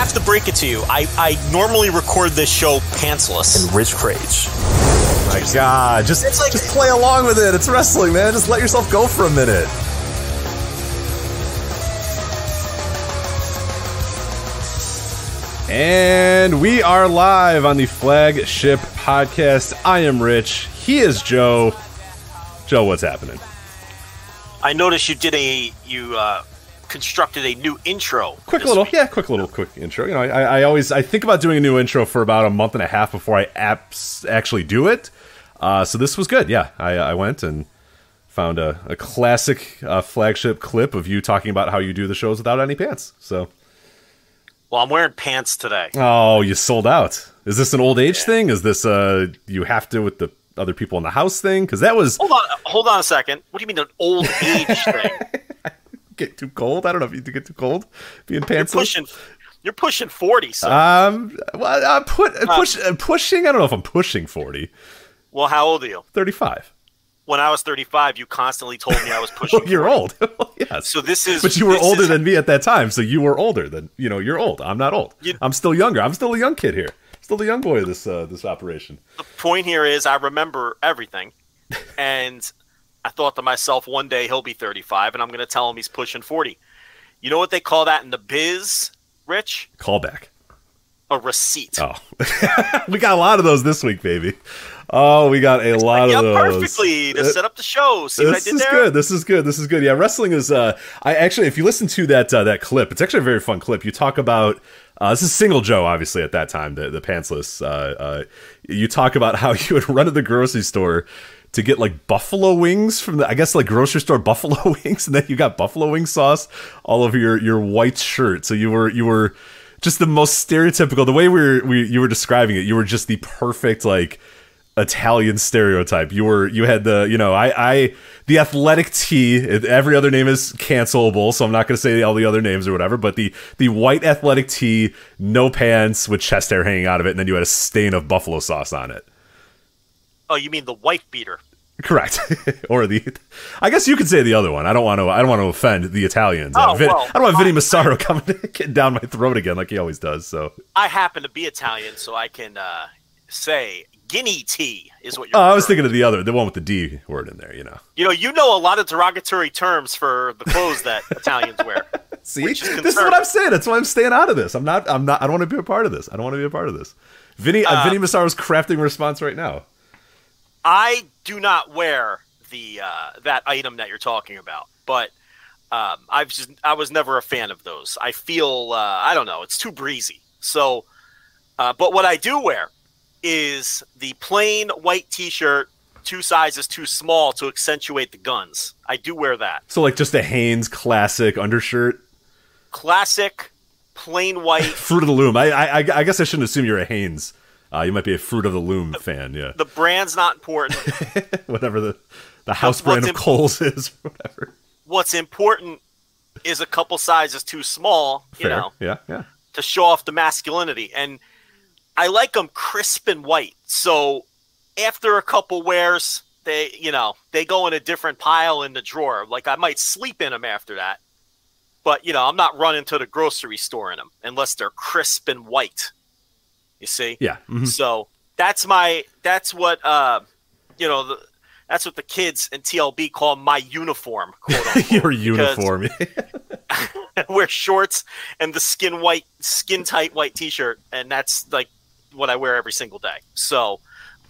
have to break it to you. I, I normally record this show pantsless. and Rich Kraetsch. My God, just It's like- just play along with it. It's wrestling, man. Just let yourself go for a minute. And we are live on the flagship podcast. I am Rich. He is Joe. Joe, what's happening? I noticed you did a you uh, constructed a new intro. Quick little, week. yeah, quick little, quick intro. You know, I, I always I think about doing a new intro for about a month and a half before I apps actually do it. Uh, so this was good. Yeah, I, I went and found a, a classic uh, flagship clip of you talking about how you do the shows without any pants. So, Well, I'm wearing pants today. oh, you sold out. Is this an old age thing? Is this uh you have to with the other people in the house thing? Because that was Hold on, hold on a second. What do you mean an old age thing? Get too cold. I don't know if you get too cold being You're pushing, you're pushing forty. So, Um, well, uh, put, uh, push, uh, pushing. I don't know if I'm pushing 40. well, how old are you? 35. When I was 35, you constantly told me I was pushing. Well, you're old. Well, yes. So this is. but you were older is- than me at that time, so you were older than you know. You're old. I'm not old. You- I'm still younger. I'm still a young kid here. Still a young boy. of This uh, this operation. the point here is I remember everything, and I thought to myself, one day he'll be 35, and I'm going to tell him he's pushing 40. You know what they call that in the biz, Rich? Callback. A receipt. Oh, we got a lot of those this week, baby. Oh, we got a lot yeah, of those. perfectly to Uh, set up the show. See what I this is there? good. This is good. This is good. Yeah, wrestling is. Uh, I actually, if you listen to that uh, that clip, it's actually a very fun clip. You talk about uh, this is single Joe, obviously at that time, the the pantsless. Uh, uh, you talk about how you would run to the grocery store to get like buffalo wings from the, I guess like grocery store buffalo wings, and then you got buffalo wing sauce all over your your white shirt. So you were you were just the most stereotypical. The way we were we you were describing it, you were just the perfect like. Italian stereotype. You were you had the you know I I the athletic tee. Every other name is cancelable, so I'm not going to say all the other names or whatever. But the the white athletic tee, no pants with chest hair hanging out of it, and then you had a stain of buffalo sauce on it. Oh, you mean the wife beater? Correct, or the I guess you could say the other one. I don't want to I don't want to offend the Italians. Oh, Uh, Vin- well, I don't want Vinny Massaro coming down my throat again like he always does. So I happen to be Italian, so I can uh, say guinea tea is what you're. oh, I was thinking of the other, the one with the D word in there. You know. You know, you know a lot of derogatory terms for the clothes that Italians wear. See, is this is what. I'm saying. That's why I'm staying out of this. I'm not. I'm not. I don't want to be a part of this. I don't want to be a part of this. Vinny, uh, Uh, Vinny Massaro's crafting a response right now. I do not wear the uh, that item that you're talking about, but um, I've just I was never a fan of those. I feel uh, I don't know, it's too breezy. So, uh, but what I do wear is the plain white T-shirt, two sizes too small to accentuate the guns. I do wear that So like just a Hanes classic undershirt, classic plain white. Fruit of the Loom. I I, I guess I shouldn't assume you're a Hanes. Uh, you might be a Fruit of the Loom fan. Yeah, The brand's not important. whatever the the house brand of imp- Kohl's is. Whatever. What's important is a couple sizes too small. You Fair. know. Yeah. Yeah. to show off the masculinity. And I like them crisp and white. So after a couple wears, they, you know, they go in a different pile in the drawer. Like I might sleep in them after that. But, you know, I'm not running to the grocery store in them unless they're crisp and white. You see? Yeah. mhm. So that's my, that's what, uh, you know, the, that's what the kids in TLB call my uniform. Quote unquote, Your uniform. wear shorts and the skin white, skin tight white T-shirt, and that's like what I wear every single day. So,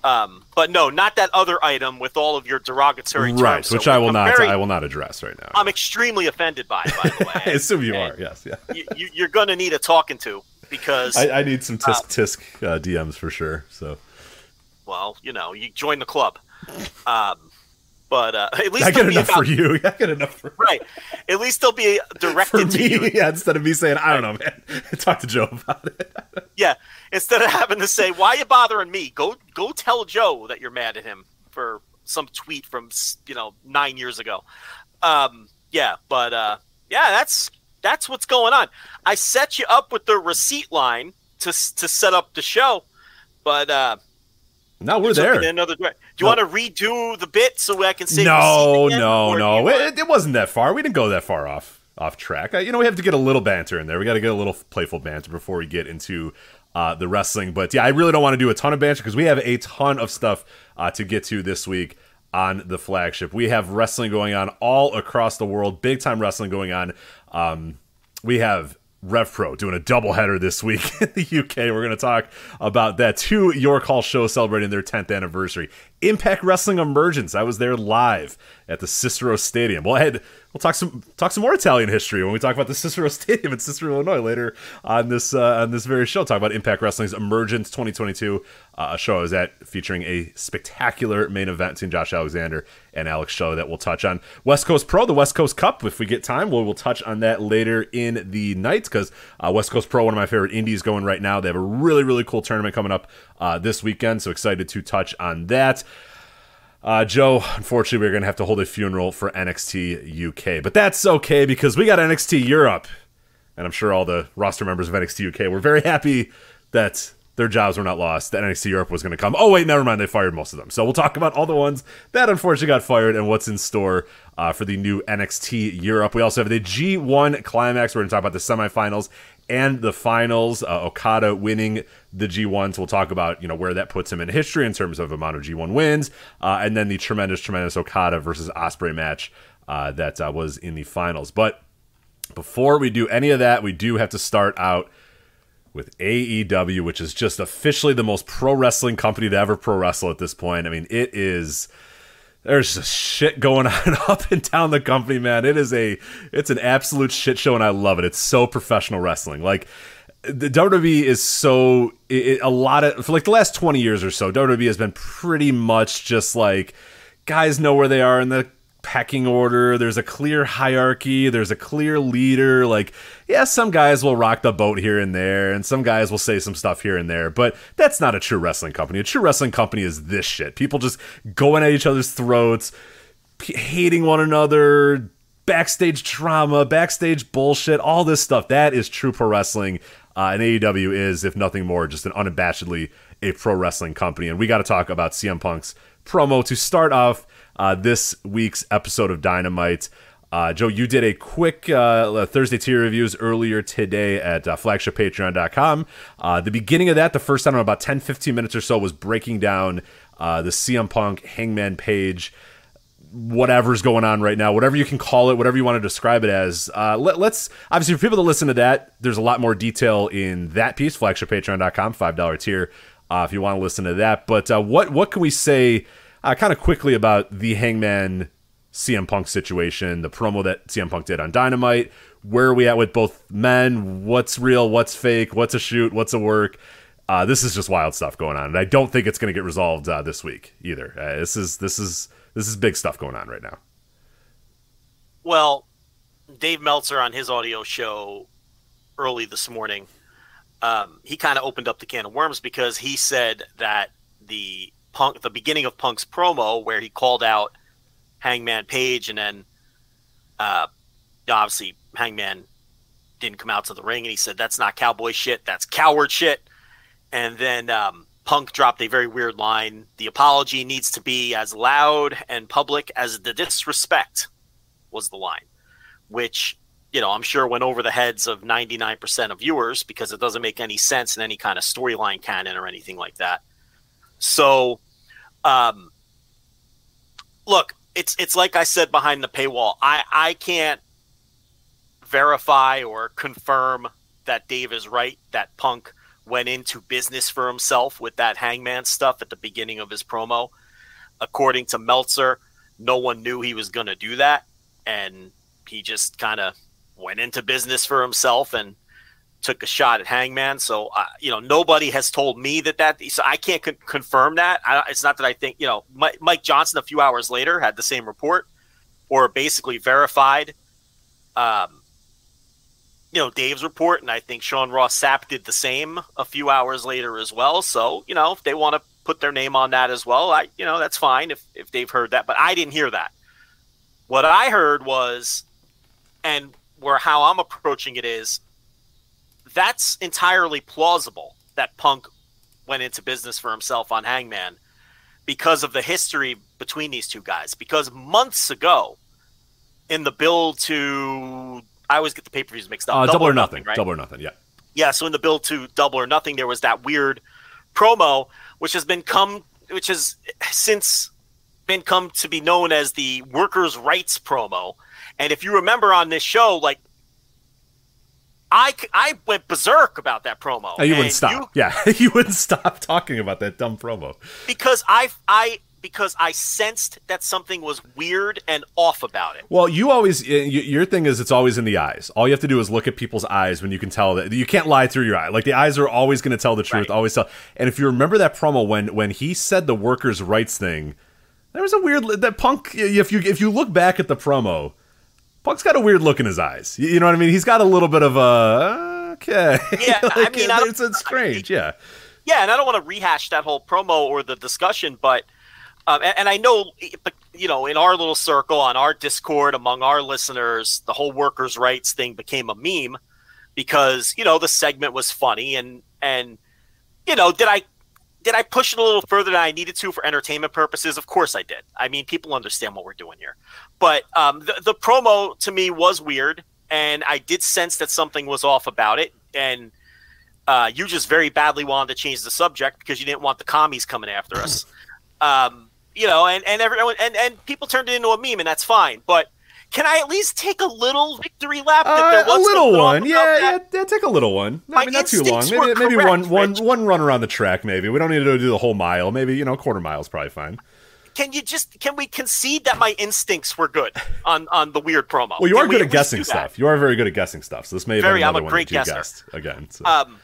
um, but no, not that other item with all of your derogatory terms. right. So Which I will I'm not. very- I will not address right now. I'm extremely offended by, it, by the way. I assume you And are. Yes. Yeah. you, you, you're going to need a talking to because, I, I need some tisk tisk uh, DMs for sure. So well, you know, you join the club. Um, but uh, at least I get enough about- for you. I get enough for, right. At least they'll be directed to me. you. Yeah, instead of me saying, I don't know, man. Talk to Joe about it. Yeah, instead of having to say, "Why you bothering me?" Go go tell Joe that you're mad at him for some tweet from you know nine years ago. Um, yeah, but uh, yeah, that's that's what's going on. I set you up with the receipt line to to set up the show, but uh, No, we're there. another. Do No. you want to redo the bit so I can say No, no, no. It, it wasn't that far. We didn't go that far off off track. Uh, you know, we have to get a little banter in there. We got to get a little playful banter before we get into uh, the wrestling. But yeah, I really don't want to do a ton of banter because we have a ton of stuff uh, to get to this week on the flagship. We have wrestling going on all across the world, big time wrestling going on. Um, we have RevPro doing a doubleheader this week in the UK. We're going to talk about that. Two York Hall shows celebrating their 10th anniversary. Impact Wrestling Emergence. I was there live at the Cicero Stadium. Well, I had, we'll talk some talk some more Italian history when we talk about the Cicero Stadium in Cicero, Illinois later on this uh, on this very show. Talk about Impact Wrestling's Emergence 2022, uh, a show I was at featuring a spectacular main event between Josh Alexander and Alex Shelley that we'll touch on. West Coast Pro, the West Coast Cup. If we get time, we'll, we'll touch on that later in the night because uh, West Coast Pro, one of my favorite indies going right now. They have a really, really cool tournament coming up uh, this weekend. So excited to touch on that. Uh, Joe, unfortunately, we're going to have to hold a funeral for NXT UK, but that's okay because we got NXT Europe, and I'm sure all the roster members of NXT UK were very happy that their jobs were not lost, that NXT Europe was going to come. Oh, wait, never mind, they fired most of them. So we'll talk about all the ones that unfortunately got fired and what's in store uh, for the new NXT Europe. We also have the G1 Climax. We're going to talk about the semifinals and the finals. Uh, Okada winning the G1, so we'll talk about you know where that puts him in history in terms of amount of G1 wins, uh, and then the tremendous, tremendous Okada versus Ospreay match uh, that uh, was in the finals. But before we do any of that, we do have to start out with AEW, which is just officially the most pro wrestling company to ever pro wrestle at this point. I mean, it is there's just shit going on up and down the company, man. It is a it's an absolute shit show, and I love it. It's so professional wrestling. Like the WWE is so it, a lot of for like the last twenty years or so, WWE has been pretty much just like guys know where they are in the pecking order. There's a clear hierarchy. There's a clear leader. Like, yeah, some guys will rock the boat here and there, and some guys will say some stuff here and there, but that's not a true wrestling company. A true wrestling company is this shit. People just going at each other's throats, p- hating one another, backstage drama, backstage bullshit, all this stuff. That is true pro wrestling. Uh, and AEW is, if nothing more, just an unabashedly a pro wrestling company. And we got to talk about CM Punk's promo to start off uh, this week's episode of Dynamite. Uh, Joe, you did a quick uh, Thursday tier reviews earlier today at uh, flagshippatreon.com. Uh, the beginning of that, the first time, about 10, 15 minutes or so, was breaking down uh, the CM Punk Hangman page whatever's going on right now, whatever you can call it, whatever you want to describe it as. Uh, let, us obviously for people that listen to that, there's a lot more detail in that piece. Flagshippatreon.com, five dollar tier, uh, if you want to listen to that. But uh, what what can we say, uh, kind of quickly about the Hangman CM Punk situation, the promo that CM Punk did on Dynamite? Where are we at with both men? What's real? What's fake? What's a shoot? What's a work? Uh, this is just wild stuff going on, and I don't think it's going to get resolved uh, this week either. This is this is this is big stuff going on right now. Well, Dave Meltzer on his audio show early this morning, um, he kind of opened up the can of worms because he said that the punk, the beginning of Punk's promo, where he called out Hangman Page, and then uh, obviously Hangman didn't come out to the ring, and he said that's not cowboy shit, that's coward shit. And then um, Punk dropped a very weird line: "The apology needs to be as loud and public as the disrespect." Was the line, which you know I'm sure went over the heads of 99% of viewers because it doesn't make any sense in any kind of storyline canon or anything like that. So, um, look, it's it's like I said behind the paywall. I I can't verify or confirm that Dave is right. That Punk went into business for himself with that Hangman stuff at the beginning of his promo. According to Meltzer, no one knew he was going to do that, and he just kind of went into business for himself. And took a shot at Hangman. So uh, you know, nobody has told me that that. So I can't con- confirm that. I, it's not that I think you know Mike, Mike, Johnson a few hours later had the same report, or basically verified. Um, you know Dave's report, and I think Sean Ross Sapp did the same a few hours later as well. So you know, if they want to put their name on that as well, I you know that's fine if if they've heard that, but I didn't hear that. What I heard was, and where how I'm approaching it is that's entirely plausible that Punk went into business for himself on Hangman because of the history between these two guys. Because months ago, in the build to, I always get the pay per views mixed up. Uh, double, double, or nothing, nothing right? Double or nothing, yeah. Yeah, so in the build to Double or Nothing, there was that weird promo, which has been come, which has since been come to be known as the workers' rights promo. And if you remember on this show, like I, I went berserk about that promo. Oh, you wouldn't stop. You, yeah, you wouldn't stop talking about that dumb promo because I I because I sensed that something was weird and off about it. Well, you always your thing is it's always in the eyes. All you have to do is look at people's eyes when you can tell that you can't lie through your eye. Like the eyes are always going to tell the truth. Right. Always tell. And if you remember that promo when when he said the workers' rights thing, there was a weird that Punk. If you if you look back at the promo Punk's got a weird look in his eyes. You know what I mean? He's got a little bit of a okay. Yeah, like, I mean, I it's, it's strange. I, yeah, yeah, and I don't want to rehash that whole promo or the discussion, but um, and, and, I know, you know, in our little circle on our Discord among our listeners, the whole workers' rights thing became a meme because you know the segment was funny and and you know did I did I push it a little further than I needed to for entertainment purposes? Of course I did. I mean, people understand what we're doing here. But um, the, the promo to me was weird, and I did sense that something was off about it. And uh, you just very badly wanted to change the subject because you didn't want the commies coming after us. Um, you know, and and everyone and and people turned it into a meme, and that's fine. But can I at least take a little victory lap? That uh, a little one, yeah, yeah, yeah, Take a little one. I mean, not too long. Maybe, maybe correct, one, one, one run around the track. Maybe we don't need to do the whole mile. Maybe you know, quarter mile is probably fine. Can you just can we concede that my instincts were good on on the weird promo? Well, you can are good at guessing stuff. You are very good at guessing stuff. So this may have very, been another I'm a great guesser. again. So. Um,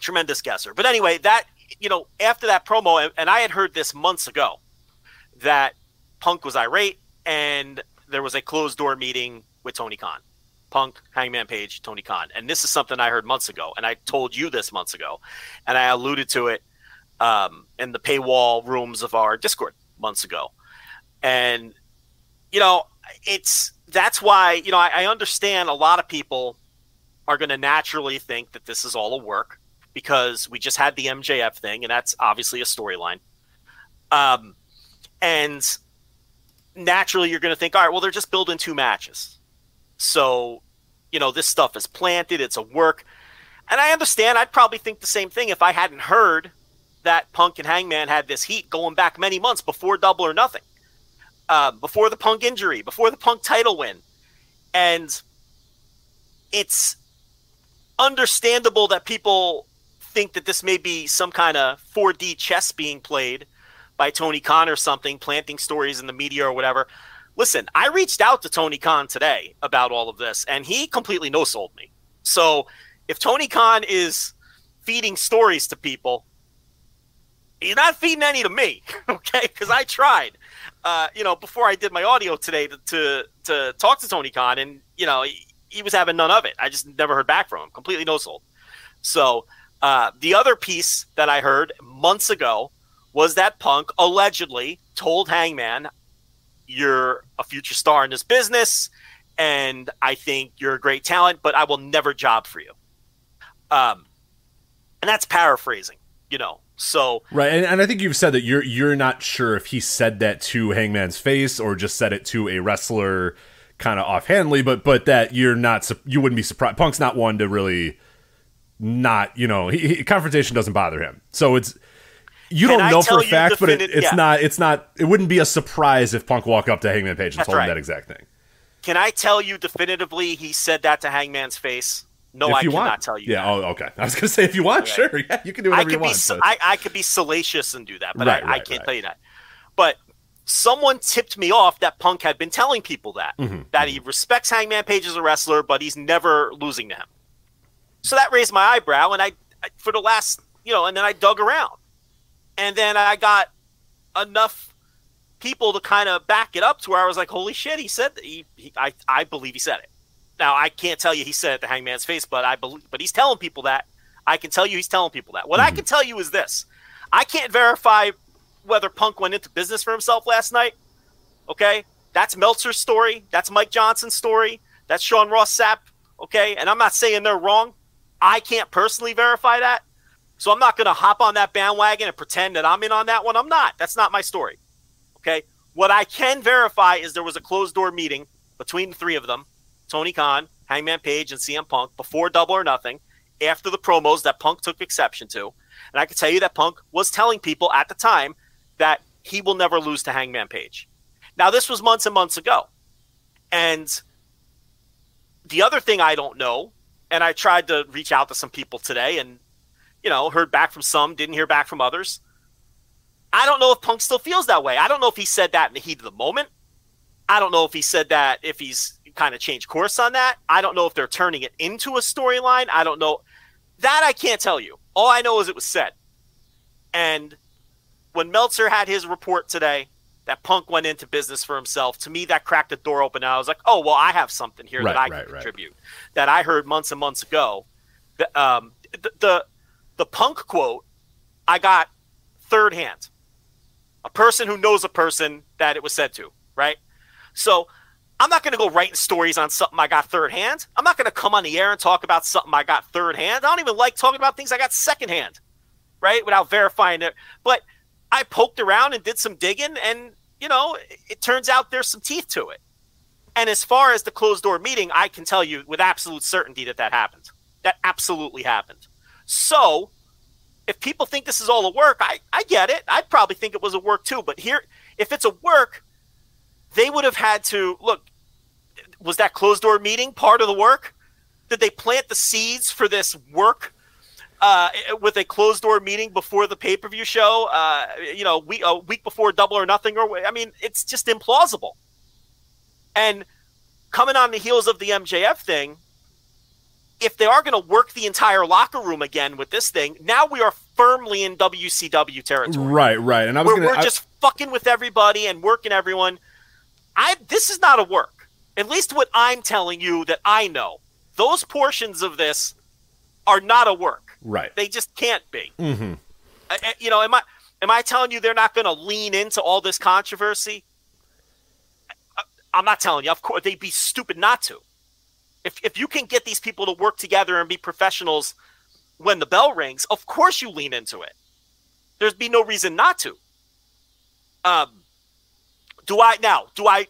tremendous guesser. But anyway, that you know, after that promo, and I had heard this months ago that Punk was irate and there was a closed door meeting with Tony Khan. Punk, Hangman Page, Tony Khan. And this is something I heard months ago. And I told you this months ago. And I alluded to it um, in the paywall rooms of our Discord months ago. And, you know, it's that's why, you know, I, I understand a lot of people are going to naturally think that this is all a work because we just had the MJF thing, and that's obviously a storyline. Um, and naturally you're going to think, all right, well, they're just building two matches. So, you know, this stuff is planted, it's a work. And I understand, I'd probably think the same thing if I hadn't heard that Punk and Hangman had this heat going back many months before Double or Nothing, uh, before the Punk injury, before the Punk title win. And it's understandable that people think that this may be some kind of 4D chess being played by Tony Khan or something, planting stories in the media or whatever. Listen, I reached out to Tony Khan today about all of this, and he completely no sold me. So if Tony Khan is feeding stories to people, he's not feeding any to me, okay? Because I tried, uh, you know, before I did my audio today to, to, to talk to Tony Khan, and you know, he, he, was having none of it. I just never heard back from him. Completely no sold. So uh, the other piece that I heard months ago was that Punk allegedly told Hangman, You're a future star in this business, and I think you're a great talent, but I will never job for you. Um, and that's paraphrasing, you know. So right, and, and I think you've said that you're you're not sure if he said that to Hangman's face or just said it to a wrestler, kind of offhandedly, but but that you're not you wouldn't be surprised. Punk's not one to really not you know he, he, confrontation doesn't bother him, so it's you don't know for a fact, but it, it's yeah. not. It's not. It wouldn't be a surprise if Punk walked up to Hangman Page and That's told right. him that exact thing. Can I tell you definitively he said that to Hangman's face? No, if I cannot want. tell you. Yeah. That. Oh, okay. I was gonna say if you want, sure. Yeah, you can do whatever I you want. Be, I, I could be salacious and do that, but right, I, I, can't tell you that. But someone tipped me off that Punk had been telling people that mm-hmm. that mm-hmm. he respects Hangman Page as a wrestler, but he's never losing to him. So that raised my eyebrow, and I, I for the last, you know, and then I dug around, and then I got enough people to kind of back it up to where I was like, "Holy shit!" He said that he, he I, I believe he said it. Now I can't tell you he said it to Hangman's face, but I believe, but he's telling people that. I can tell you he's telling people that. What I mhm. can tell you is this: I can't verify whether Punk went into business for himself last night. Okay, that's Meltzer's story. That's Mike Johnson's story. That's Sean Ross Sapp. Okay, and I'm not saying they're wrong. I can't personally verify that, so I'm not going to hop on that bandwagon and pretend that I'm in on that one. I'm not. That's not my story. Okay, what I can verify is there was a closed door meeting between the three of them, Tony Khan, Hangman Page, and CM Punk before Double or Nothing. After the promos that Punk took exception to, and I can tell you that Punk was telling people at the time that he will never lose to Hangman Page. Now, this was months and months ago. And the other thing I don't know, and I tried to reach out to some people today and, you know, heard back from some, didn't hear back from others. I don't know if Punk still feels that way. I don't know if he said that in the heat of the moment. I don't know if he said that, if he's kind of changed course on that. I don't know if they're turning it into a storyline. I don't know. That I can't tell you. All I know is it was said. And when Meltzer had his report today that Punk went into business for himself, to me that cracked the door open. And I was like, oh well, I have something here Right, that I right, can right. contribute that I heard months and months ago. The, um, the, the the Punk quote I got third hand, a person who knows a person that it was said to, right? So I'm not going to go writing stories on something I got third hand. I'm not going to come on the air and talk about something I got third hand. I don't even like talking about things I got second hand, right? Without verifying it. But I poked around and did some digging, and you know, it, it turns out there's some teeth to it. And as far as the closed door meeting, I can tell you with absolute certainty that that happened. That absolutely happened. So, if people think this is all a work, I, I get it. I'd probably think it was a work too. But here, if it's a work, they would have had to look. Was that closed door meeting part of the work? Did they plant the seeds for this work uh, with a closed door meeting before the pay per view show? Uh, you know, we, a week before Double or Nothing, or I mean, it's just implausible. And coming on the heels of the MJF thing, if they are going to work the entire locker room again with this thing, now we are firmly in WCW territory. Right, right. And I was We're, gonna we're I- just fucking with everybody and working everyone. I this is not a work. At least what I'm telling you that I know. Those portions of this are not a work. right. They just can't be. Mm-hmm. you know, am I am I telling you they're not going to lean into all this controversy? I- I'm not telling you. Of course, they'd be stupid not to. If if you can get these people to work together and be professionals when the bell rings, of course you lean into it. There'd be no reason not to. Um, do I now? Do I?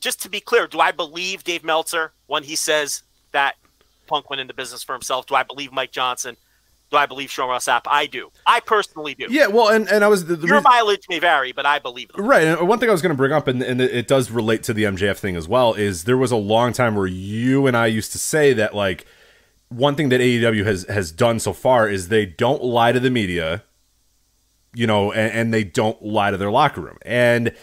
Just to be clear, do I believe Dave Meltzer when he says that Punk went into business for himself? Do I believe Mike Johnson? Do I believe Sean Ross Sapp? I do. I personally do. yeah, well, and, and I was the, the Your reason- mileage may vary, but I believe them. Right, and one thing I was going to bring up, and, and it does relate to the MJF thing as well, is there was a long time where you and I used to say that like one thing that AEW has has done so far is they don't lie to the media, you know, and, and they don't lie to their locker room, and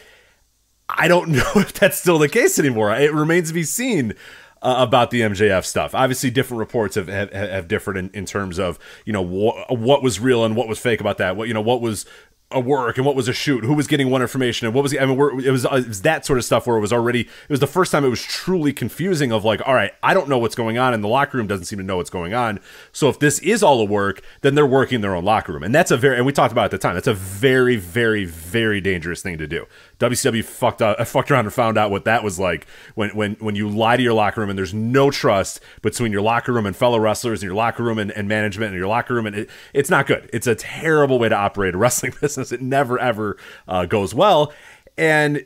I don't know if that's still the case anymore. It remains to be seen. Uh, about the MJF stuff, obviously, different reports have have, have differed in, in terms of you know wh- what was real and what was fake about that. What you know, what was a work and what was a shoot, who was getting what information and what was the, I mean, it was it was that sort of stuff where it was already it was the first time it was truly confusing of like, all right, I don't know what's going on, and the locker room doesn't seem to know what's going on. So if this is all a work, then they're working their own locker room, and that's a very and we talked about at the time. That's a very very very dangerous thing to do. WCW fucked up, fucked around and found out what that was like when when when you lie to your locker room and there's no trust between your locker room and fellow wrestlers and your locker room and, and management and your locker room and it, it's not good. It's a terrible way to operate a wrestling business. It never ever uh, goes well. And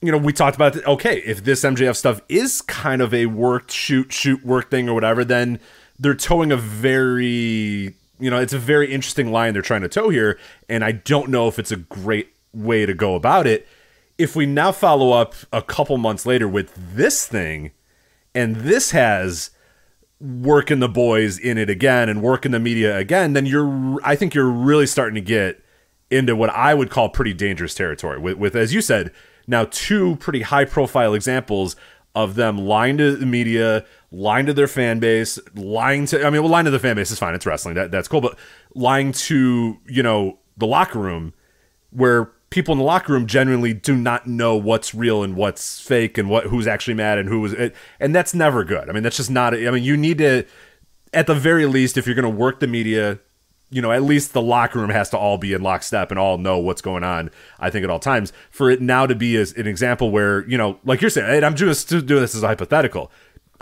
you know, we talked about okay, if this MJF stuff is kind of a work shoot shoot work thing or whatever, then they're toeing a very you know, it's a very interesting line they're trying to toe here, and I don't know if it's a great way to go about it. If we now follow up a couple months later with this thing, and this has working the boys in it again and working the media again, then you're I think you're really starting to get into what I would call pretty dangerous territory with, with as you said, now two pretty high profile examples of them lying to the media, lying to their fan base, lying to I mean, well, lying to the fan base is fine, it's wrestling, that that's cool, but lying to, you know, the locker room where people in the locker room genuinely do not know what's real and what's fake and what who's actually mad and who is it, and that's never good. I mean, that's just not I mean, you need to at the very least if you're going to work the media you know, at least the locker room has to all be in lockstep and all know what's going on. I think at all times for it now to be as an example where you know, like you're saying, I'm just doing this as a hypothetical.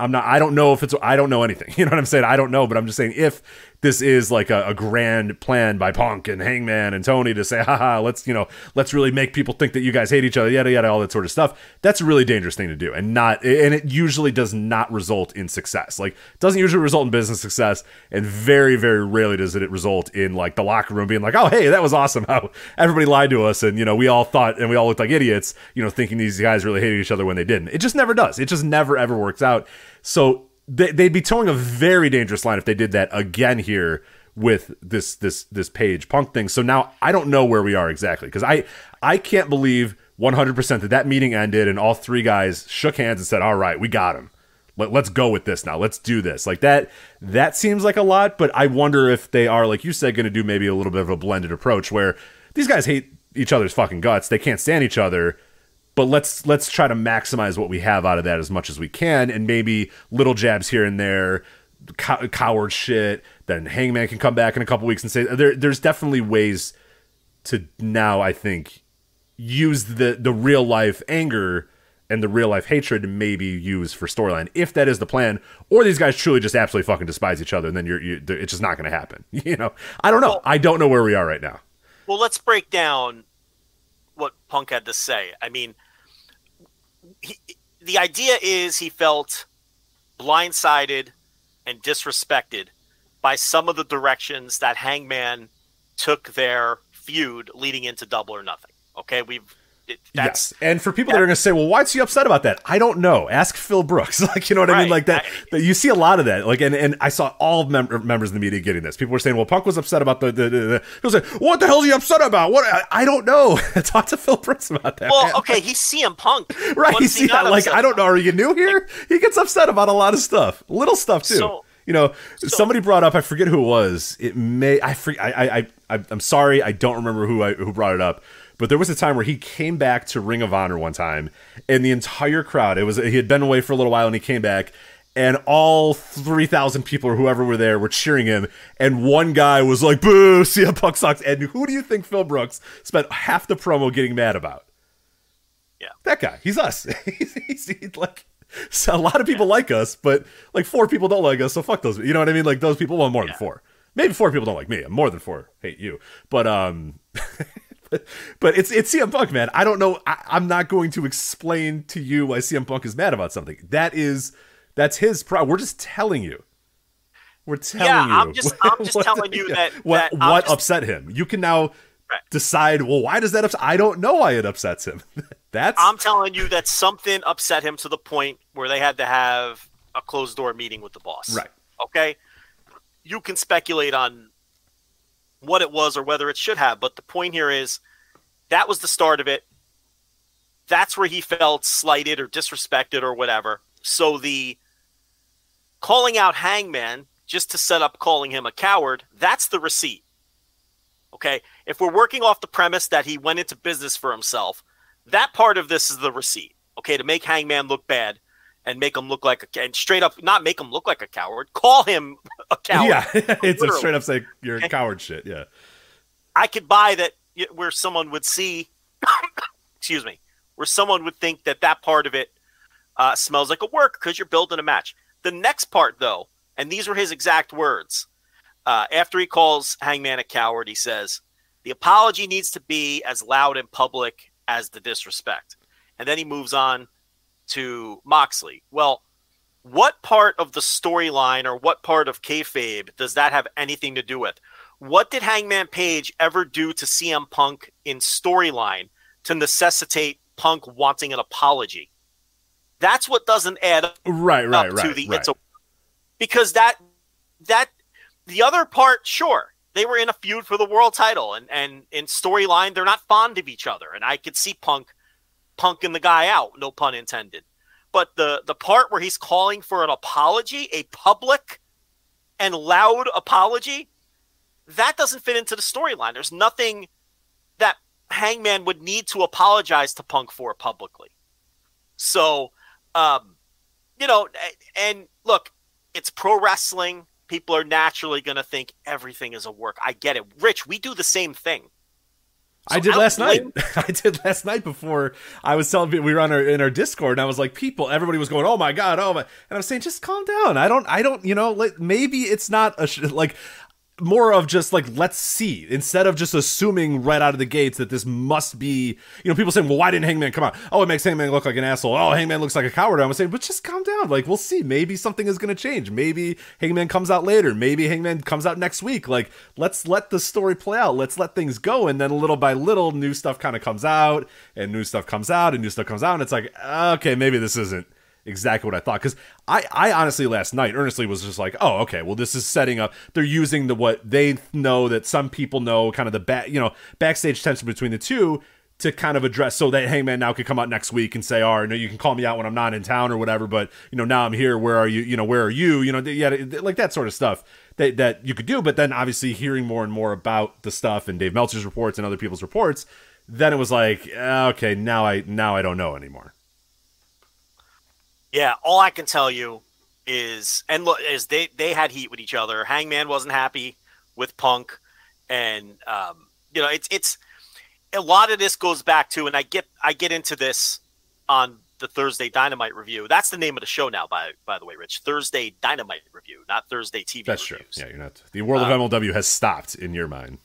I'm not. I don't know if it's. I don't know anything. You know what I'm saying? I don't know, but I'm just saying if this is like a, a, grand plan by Punk and Hangman and Tony to say, haha, let's, you know, let's really make people think that you guys hate each other, yada, yada, all that sort of stuff. That's a really dangerous thing to do. And not, and it usually does not result in success. Like, doesn't usually result in business success. And very, very rarely does it result in like the locker room being like, oh, hey, that was awesome how everybody lied to us. And, you know, we all thought and we all looked like idiots, you know, thinking these guys really hated each other when they didn't. It just never does. It just never, ever works out. So, they'd be toeing a very dangerous line if they did that again here with this this this page punk thing. So now I don't know where we are exactly because I I can't believe 100% that that meeting ended and all three guys shook hands and said, "All right, we got him. Let, let's go with this now. Let's do this." Like that that seems like a lot, but I wonder if they are like you said going to do maybe a little bit of a blended approach where these guys hate each other's fucking guts. They can't stand each other but let's let's try to maximize what we have out of that as much as we can and maybe little jabs here and there cow- coward shit then hangman can come back in a couple weeks and say uh, there, there's definitely ways to now i think use the the real life anger and the real life hatred maybe use for storyline if that is the plan or these guys truly just absolutely fucking despise each other and then you're, you it's just not going to happen you know? I don't know. Well, i don't know where we are right now. Well let's break down what punk had to say i mean he, the idea is he felt blindsided and disrespected by some of the directions that Hangman took their feud leading into Double or Nothing. Okay, we've yes. And for people that, that are going to say, "Well, why is he upset about that?" I don't know. Ask Phil Brooks. like, you know what right. I mean? Like that. I, you see a lot of that. Like, and, and I saw all mem- members of the media getting this. People were saying, "Well, Punk was upset about the." the, the, the. He was like, "What the hell is he upset about?" What? I, I don't know. Talk to Phil Brooks about that. Well, man. okay, he's CM Punk. right? He's he like, I don't know. Are you new here? He gets upset about a lot of stuff, little stuff too. So, you know, so, somebody brought up. I forget who it was. It may. I. I. I. I I'm sorry. I don't remember who I, who brought it up but there was a time where he came back to Ring of Honor one time, and the entire crowd, it was he had been away for a little while and he came back, and all 3,000 people or whoever were there were cheering him. And one guy was like, boo, CM Punk sucks. And who do you think Phil Brooks spent half the promo getting mad about? Yeah. That guy. He's us. he's, he's, he's, like, so a lot of people yeah. like us, but like four people don't like us. So fuck those. You know what I mean? Like those people, well, more yeah. than four. Maybe four people don't like me. I'm More than four hate you. But, um, but it's it's CM Punk, man. I don't know. I, am not going to explain to you why CM Punk is mad about something. That is that's his problem. We're just telling you. We're telling yeah, you. I'm just I'm just what, telling you that what that what just, upset him. You can now right. decide. Well, why does that upset? I don't know why it upsets him. that's I'm telling you that something upset him to the point where they had to have a closed door meeting with the boss. Right. Okay. You can speculate on what it was or whether it should have. But the point here is that was the start of it. That's where he felt slighted or disrespected or whatever. So the calling out Hangman just to set up calling him a coward, that's the receipt. Okay. If we're working off the premise that he went into business for himself, that part of this is the receipt. Okay. To make Hangman look bad and make him look like a and straight up not make him look like a coward, call him a coward. Yeah, it's a straight up say you're a coward shit. Yeah, I could buy that where someone would see, excuse me, where someone would think that that part of it uh, smells like a work because you're building a match. The next part, though, and these were his exact words. Uh, after he calls Hangman a coward, he says, "The apology needs to be as loud and public as the disrespect." And then he moves on to Moxley. Well, what part of the storyline or what part of kayfabe does that have anything to do with? What did Hangman Page ever do to CM Punk in storyline to necessitate Punk wanting an apology? That's what doesn't add up. Right, right, right. To the, right. A, because that that the other part, sure, they were in a feud for the world title, and and in storyline, they're not fond of each other, and I could see Punk punking the guy out, no pun intended. but the the part where he's calling for an apology, a public and loud apology, that doesn't fit into the storyline. There's nothing that Hangman would need to apologize to Punk for publicly. So, um, you know, and look, it's pro wrestling. People are naturally going to think everything is a work. I get it. Rich, we do the same thing. So I did last night. I did last night before I was telling people we were on our in our Discord, and I was like, people, everybody was going, "Oh my god, oh my," and I was saying, just calm down. I don't, I don't, you know, like maybe it's not a sh- like more of just like let's see instead of just assuming right out of the gates that this must be you know people saying well why didn't hangman come out? Oh it makes hangman look like an asshole. Oh hangman looks like a coward. I'm saying but just calm down. Like we'll see. Maybe something is going to change. Maybe hangman comes out later. Maybe hangman comes out next week. Like let's let the story play out. Let's let things go. And then little by little new stuff kind of comes out and new stuff comes out and new stuff comes out and it's like okay maybe this isn't exactly what I thought. Because I, I honestly last night earnestly was just like, oh, okay, well this is setting up. They're using the what they know that some people know, kind of the back, you know, backstage tension between the two to kind of address so that Hangman now could come out next week and say, "Oh, no, you can call me out when I'm not in town or whatever, but you know now I'm here. Where are you? You know where are you? You know, yeah, like that sort of stuff that that you could do. But then obviously hearing more and more about the stuff and Dave Meltzer's reports and other people's reports, then it was like, okay, now I now I don't know anymore. Yeah, all I can tell you is, and look, is they they had heat with each other. Hangman wasn't happy with Punk, and um, you know, it's it's a lot of this goes back to, and I get I get into this on the Thursday Dynamite review. That's the name of the show now, by by the way, Rich. Thursday Dynamite review, not Thursday TV. That's reviews. true. Yeah, you're not. The world of um, MLW has stopped in your mind.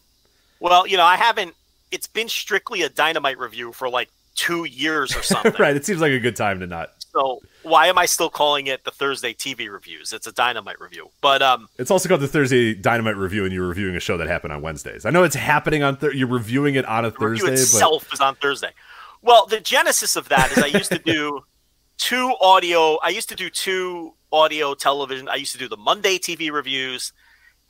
Well, you know, I haven't. It's been strictly a Dynamite review for like two years or something. right. It seems like a good time to not so why am I still calling it the Thursday TV reviews? It's a Dynamite review, but um, it's also called the Thursday Dynamite review, and you're reviewing a show that happened on Wednesdays. I know it's happening on th- you're reviewing it on a Thursday. itself but... is on Thursday. Well, the genesis of that is I used to do two audio. I used to do two audio television. I used to do the Monday TV reviews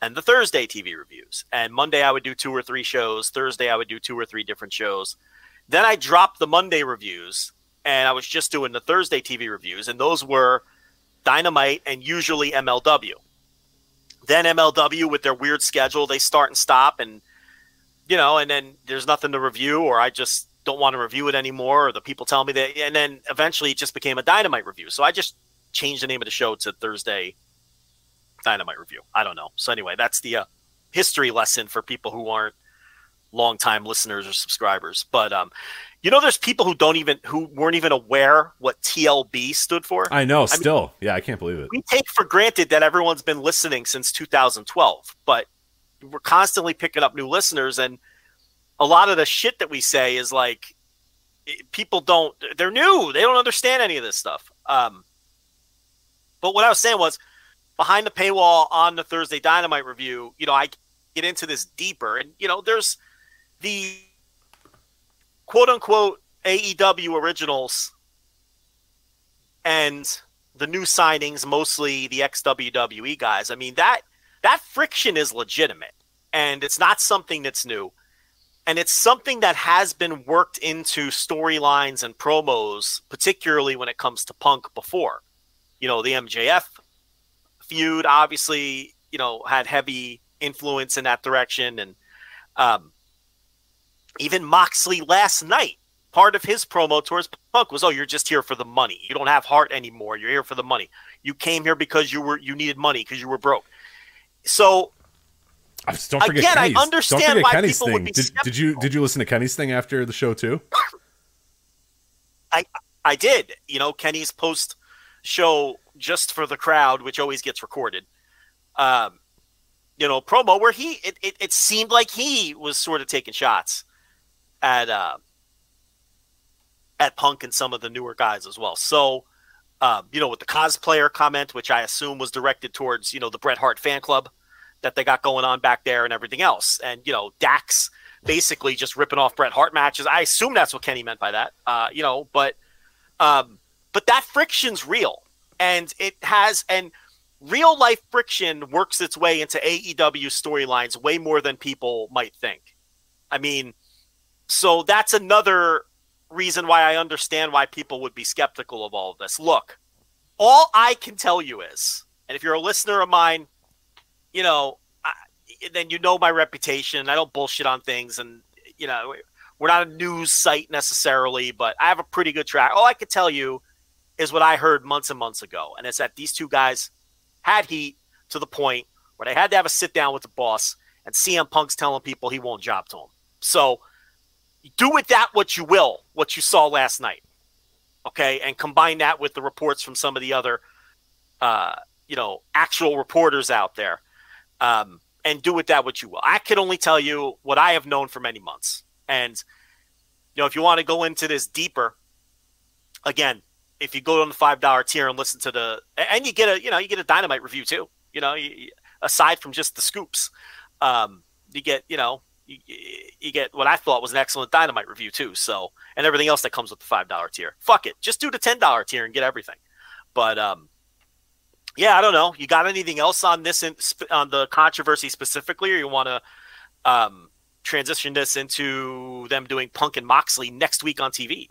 and the Thursday TV reviews. And Monday I would do two or three shows. Thursday I would do two or three different shows. Then I dropped the Monday reviews and I was just doing the Thursday TV reviews, and those were Dynamite and usually MLW. Then MLW with their weird schedule, they start and stop, and you know, and then there's nothing to review, or I just don't want to review it anymore, or the people tell me that, and then eventually it just became a Dynamite review. So I just changed the name of the show to Thursday Dynamite review. I don't know. So anyway, that's the uh, history lesson for people who aren't longtime listeners or subscribers. But um, you know, there's people who don't even who weren't even aware what TLB stood for. I know. Still, mean, yeah, I can't believe it. We take for granted that everyone's been listening since 2012, but we're constantly picking up new listeners, and a lot of the shit that we say is like people don't. They're new. They don't understand any of this stuff. Um, but what I was saying was behind the paywall on the Thursday Dynamite review. You know, I get into this deeper, and you know, there's the quote unquote AEW originals and the new signings, mostly the ex WWE guys. I mean that that friction is legitimate, and it's not something that's new, and it's something that has been worked into storylines and promos, particularly when it comes to Punk. Before, you know, the MJF feud obviously, you know, had heavy influence in that direction, and um, even Moxley last night, part of his promo towards Punk was, "Oh, you're just here for the money. You don't have heart anymore. You're here for the money. You came here because you were you needed money because you were broke." So don't forget again, Kenny's. I understand why Kenny's people thing. would be did, did you did you listen to Kenny's thing after the show too? I I did. You know, Kenny's post show just for the crowd, which always gets recorded. Um, you know, promo where he it, it, it seemed like he was sort of taking shots at uh, at Punk and some of the newer guys as well. So, um, you know, with the cosplayer comment, which I assume was directed towards you know the Bret Hart fan club that they got going on back there and everything else, and you know Dax basically just ripping off Bret Hart matches. I assume that's what Kenny meant by that. Uh, you know, but um, but that friction's real, and it has and real life friction works its way into AEW storylines way more than people might think. I mean, so that's another reason why I understand why people would be skeptical of all of this. Look, all I can tell you is, and if you're a listener of mine, you know, I, then you know my reputation. I don't bullshit on things, and you know, we're not a news site necessarily, but I have a pretty good track. All I could tell you is what I heard months and months ago, and it's that these two guys had heat to the point where they had to have a sit down with the boss, and CM Punk's telling people he won't job to him. So do with that what you will, what you saw last night. Okay, and combine that with the reports from some of the other, uh, you know, actual reporters out there, um, and do with that what you will. I can only tell you what I have known for many months, and you know, if you want to go into this deeper, again, if you go on the five dollar tier and listen to the, and you get a, you know, you get a dynamite review too. You know, you, aside from just the scoops, um, you get, you know, you, you, get what I thought was an excellent dynamite review too. So, and everything else that comes with the five dollar tier. Fuck it, just do the ten dollar tier and get everything. But um, yeah, I don't know. You got anything else on this in, on the controversy specifically, or you want to um, transition this into them doing Punk and Moxley next week on TV?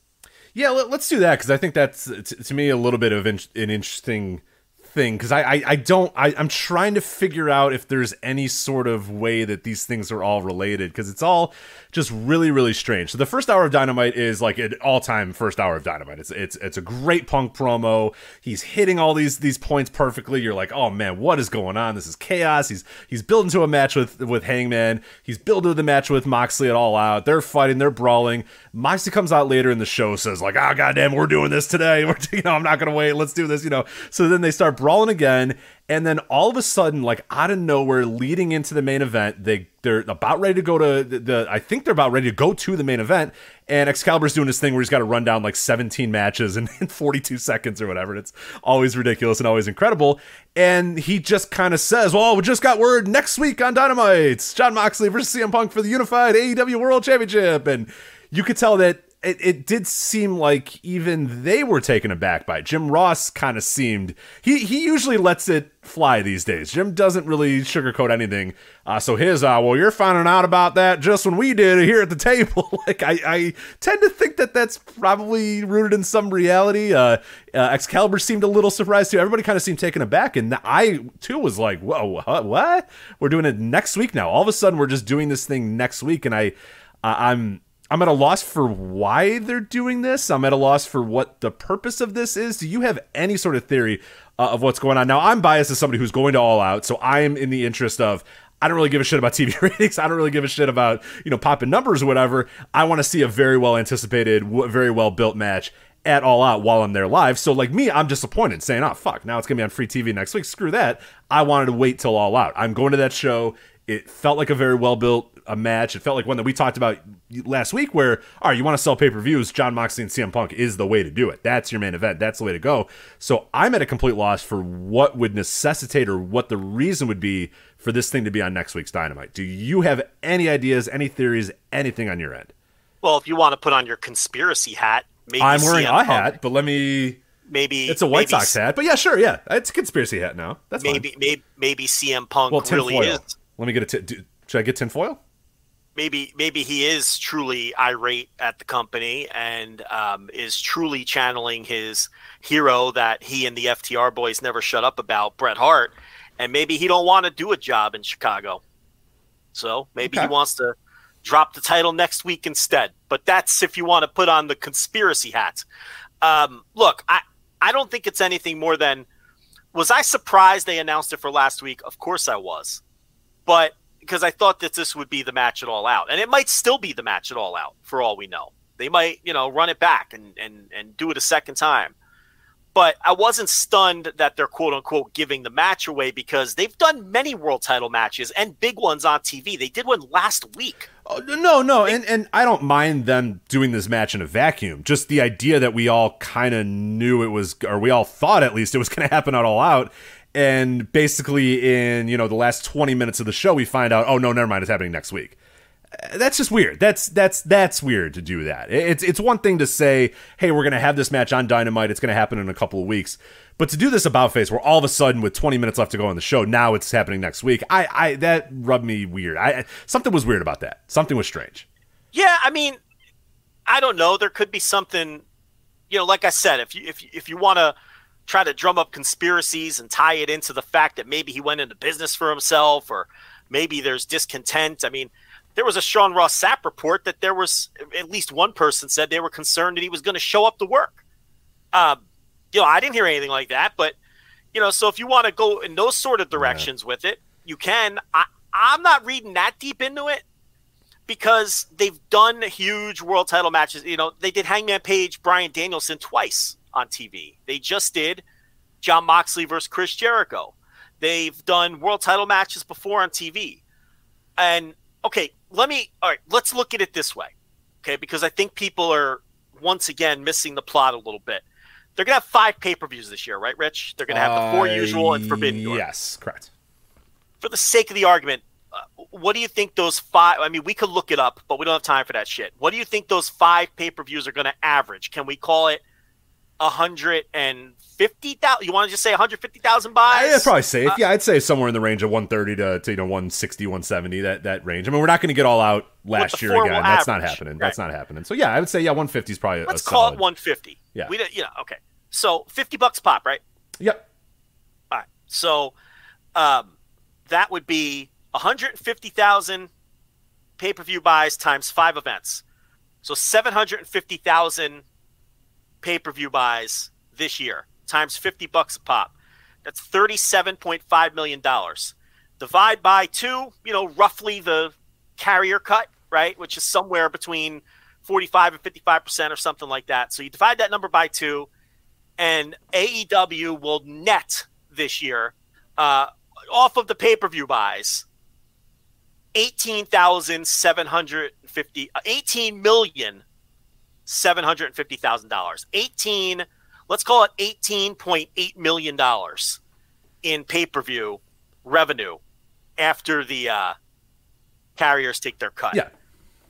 Yeah, let, us do that because I think that's to me a little bit of in- an interesting thing because I, I, I don't I, I'm trying to figure out if there's any sort of way that these things are all related because it's all just really really strange. So the first hour of Dynamite is like an all time first hour of Dynamite. It's it's it's a great Punk promo. He's hitting all these these points perfectly. You're like, oh man, what is going on? This is chaos. He's he's building to a match with with Hangman. He's building the match with Moxley at All Out. They're fighting. They're brawling. Moxley comes out later in the show says like, ah, oh, goddamn, we're doing this today. We're you know I'm not gonna wait. Let's do this. You know. So then they start brawling again, and then all of a sudden, like out of nowhere, leading into the main event, they they're about ready to go to the, the I think they're about ready to go to the main event, and Excalibur's doing this thing where he's got to run down like 17 matches in, in 42 seconds or whatever. It's always ridiculous and always incredible. And he just kind of says, "Well, we just got word next week on Dynamite, Jon Moxley versus CM Punk for the unified AEW World Championship," and you could tell that it, it did seem like even they were taken aback by it. Jim Ross kind of seemed he he usually lets it fly these days. Jim doesn't really sugarcoat anything. Uh, so his uh, well, you're finding out about that just when we did here at the table. like I, I tend to think that that's probably rooted in some reality. Uh, uh, Excalibur seemed a little surprised too. Everybody kind of seemed taken aback, and I too was like, whoa, what? We're doing it next week now. All of a sudden, we're just doing this thing next week, and I, I'm I'm at a loss for why they're doing this. I'm at a loss for what the purpose of this is. Do you have any sort of theory uh, of what's going on? Now, I'm biased as somebody who's going to All Out, so I am in the interest of I don't really give a shit about TV ratings. I don't really give a shit about you know popping numbers or whatever. I want to see a very well anticipated, very well built match at All Out while I'm there live. So like me, I'm disappointed, saying, "Oh fuck, now it's gonna be on free TV next week." Screw that. I wanted to wait till All Out. I'm going to that show. It felt like a very well built a match. It felt like one that we talked about last week, where all right, you want to sell pay per views, Jon Moxley and CM Punk is the way to do it. That's your main event. That's the way to go. So I'm at a complete loss for what would necessitate or what the reason would be for this thing to be on next week's Dynamite. Do you have any ideas, any theories, anything on your end? Well, if you want to put on your conspiracy hat, maybe I'm wearing CM a Punk. hat, but let me. Maybe It's a White maybe, Sox hat, but yeah, sure, yeah, it's a conspiracy hat now. That's Maybe, fine. maybe, maybe CM Punk Well, really is. Let me get a. T- do, should I get tinfoil? Maybe maybe he is truly irate at the company and um, is truly channeling his hero that he and the FTR boys never shut up about, Bret Hart, and maybe he don't want to do a job in Chicago, so maybe Okay. he wants to drop the title next week instead. But that's if you want to put on the conspiracy hat. Um, look, I I don't think it's anything more than was I surprised they announced it for last week? Of course I was, but because I thought that this would be the match at all out, and it might still be the match at all out for all we know. They might, you know, run it back and and and do it a second time. But I wasn't stunned that they're quote unquote giving the match away because they've done many world title matches and big ones on TV. They did one last week. Oh, no, no, and and I don't mind them doing this match in a vacuum. Just the idea that we all kind of knew it was, or we all thought at least it was going to happen at all out, and basically in you know the last twenty minutes of the show we find out, oh no, never mind, it's happening next week. Uh, That's just weird. That's that's that's weird to do that. It's it's one thing to say, hey, we're gonna have this match on Dynamite. It's gonna happen in a couple of weeks. But to do this about face, where all of a sudden with 20 minutes left to go on the show, now it's happening next week. I, I that rubbed me weird. I something was weird about that. Something was strange. Yeah, I mean, I don't know. There could be something, you know, like I said, if you if you, if you want to try to drum up conspiracies and tie it into the fact that maybe he went into business for himself or maybe there's discontent. I mean, there was a Sean Ross Sapp report that there was at least one person said they were concerned that he was going to show up to work. Um, you know, I didn't hear anything like that, but you know, so if you want to go in those sort of directions yeah. with it, you can. I, I'm not reading that deep into it because they've done huge world title matches. You know, they did Hangman Page, Bryan Danielson twice on TV. They just did Jon Moxley versus Chris Jericho. They've done world title matches before on TV. And okay, let me all right, let's look at it this way. Okay, because I think people are once again missing the plot a little bit. They're gonna have five pay-per-views this year, right, Rich? They're gonna have the four uh, usual and Forbidden Door. Yes, correct. For the sake of the argument, uh, what do you think those five? I mean, we could look it up, but we don't have time for that shit. What do you think those five pay-per-views are going to average? Can we call it a hundred and fifty thousand? You want to just say one hundred fifty thousand buys? I'd probably say, uh, yeah, I'd say somewhere in the range of one thirty to, to you know 160, 170, That that range. I mean, we're not going to get all out last year again. That's not happening. Right. That's not happening. So yeah, I would say yeah, one fifty is probably. Let's call solid. it one fifty. Yeah, we you know okay. So fifty bucks pop, right? Yep. All right. So, um, that would be one hundred fifty thousand pay per view buys times five events. So seven hundred fifty thousand pay per view buys this year times 50 bucks a pop. That's $37.5 million. Divide by two, you know, roughly the carrier cut, right? Which is somewhere between 45 and 55% or something like that. So you divide that number by two, and AEW will net this year uh, off of the pay per view buys. 18,750 uh, 18 million $750,000. 18, let's call it $18.8 million in pay per view revenue after the uh, carriers take their cut. Yeah.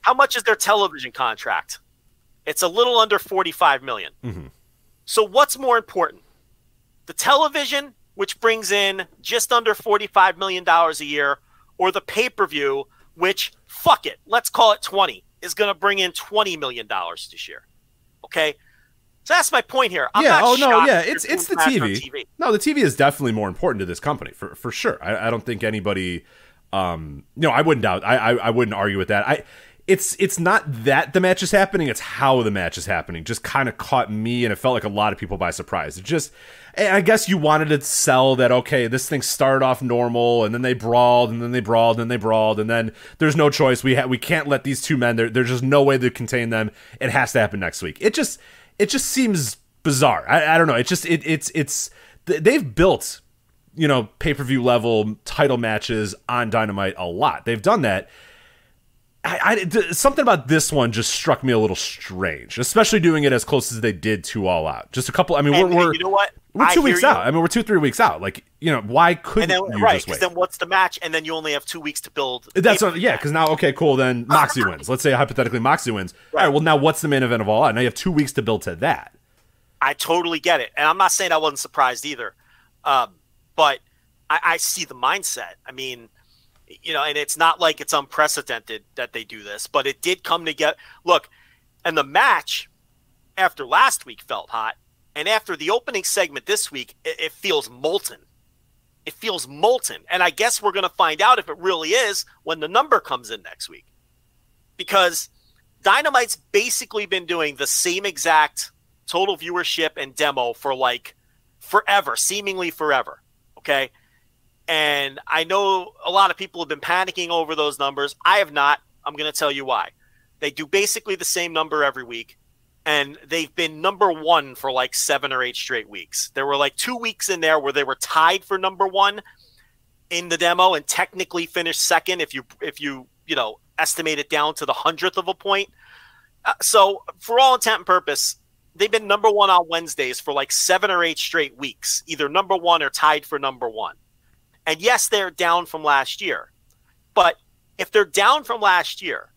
How much is their television contract? It's a little under 45 million. Mm-hmm. So what's more important? The television, which brings in just under $45 million a year, or the pay per view, which, fuck it, let's call it 20 is going to bring in $20 million this year. Okay. So that's my point here. I'm yeah. oh no. Yeah. It's it's the TV. TV. No, the TV is definitely more important to this company for for sure. I, I don't think anybody. Um. You know, I wouldn't doubt. I, I I wouldn't argue with that. I. It's it's not that the match is happening. It's how the match is happening. Just kind of caught me, and it felt like a lot of people by surprise. It just I guess you wanted to sell that okay, this thing started off normal and then they brawled and then they brawled and then they brawled and then there's no choice. We ha- we can't let these two men. There, there's just no way to contain them. It has to happen next week. It just it just seems bizarre. I, I don't know. It just it it's it's they've built you know pay per view level title matches on Dynamite a lot. They've done that I, I, something about this one just struck me a little strange, especially doing it as close as they did to All Out. Just a couple. I mean, we're, we're you know what we're two weeks you. out. I mean, we're two three weeks out. Like you know, why couldn't then, you right, wait? Then what's the match? And then you only have two weeks to build. That's what, yeah. Because now, okay, cool. Then Moxie wins. Let's say hypothetically Moxie wins. Right. All right. Well, now what's the main event of All Out? Now you have two weeks to build to that. I totally get it, and I'm not saying I wasn't surprised either, um, but I, I see the mindset. I mean you know, and it's not like it's unprecedented that they do this, but it did come together. Look, and the match after last week felt hot, and after the opening segment this week, it, it feels molten. It feels molten, and I guess we're going to find out if it really is when the number comes in next week, because Dynamite's basically been doing the same exact total viewership and demo for like forever, seemingly forever. Okay and I know a lot of people have been panicking over those numbers. I have not. I'm going to tell you why. They do basically the same number every week, and they've been number one for like seven or eight straight weeks. There were like two weeks in there where they were tied for number one in the demo and technically finished second if you if you you know estimate it down to the hundredth of a point. Uh, so for all intent and purpose, they've been number one on Wednesdays for like seven or eight straight weeks, either number one or tied for number one. And yes, they're down from last year. But if they're down from last year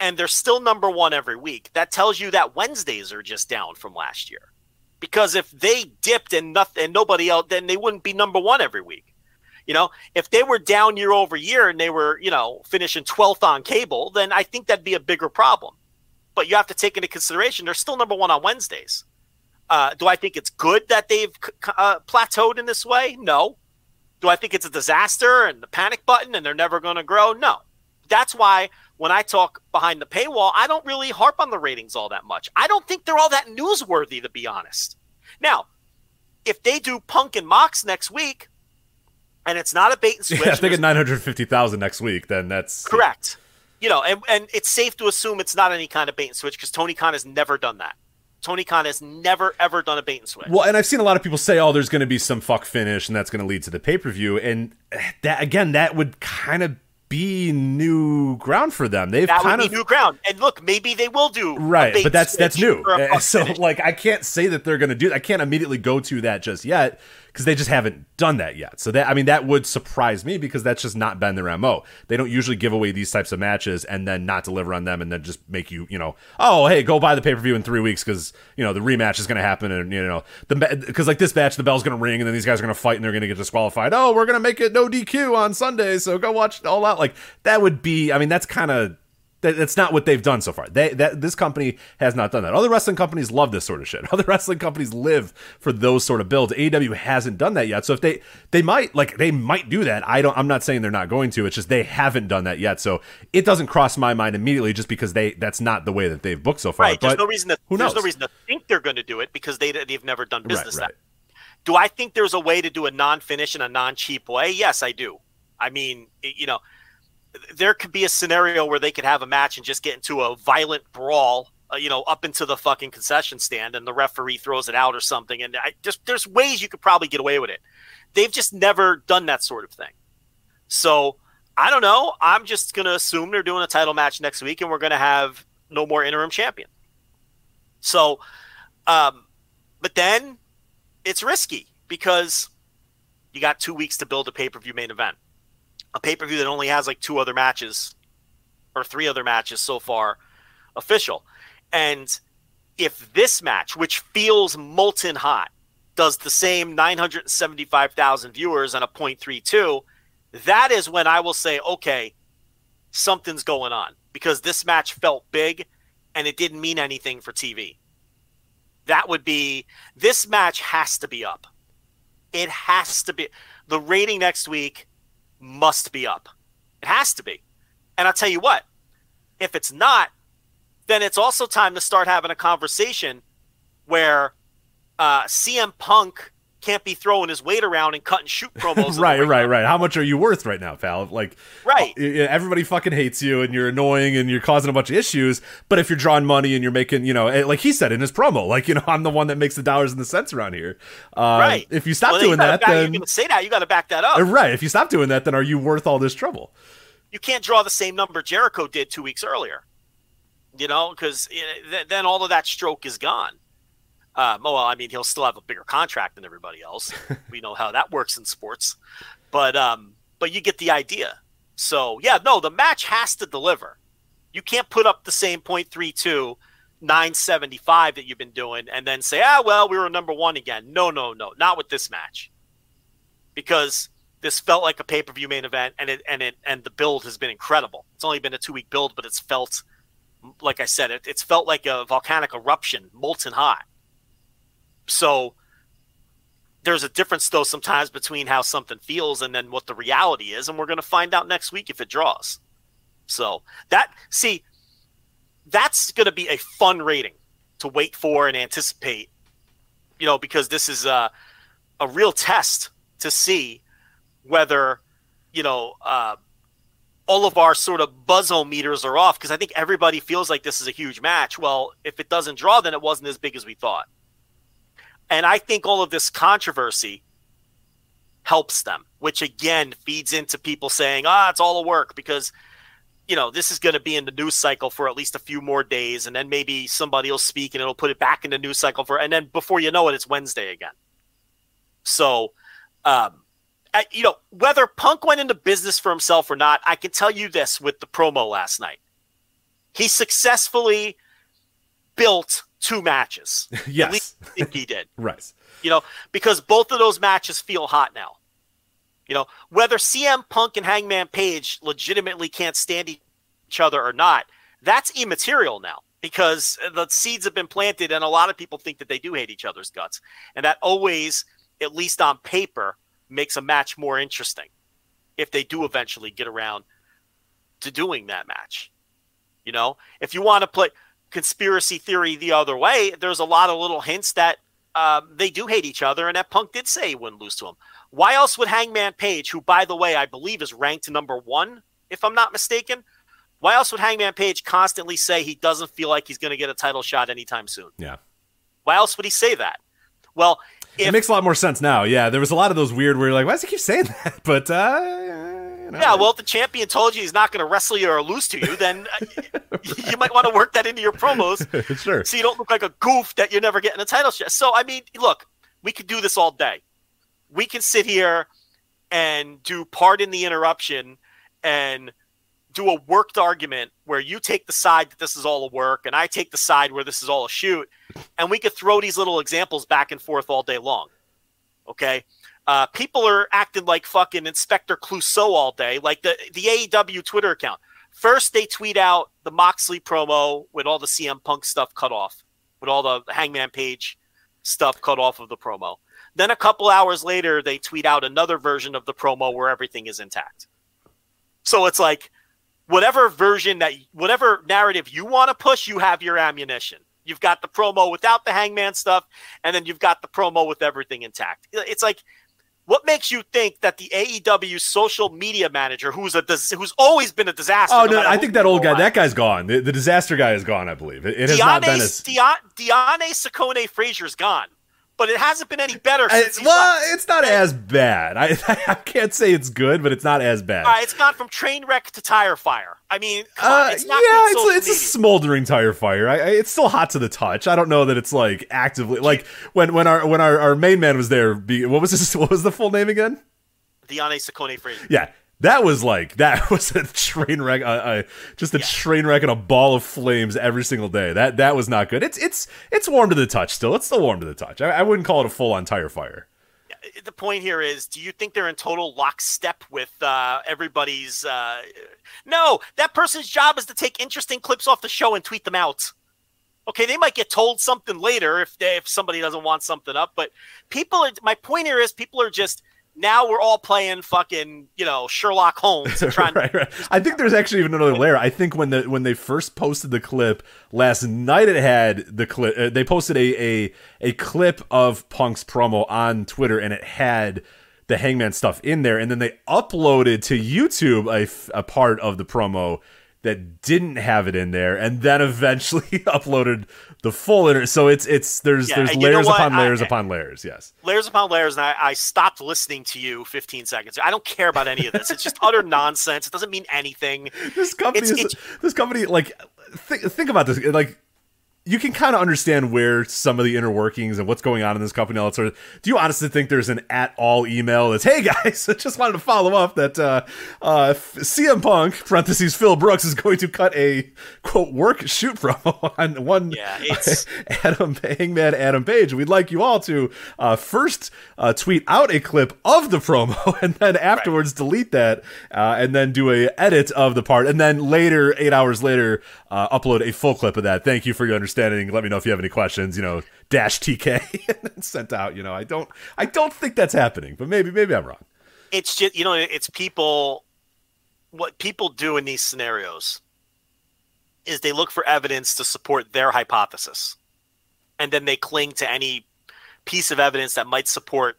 and they're still number one every week, that tells you that Wednesdays are just down from last year. Because if they dipped and nothing and nobody else, then they wouldn't be number one every week. You know, if they were down year over year and they were, you know, finishing 12th on cable, then I think that'd be a bigger problem. but you have to take into consideration they're still number one on Wednesdays. Uh, do I think it's good that they've uh, plateaued in this way? No. Do I think it's a disaster and the panic button and they're never going to grow? No. That's why when I talk behind the paywall, I don't really harp on the ratings all that much. I don't think they're all that newsworthy, to be honest. Now, if they do Punk and Mox next week, and it's not a bait and switch, yeah, if they get nine hundred fifty thousand next week, then that's correct. You know, and, and it's safe to assume it's not any kind of bait and switch because Tony Khan has never done that. Tony Khan has never ever done a bait and switch. Well, and I've seen a lot of people say, "Oh, there's going to be some fuck finish, and that's going to lead to the pay per view." And that again, that would kind of be new ground for them. They've that kind of new ground. And look, maybe they will do right, but that's that's new. So like, I can't say that they're going to do. I can't immediately go to that just yet because they just haven't done that yet. So that I mean that would surprise me because that's just not been their mo. They don't usually give away these types of matches and then not deliver on them and then just make you you know oh hey go buy the pay per view in three weeks because you know the rematch is going to happen and you know the because like this match the bell's going to ring and then these guys are going to fight and they're going to get disqualified. Oh we're going to make it no DQ on Sunday so go watch all out like that would be I mean that's kind of that's not what they've done so far. They that this company has not done that. Other wrestling companies love this sort of shit. Other wrestling companies live for those sort of builds. AEW hasn't done that yet. So if they they might like they might do that. I don't I'm not saying they're not going to. It's just they haven't done that yet. So it doesn't cross my mind immediately just because they that's not the way that they've booked so far. Right. There's but no reason to who there's knows? no reason to think they're going to do it because they they've never done business Right, right. that. Do I think there's a way to do a non-finish in a non-cheap way? Yes, I do. I mean, you know, there could be a scenario where they could have a match and just get into a violent brawl, uh, you know, up into the fucking concession stand, and the referee throws it out or something. And I just there's ways you could probably get away with it. They've just never done that sort of thing. So I don't know. I'm just gonna assume they're doing a title match next week, and we're gonna have no more interim champion. So, um, but then it's risky because you got two weeks to build a pay per view main event a pay per view that only has like two other matches or three other matches so far official. And if this match, which feels molten hot, does the same 975,000 viewers and a 0.32, that is when I will say, okay, something's going on because this match felt big and it didn't mean anything for TV. That would be, this match has to be up. It has to be. The rating next week must be up. It has to be. And I'll tell you what, if it's not, then it's also time to start having a conversation where uh, CM Punk can't be throwing his weight around and cutting shoot promos. right, right, right. How much are you worth right now, pal? Like, Right. Everybody fucking hates you, and you're annoying, and you're causing a bunch of issues. But if you're drawing money and you're making, you know, eh, like he said in his promo, like, you know, I'm the one that makes the dollars and the cents around here. Uh, Right. If you stop Well, doing you that, back- then you're say that. You got to back that up. uh, right. If you stop doing that, then are you worth all this trouble? you can't draw the same number Jericho did two weeks earlier. You know, because th- then all of that stroke is gone. Um, well, I mean, he'll still have a bigger contract than everybody else. we know how that works in sports, but um, but you get the idea. So yeah, no, the match has to deliver. You can't put up the same 0.32, 975 that you've been doing, and then say, ah, well, we were number one again. No, no, no, not with this match, because this felt like a pay per view main event, and it and it and the build has been incredible. It's only been a two week build, but it's felt like I said, it, it's felt like a volcanic eruption, molten hot. So there's a difference though sometimes between how something feels and then what the reality is, and we're going to find out next week if it draws. So that see, that's going to be a fun rating to wait for and anticipate. You know, because this is a a real test to see whether you know uh, all of our sort of buzzo meters are off because I think everybody feels like this is a huge match. Well, if it doesn't draw, then it wasn't as big as we thought. And I think all of this controversy helps them, which again feeds into people saying, ah, it's all a work because, you know, this is going to be in the news cycle for at least a few more days. And then maybe somebody will speak and it'll put it back in the news cycle for, and then before you know it, it's Wednesday again. So, um, you know, whether Punk went into business for himself or not, I can tell you this with the promo last night. He successfully built two matches. At Yes. least I think he did. Right. You know, because both of those matches feel hot now. You know, whether CM Punk and Hangman Page legitimately can't stand each other or not, that's immaterial now. because the seeds have been planted, and a lot of people think that they do hate each other's guts, and that always, at least on paper, makes a match more interesting if they do eventually get around to doing that match. You know, if you want to play conspiracy theory the other way, there's a lot of little hints that um, they do hate each other, and that Punk did say he wouldn't lose to him. Why else would Hangman Page, who by the way I believe is ranked number one, if I'm not mistaken, why else would Hangman Page constantly say he doesn't feel like he's going to get a title shot anytime soon? Yeah. Why else would he say that? Well, if, it makes a lot more sense now. Yeah, there was a lot of those weird where you're like, why does he keep saying that? But uh, you know. yeah, well, if the champion told you he's not going to wrestle you or lose to you, then uh, you might want to work that into your promos, sure. so you don't look like a goof that you're never getting a title shot. So, I mean, look, we could do this all day. We can sit here and do pardon the interruption and do a worked argument where you take the side that this is all a work and I take the side where this is all a shoot, and we could throw these little examples back and forth all day long. Okay. Uh, people are acting like fucking Inspector Clouseau all day, like the, the AEW Twitter account. First, they tweet out the Moxley promo with all the CM Punk stuff cut off, with all the Hangman Page stuff cut off of the promo. Then a couple hours later, they tweet out another version of the promo where everything is intact. So it's like, whatever version that whatever narrative you want to push, you have your ammunition. You've got the promo without the hangman stuff, and then you've got the promo with everything intact. It's like what makes you think that the AEW social media manager, who's a who's always been a disaster? Oh no, I think that old guy, that guy's gone. The, the, disaster guy is gone. I believe it, it has not been as Diane, Diane Sakone Frazier's gone but it hasn't been any better. Since well, it's not as bad. I, I can't say it's good, but it's not as bad. Uh, it's gone from train wreck to tire fire. I mean, uh, it's not yeah, it's, it's a smoldering tire fire. I, I, it's still hot to the touch. I don't know that it's like actively like when when our when our, our main man was there. What was this? What was the full name again? Diane Sakone Frazier. Yeah, that was like that was a train wreck, uh, uh, just a yeah. train wreck and a ball of flames every single day. That that was not good. It's it's it's warm to the touch still. It's still warm to the touch. I, I wouldn't call it a full on tire fire. The point here is, do you think they're in total lockstep with uh, everybody's? Uh... No, that person's job is to take interesting clips off the show and tweet them out. Okay, they might get told something later if they, if somebody doesn't want something up, but people are. My point here is, people are just now we're all playing fucking you know Sherlock Holmes trying. right, right. I think there's actually even another layer. I think when the when they first posted the clip last night, it had the clip. Uh, they posted a, a a clip of Punk's promo on Twitter, and it had the Hangman stuff in there, and then they uploaded to YouTube a, a part of the promo that didn't have it in there, and then eventually uploaded the full internet. So it's it's there's yeah, there's layers upon layers I, upon layers. Yes, layers upon layers. And I, I, stopped listening to you 15 seconds. I don't care about any of this. It's just utter nonsense. It doesn't mean anything. This company it's, is it's, this company like think think about this like you can kind of understand where some of the inner workings and what's going on in this company. All that sort of. Do you honestly think there's an at all email that's, "Hey guys, I just wanted to follow up that uh, uh, CM Punk (parentheses Phil Brooks) is going to cut a quote work shoot promo on one yeah, it's... Adam Hangman Adam Page. We'd like you all to uh, first uh, tweet out a clip of the promo and then afterwards right. delete that uh, and then do a edit of the part and then later, eight hours later, uh, upload a full clip of that. Thank you for your understanding. Let me know if you have any questions. You know, dash TK and sent out. You know, I don't, I don't think that's happening, but maybe, maybe I'm wrong. It's just you know, it's people. What people do in these scenarios is they look for evidence to support their hypothesis, and then they cling to any piece of evidence that might support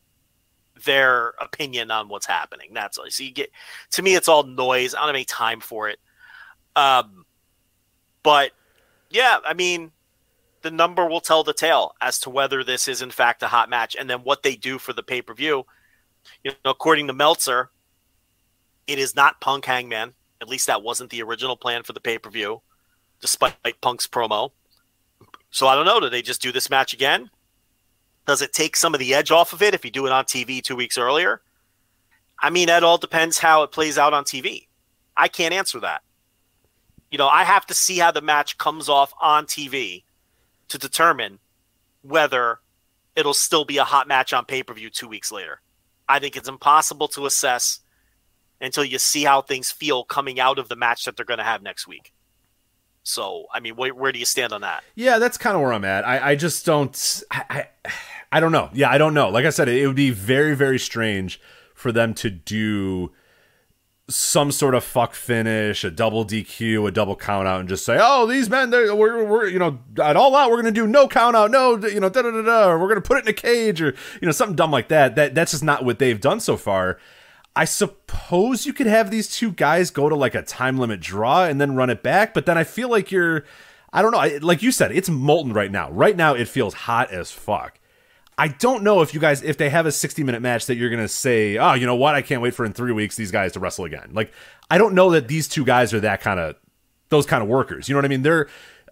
their opinion on what's happening. That's all. So you get to me, it's all noise. I don't have any time for it. Um, but yeah, I mean, the number will tell the tale as to whether this is in fact a hot match and then what they do for the pay per view. You know, according to Meltzer, it is not Punk Hangman. At least that wasn't the original plan for the pay per view, despite Punk's promo. So I don't know. Do they just do this match again? Does it take some of the edge off of it if you do it on TV two weeks earlier? I mean, that all depends how it plays out on TV. I can't answer that. You know, I have to see how the match comes off on TV to determine whether it'll still be a hot match on pay per view two weeks later. I think it's impossible to assess until you see how things feel coming out of the match that they're going to have next week. So, I mean, where, where do you stand on that? Yeah, that's kind of where I'm at. I, I just don't. I, I, I don't know. Yeah, I don't know. Like I said, it, it would be very, very strange for them to do some sort of fuck finish, a double DQ, a double count out, and just say, "Oh, these men, they're, we're, we're, you know, at all out, we're gonna do no count out, no, you know, da da da da, or we're gonna put it in a cage, or you know, something dumb like that." That that's just not what they've done so far. I suppose you could have these two guys go to like a time limit draw and then run it back, but then I feel like you're, I don't know, I, like you said, it's molten right now. Right now, it feels hot as fuck. I don't know if you guys, if they have a 60 minute match, that you're to say, oh, you know what? I can't wait for in three weeks these guys to wrestle again. Like, I don't know that these two guys are that kind of, those kind of workers. You know what I mean? They're,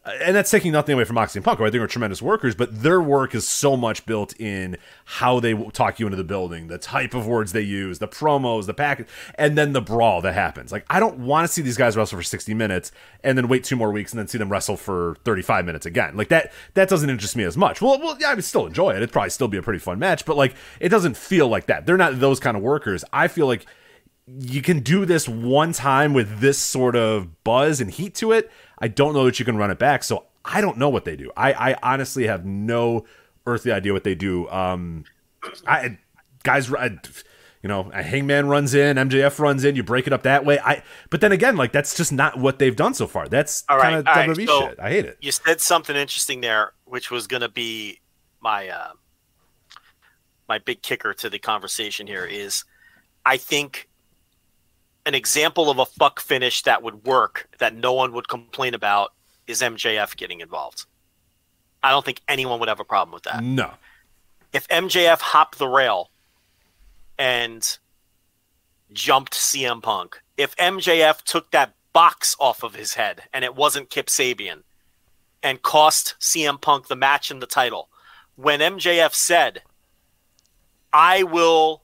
and that's taking nothing away from Moxley and Punk, who I think are tremendous workers, but their work is so much built in how they talk you into the building, the type of words they use, the promos, the package, and then the brawl that happens. Like, I don't want to see these guys wrestle for 60 minutes and then wait two more weeks and then see them wrestle for 35 minutes again. Like, that that doesn't interest me as much. Well, well yeah, I would still enjoy it. It'd probably still be a pretty fun match, but like, it doesn't feel like that. They're not those kind of workers. I feel like you can do this one time with this sort of buzz and heat to it. I don't know that you can run it back. So I don't know what they do. I, I honestly have no earthly idea what they do. Um, I guys, I, you know, a Hangman runs in, MJF runs in, you break it up that way. I, but then again, like that's just not what they've done so far. That's kind of WWE right, so shit. I hate it. You said something interesting there, which was going to be my uh, my big kicker to the conversation here. Is I think an example of a fuck finish that would work that no one would complain about is MJF getting involved. I don't think anyone would have a problem with that. No. If MJF hopped the rail and jumped CM Punk, if MJF took that box off of his head and it wasn't Kip Sabian and cost CM Punk the match and the title, when MJF said, I will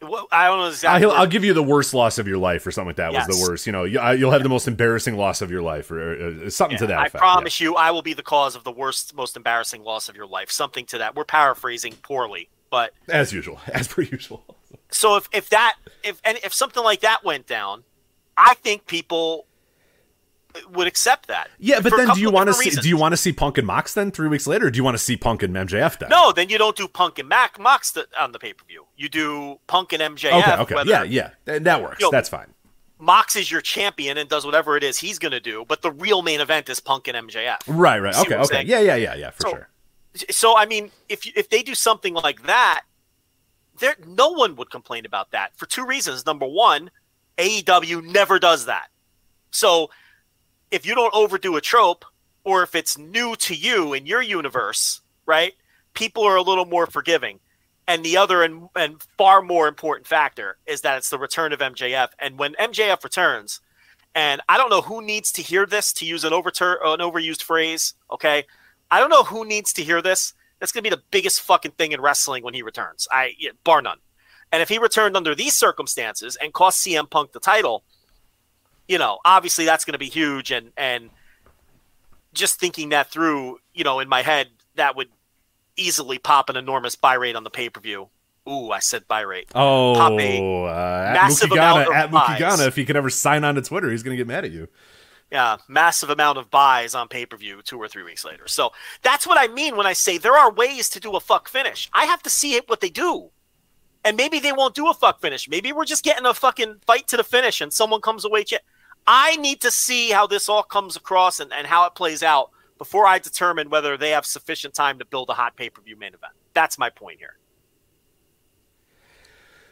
I don't know exactly. I'll, I'll, give you the worst loss of your life, or something like that. Yes. Was the worst. You know, you'll have the most embarrassing loss of your life, or, or something yeah, to that. I effect. promise yeah. you, I will be the cause of the worst, most embarrassing loss of your life. Something to that. We're paraphrasing poorly, but as usual, as per usual. So if if that if and if something like that went down, I think people would accept that. Yeah, but then do you want to see reasons. do you want to see Punk and Mox then three weeks later? do you want to see Punk and MJF then? No, then you don't do Punk and Mac Mox the, on the pay per view. You do Punk and MJF. Okay, okay, whether, yeah, yeah, that works. You know, That's fine. Mox is your champion and does whatever it is he's going to do, but the real main event is Punk and MJF. Right, right. Okay, okay. Yeah, yeah, yeah, yeah, for so, sure. So I mean, if if they do something like that, there no one would complain about that for two reasons. Number one, AEW never does that. So if you don't overdo a trope or if it's new to you in your universe, right? People are a little more forgiving. And the other and, and far more important factor is that it's the return of MJF. And when MJF returns, and I don't know who needs to hear this to use an overtur- an overused phrase, okay? I don't know who needs to hear this. That's going to be the biggest fucking thing in wrestling when he returns. I bar none. And if he returned under these circumstances and cost CM Punk the title, you know, obviously that's going to be huge. And and just thinking that through, you know, in my head, that would easily pop an enormous buy rate on the pay per view. Ooh, I said buy rate. Oh, pop a uh, massive Mukigana, amount of at Mukigana, if he could ever sign on to Twitter, he's going to get mad at you. Yeah, massive amount of buys on pay per view two or three weeks later. So that's what I mean when I say there are ways to do a fuck finish. I have to see it, what they do. And maybe they won't do a fuck finish. Maybe we're just getting a fucking fight to the finish and someone comes away. Ch- I need to see how this all comes across and, and how it plays out before I determine whether they have sufficient time to build a hot pay per view main event. That's my point here.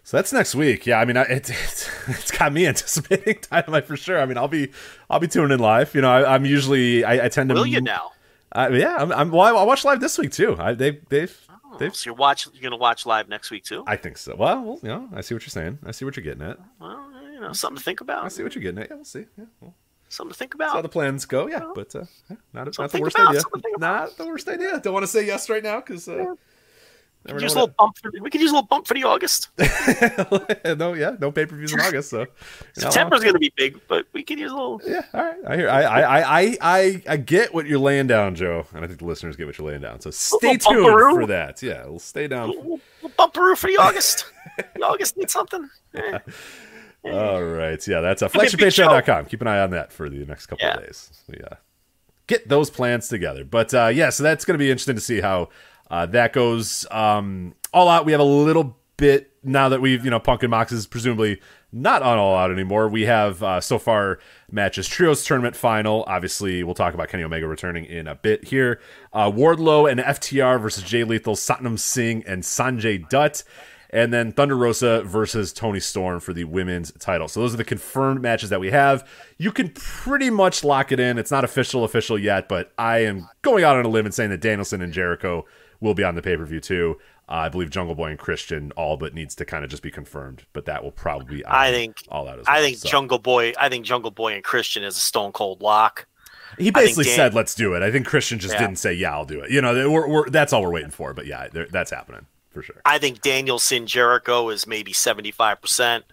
So that's next week. Yeah, I mean, it, it's it's got me anticipating Dynamite for sure. I mean, I'll be I'll be tuning in live. You know, I, am usually I, I, tend to. Will you now? Uh, yeah, I'm, I'm. Well, I, I watch live this week too. I, they they've oh, they've. So you're watch. You're gonna watch live next week too. I think so. Well, you know, I see what you're saying. I see what you're getting at. Well, you know, something to think about. I see what you're getting at. Yeah, we'll see. Yeah, well, something to think about. how the plans go. Yeah, but uh, not, not the worst about, idea. Not the worst idea. Don't want to say yes right now because. Uh, yeah. We could, use a little bump for, we could use a little bump for the August. no, yeah, no pay per views in August. So September's going to be big, but we could use a little. Yeah, all right. I hear. I, I, I, I, I get what you're laying down, Joe, and I think the listeners get what you're laying down. So stay tuned for that. Yeah, we'll stay down. We'll, we'll bumperoo for the August. the August needs something. Eh. All right. Yeah, that's a flagshipatreon.com. Keep an eye on that for the next couple yeah. of days. Yeah. get those plans together. But uh, yeah, so that's going to be interesting to see how uh, that goes. Um, all out, we have a little bit now that we've you know Punk and Mox is presumably not on all out anymore. We have uh, so far matches trios tournament final. Obviously, we'll talk about Kenny Omega returning in a bit here. Uh, Wardlow and FTR versus Jay Lethal, Satnam Singh and Sanjay Dutt. And then Thunder Rosa versus Toni Storm for the women's title. So those are the confirmed matches that we have. You can pretty much lock it in. It's not official official yet, but I am going out on a limb and saying that Danielson and Jericho will be on the pay per view too. Uh, I believe Jungle Boy and Christian all but needs to kind of just be confirmed, but that will probably be I think all out. As I think so. Jungle Boy. I think Jungle Boy and Christian is a stone cold lock. He basically Dan- said, "Let's do it." I think Christian just Yeah. didn't say, "Yeah, I'll do it." You know, we're, we're, that's all we're waiting for. But yeah, that's happening for sure. I think Danielson Jericho is maybe seventy five percent.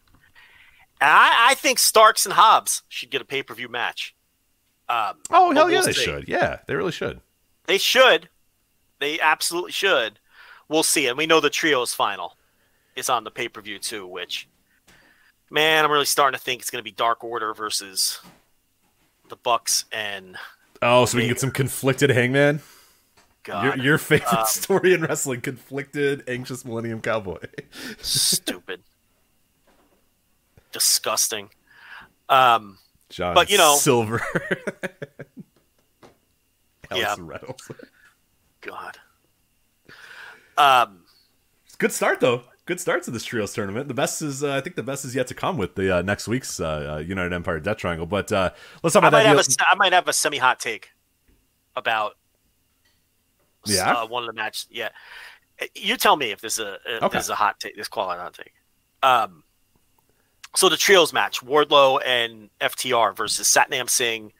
And I, I think Starks and Hobbs should get a pay per view match. Um, Oh hell yeah, we'll they see. should. Yeah, they really should. They should. They absolutely should. We'll see. And we know the trios final is on the pay per view too, which man, I'm really starting to think it's gonna be Dark Order versus the Bucks and Oh, so we can get some conflicted Hangman. God Your, your favorite Um, story in wrestling: conflicted, anxious Millennium Cowboy. stupid. Disgusting. Um John, But, you know- Silver. Yeah. Reynolds. God. Um Good start though. Good start to this trios tournament. The best is, uh, I think, the best is yet to come with the uh, next week's uh, uh, United Empire Death Triangle. But uh, let's talk about might that. deal- a I might have a semi hot take about Yeah? uh, one of the matches. Yeah, Uh, you tell me if this is a if Okay. this is a hot take. This quality hot take. Um, so the trios match: Wardlow and FTR versus Satnam Singh,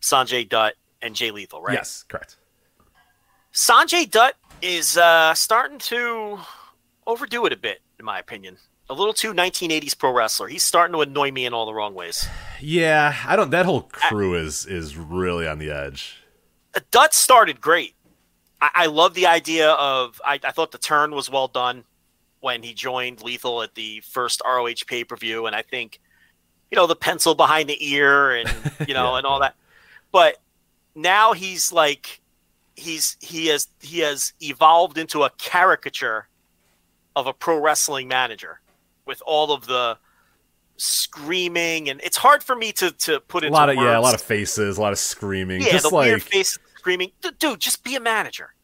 Sanjay Dutt, and Jay Lethal. Right? Yes, correct. Sanjay Dutt is uh, starting to overdo it a bit, in my opinion. A little too 1980s pro wrestler. He's starting to annoy me in all the wrong ways. Yeah, I don't. That whole crew is is really on the edge. Dutt started great. I, I love the idea of. I, I thought the turn was well done when he joined Lethal at the first ROH pay per view, and I think, you know, the pencil behind the ear and you know Yeah, and all that. But now he's like, he's he has he has evolved into a caricature of a pro wrestling manager with all of the screaming and it's hard for me to to put A into lot of yeah, a lot of faces, a lot of screaming. yeah, just the like weird face screaming, dude, just be a manager.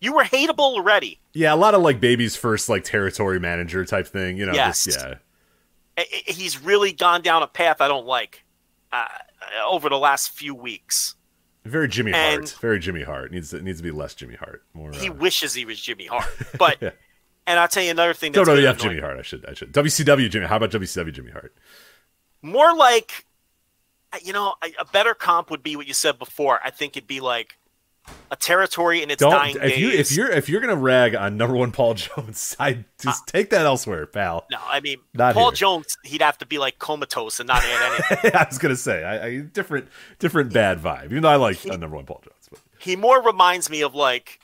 You were hateable already. yeah, a lot of like baby's first like territory manager type thing. You know, Yes. just yeah. He's really gone down a path I don't like uh, over the last few weeks. Very Jimmy And- Hart. Very Jimmy Hart. Needs it needs to be less Jimmy Hart. More. He uh, wishes he was Jimmy Hart, but Yeah. and I'll tell you another thing. That's WWF gonna annoy Jimmy. Hart. I should. I should. WCW Jimmy. How about WCW Jimmy Hart? More like, you know, a, a better comp would be what you said before. I think it'd be like a territory in its Don't dying if You, if you're if you're gonna rag on number one Paul Jones, I just take that elsewhere, pal. no, I mean Not Paul here. Jones. He'd have to be like comatose and not add anything. I was gonna say, I, I different different bad vibe. Even though I like uh, number one Paul Jones, but he more reminds me of like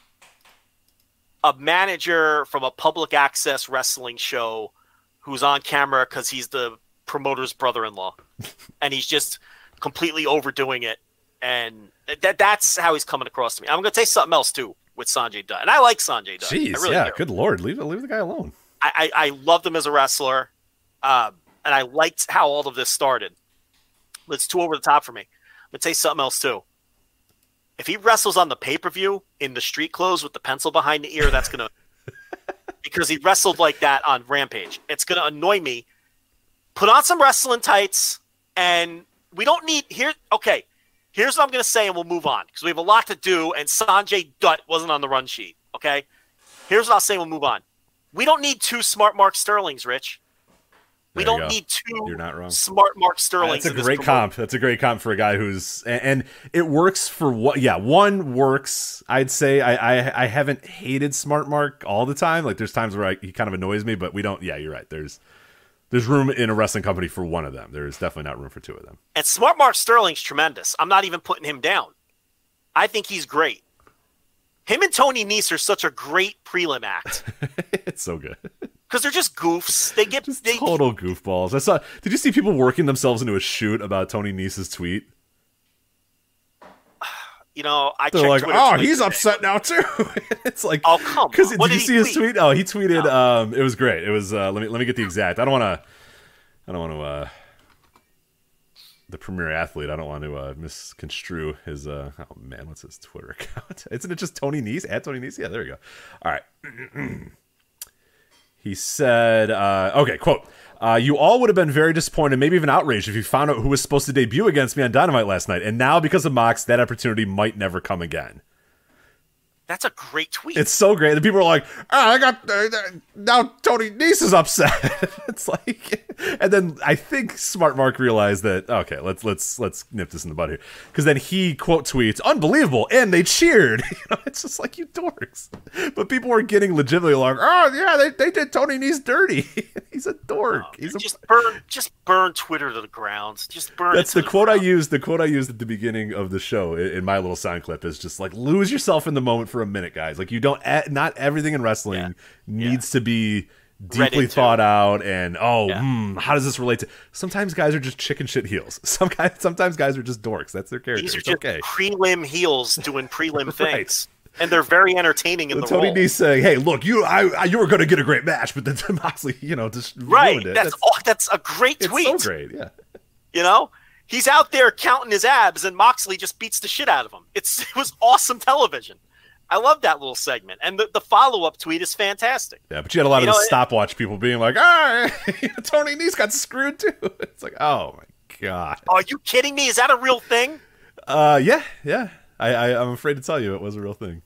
a manager from a public access wrestling show who's on camera because he's the promoter's brother-in-law and he's just completely overdoing it and that that's how he's coming across to me i'm gonna say something else too with sanjay dutt and i like sanjay dutt jeez, I really yeah, good lord, leave leave the guy alone. I, I, I loved him as a wrestler, um, and I liked how all of this started. But It's too over the top for me. But say something else too. If he wrestles on the pay per view in the street clothes with the pencil behind the ear, that's gonna because he wrestled like that on Rampage. It's gonna annoy me. Put on some wrestling tights, and we don't need here. Okay, here's what I'm gonna say, and we'll move on because we have a lot to do. And Sanjay Dutt wasn't on the run sheet. Okay, here's what I'll say. We'll move on. We don't need two smart Mark Sterlings, Rich. We There don't need 2 You're not wrong. smart Mark Sterlings. That's a great comp. That's a great comp for a guy who's and, and it works for what? Yeah, one works. I'd say I, I I haven't hated Smart Mark all the time. Like there's times where I, he kind of annoys me, but we don't. Yeah, you're right. There's there's room in a wrestling company for one of them. There's definitely not room for two of them. And smart Mark Sterling's tremendous. I'm not even putting him down. I think he's great. Him and Tony Nese are such a great prelim act it's so good. because they're just goofs. They get Just they, total goofballs. I saw. Did you see people working themselves into a shoot about Tony Nese's tweet? You know, I They're like, Twitter oh, he's a day." upset now too. it's like, Oh, come because did you see his tweet? tweet? Oh, he tweeted. Um, it was great. It was. Uh, let me let me get the exact. I don't want to. I don't want to. Uh, the premier athlete. I don't want to uh, misconstrue his. Uh, oh man, what's his Twitter account? Isn't it just Tony Nese at Tony Nese? Yeah, there we go. All right. He said, uh, okay, quote, uh, you all would have been very disappointed, maybe even outraged, if you found out who was supposed to debut against me on Dynamite last night. And now, because of Mox, that opportunity might never come again. That's a great tweet. It's so great. The people are like, oh, I got, uh, now Tony Nese is upset. it's like, and then I think Smart Mark realized that, okay, let's, let's, let's nip this in the bud here. Because then he quote tweets, unbelievable. And they cheered. You know, it's just like, you dorks. But people were getting legitimately like, oh, yeah, they, they did Tony Nese dirty. He's a dork. He's a just burn, just burn Twitter to the ground. Just burn. That's to the quote I used. The quote I used at the beginning of the show in, in my little sound clip is just like lose yourself in the moment for a minute, guys. Like you don't. Not everything in wrestling Yeah. needs to be deeply into. thought out and oh, Yeah. hmm, how does this relate to? Sometimes guys are just chicken shit heels. Some guys, sometimes guys are just dorks. That's their character. These are It's just okay. prelim heels doing prelim Right. things, and they're very entertaining in But the Tony role. Nese saying, "Hey, look, you, I, I you were going to get a great match, but then Moxley, you know, just Right. ruined it. That's oh, that's a great tweet. it's tweet. so great. Yeah, You know, he's out there counting his abs, and Moxley just beats the shit out of him. It's it was awesome television. I love that little segment, and the, the follow up tweet is fantastic. yeah. But you had a lot You of know, the it- stopwatch people being like, "Ah, Tony Nese got screwed too." It's like, oh my god. Are you kidding me? Is that a real thing? Uh, yeah, yeah. I, I I'm afraid to tell you it was a real thing.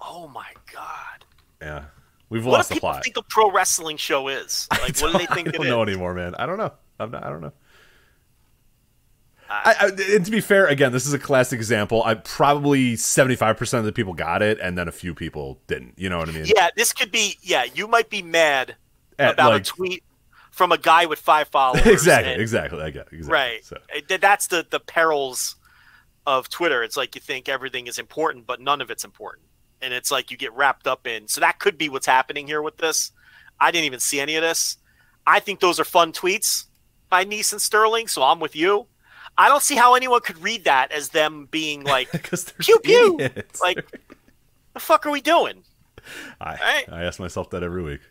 Oh my god! Yeah, we've What lost do the people plot. think a pro wrestling show is? Like, what do they think I don't is? know anymore, man. I don't know. I'm not, I don't know. I, I, and to be fair, again, this is a classic example. I probably 75% of the people got it, and then a few people didn't. You know what I mean? Yeah, this could be. Yeah, you might be mad At, about like- a tweet from a guy with five followers. exactly, and- exactly. I get it, exactly. Right. So, That's the the perils of Twitter. It's like you think everything is important, but none of it's important, and it's like you get wrapped up in. So that could be what's happening here with this. I didn't even see any of this. I think those are fun tweets by Nese and Sterling, so I'm with you. I don't see how anyone could read that as them being like, pew pew. idiots. Like, the fuck are we doing? I, right. I ask myself that every week.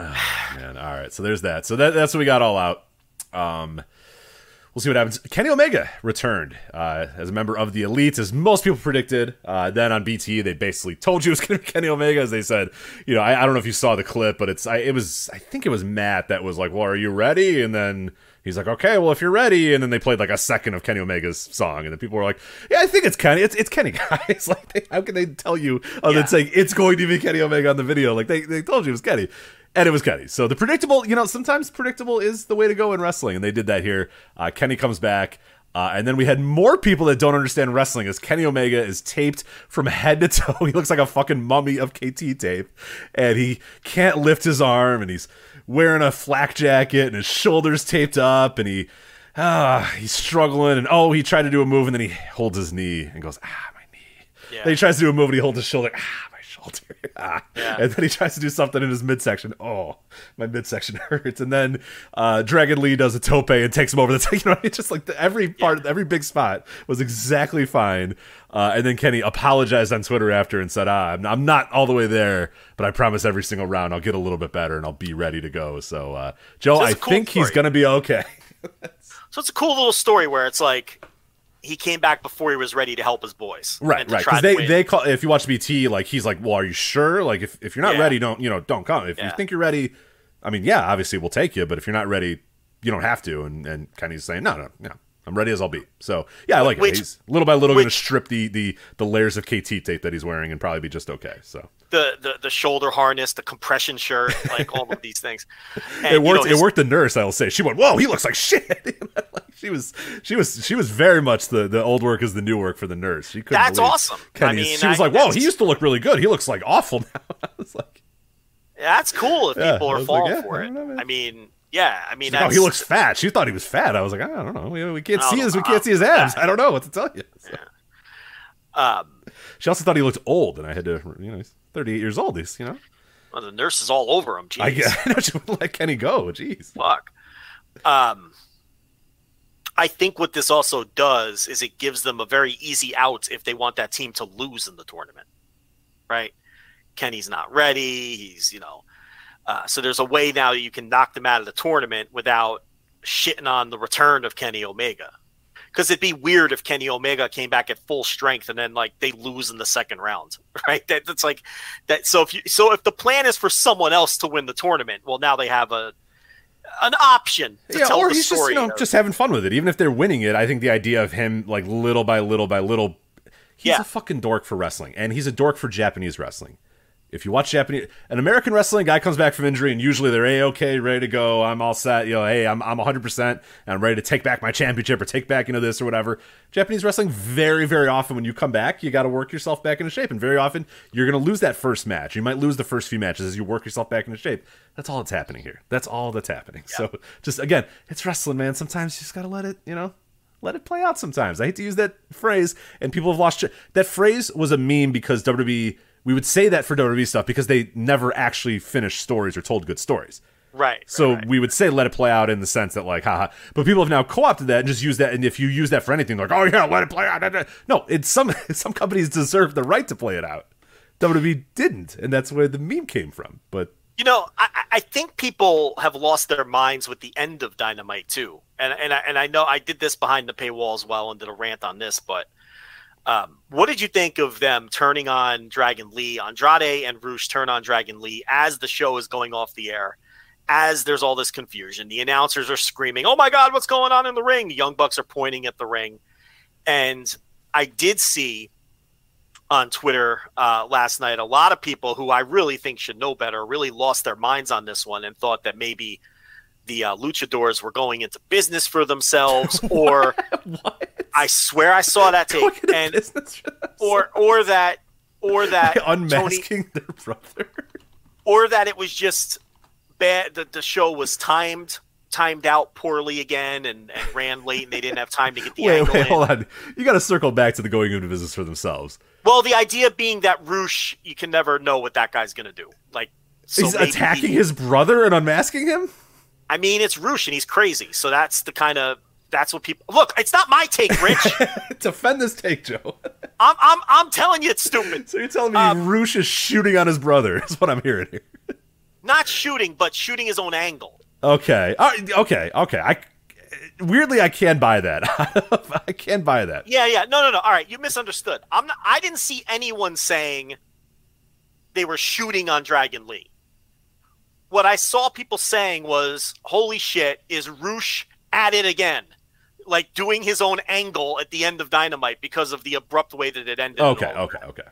Oh, man. All right. So there's that. So that, that's what we got all out. Um, we'll see what happens. Kenny Omega returned uh, as a member of the Elite, as most people predicted. Uh, then on BT, they basically told you it was going to be Kenny Omega, as they said. You know, I, I don't know if you saw the clip, but it's I, it was I think it was Matt that was like, "Well, are you ready?" And then he's like, "Okay, well, if you're ready," and then they played like a second of Kenny Omega's song, and then people were like, "Yeah, I think it's Kenny. It's it's Kenny, guys. like, they, how can they tell you other Yeah. than saying it's going to be Kenny Omega on the video? Like they they told you it was Kenny." And it was Kenny. So the predictable, you know, sometimes predictable is the way to go in wrestling, and they did that here. Uh, Kenny comes back. Uh, and then we had more people that don't understand wrestling as Kenny Omega is taped from head to toe. He looks like a fucking mummy of KT tape. And he can't lift his arm and he's wearing a flak jacket and his shoulders taped up and he ah he's struggling and oh he tried to do a move and then he holds his knee and goes, ah my knee. Yeah. Then he tries to do a move and he holds his shoulder, ah shoulder. ah. Yeah. And then he tries to do something in his midsection. Oh, my midsection hurts. And then uh, Dragon Lee does a tope and takes him over the. You know, it's just like the, every part, every big spot was exactly fine. Uh, and then Kenny apologized on Twitter after and said, "Ah, I'm, I'm not all the way there, but I promise every single round I'll get a little bit better and I'll be ready to go." So, uh, Joe, So I cool think he's gonna be okay. So it's a cool little story where it's like he came back before he was ready to help his boys. Right, right. Because they, win. they call if you watch BT, like he's like, "Well, are you sure? Like, if, if you're not Yeah. ready, don't you know, don't come. If you think you're ready, I mean, yeah, obviously we'll take you. But if you're not ready, you don't have to." And and Kenny's saying, "No, no, no, I'm ready as I'll be." So yeah, I like Which- it. He's little by little going to strip the the the layers of KT tape that he's wearing and probably be just okay. So the, the the shoulder harness, the compression shirt, like all of these things. And, it you know, worked. his- it worked. The nurse, I'll say, she went, "Whoa, he looks like shit." She was she was she was very much the the old work is the new work for the nurse. She couldn't. That's awesome. I mean, she was I- like, "Whoa, that's- he used to look really good. He looks like awful now." I was like. That's cool if Yeah, people I are was like, falling yeah, for I it. know. I mean, yeah, I mean, like, oh, he looks fat. She thought he was fat. I was like, I don't know. We, we can't see his. We can't see his abs. I don't know what to tell you. So- Um, She also thought he looked old, and I had to, you know, 38 years old. He's, you know, well, the nurse is all over him. Jeez, I, guess, I know she wouldn't let Kenny go. Jeez. fuck. Um, I think what this also does is it gives them a very easy out if they want that team to lose in the tournament, right? Kenny's not ready. He's, you know, uh, so there's a way now you can knock them out of the tournament without shitting on the return of Kenny Omega. Because it'd be weird if Kenny Omega came back at full strength and then like they lose in the second round, right? That, that's like that. So if you so if the plan is for someone else to win the tournament, well now they have a an option to yeah, tell or the he's just story. you know of- just having fun with it. Even if they're winning it, I think the idea of him like little by little by little, he's Yeah. a fucking dork for wrestling, and he's a dork for Japanese wrestling. If you watch Japanese, an American wrestling guy comes back from injury, and usually they're a okay, ready to go. I'm all set. You know, hey, I'm I'm 100, percent and I'm ready to take back my championship or take back you know this or whatever. Japanese wrestling, very very often when you come back, you got to work yourself back into shape, and very often you're going to lose that first match. You might lose the first few matches as you work yourself back into shape. That's all that's happening here. That's all that's happening. So just again, it's wrestling, man. Sometimes you just got to let it, you know, let it play out sometimes. I hate to use that phrase, and people have lost. That phrase was a meme because WWE. We would say that for WWE stuff because they never actually finished stories or told good stories. right. So right, we would say let it play out in the sense that like haha. But people have now co-opted that and just use that. And if you use that for anything, like oh yeah, let it play out. No, it's some some companies deserve the right to play it out. WWE didn't, and that's where the meme came from. But You know, I, I- I think people have lost their minds with the end of Dynamite too, and and I, and I know I did this behind the paywall as well and did a rant on this, but um, what did you think of them turning on Dragon Lee, Andrade and Rush turn on Dragon Lee as the show is going off the air? As there's all this confusion, the announcers are screaming, "Oh my God, what's going on in the ring?" The Young Bucks are pointing at the ring, and I did see on Twitter uh, last night a lot of people who I really think should know better really lost their minds on this one and thought that maybe the uh, luchadors were going into business for themselves, or I swear I saw that take. And or or that or that Tony, unmasking their brother. or that it was just bad. The, the show was timed timed out poorly again and, and ran late, and they didn't have time to get the Wait, angle wait, in. hold on. You got to circle back to the going into business for themselves. Well, the idea being that Rush, you can never know what that guy's going to do. Like, so He's attacking he- his brother and unmasking him. I mean, it's Rush and he's crazy. So that's the kind of that's what people look. It's not my take, Rich. Defend this take, Joe. I'm I'm I'm telling you, it's stupid. So you're telling me Um, Rush is shooting on his brother? Is what I'm hearing here. Not shooting, but shooting his own angle. Okay. Right, okay. Okay. I weirdly I can buy that. I can buy that. Yeah, yeah. No, no, no. All right, you misunderstood. I'm not. I didn't see anyone saying they were shooting on Dragon Lee. What I saw people saying was, "Holy shit, is Rush at it again?" Like doing his own angle at the end of Dynamite because of the abrupt way that it ended. Okay. Okay. Okay.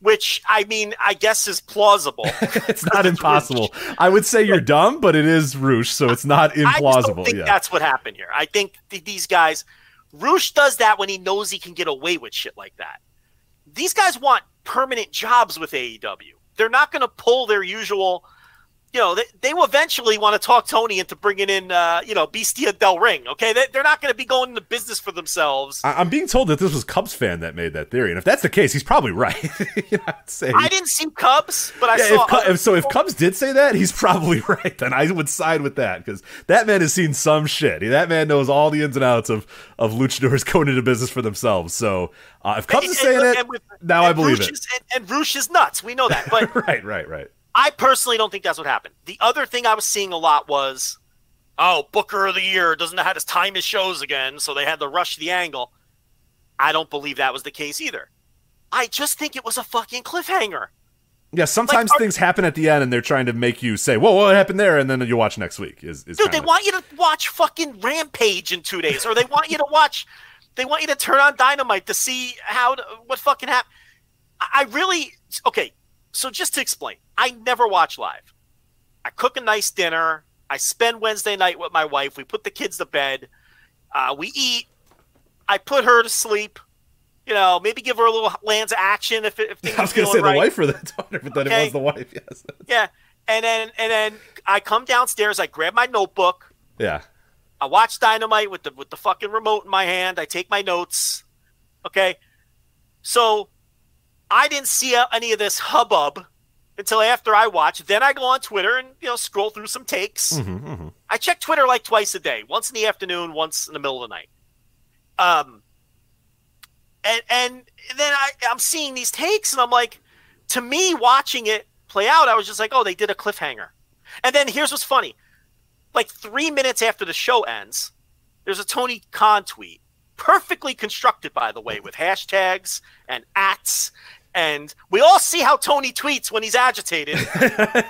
Which I mean, I guess is plausible. It's not impossible. I would say you're dumb, but it is Rush, so it's not I implausible. don't think yeah. that's what happened here. I think th- these guys, Rush does that when he knows he can get away with shit like that. These guys want permanent jobs with AEW. They're not going to pull their usual. You know, they, they will eventually want to talk Tony into bringing in, uh, you know, Bestia Del Ring. Okay, they, they're not going to be going into business for themselves. I- I'm being told that this was Cubs fan that made that theory, and if that's the case, he's probably right. you know. I didn't see Cubs, but I Yeah, saw. if, if- so if Cubs did say that, he's probably right. Then I would side with that because that man has seen some shit. That man knows all the ins and outs of of luchadors going into business for themselves. So uh, if Cubs and- is saying and- it, and with- now I believe Rush it. Is, and, and Rush is nuts. We know that, but right, right, right. I personally don't think that's what happened. The other thing I was seeing a lot was, oh, Booker of the Year doesn't know how to time his shows again, so they had to rush the angle. I don't believe that was the case either. I just think it was a fucking cliffhanger. Yeah, sometimes are- things happen at the end, and they're trying to make you say, "Whoa, what happened there?" And then you watch next week. Is, is Dude, they want you to watch fucking Rampage in two days, or they want you to watch, they want you to turn on Dynamite to see how what fucking happened. I really okay. So just to explain, I never watch live. I cook a nice dinner. I spend Wednesday night with my wife. We put the kids to bed. Uh, we eat. I put her to sleep. You know, maybe give her a little Lanza action if, if things I was going to say right. the wife or the daughter, but then it was the wife. Yes. Yeah, and then and then I come downstairs. I grab my notebook. Yeah. I watch Dynamite with the with the fucking remote in my hand. I take my notes. Okay, so I didn't see uh, any of this hubbub until after I watch. Then I go on Twitter and you know scroll through some takes. Mm-hmm, I check Twitter like twice a day, once in the afternoon, once in the middle of the night. Um, and and then I I'm seeing these takes and I'm like, to me watching it play out, I was just like, oh, they did a cliffhanger. And then here's what's funny, like three minutes after the show ends, there's a Tony Khan tweet, perfectly constructed by the way, with hashtags and ats, and we all see how Tony tweets when he's agitated.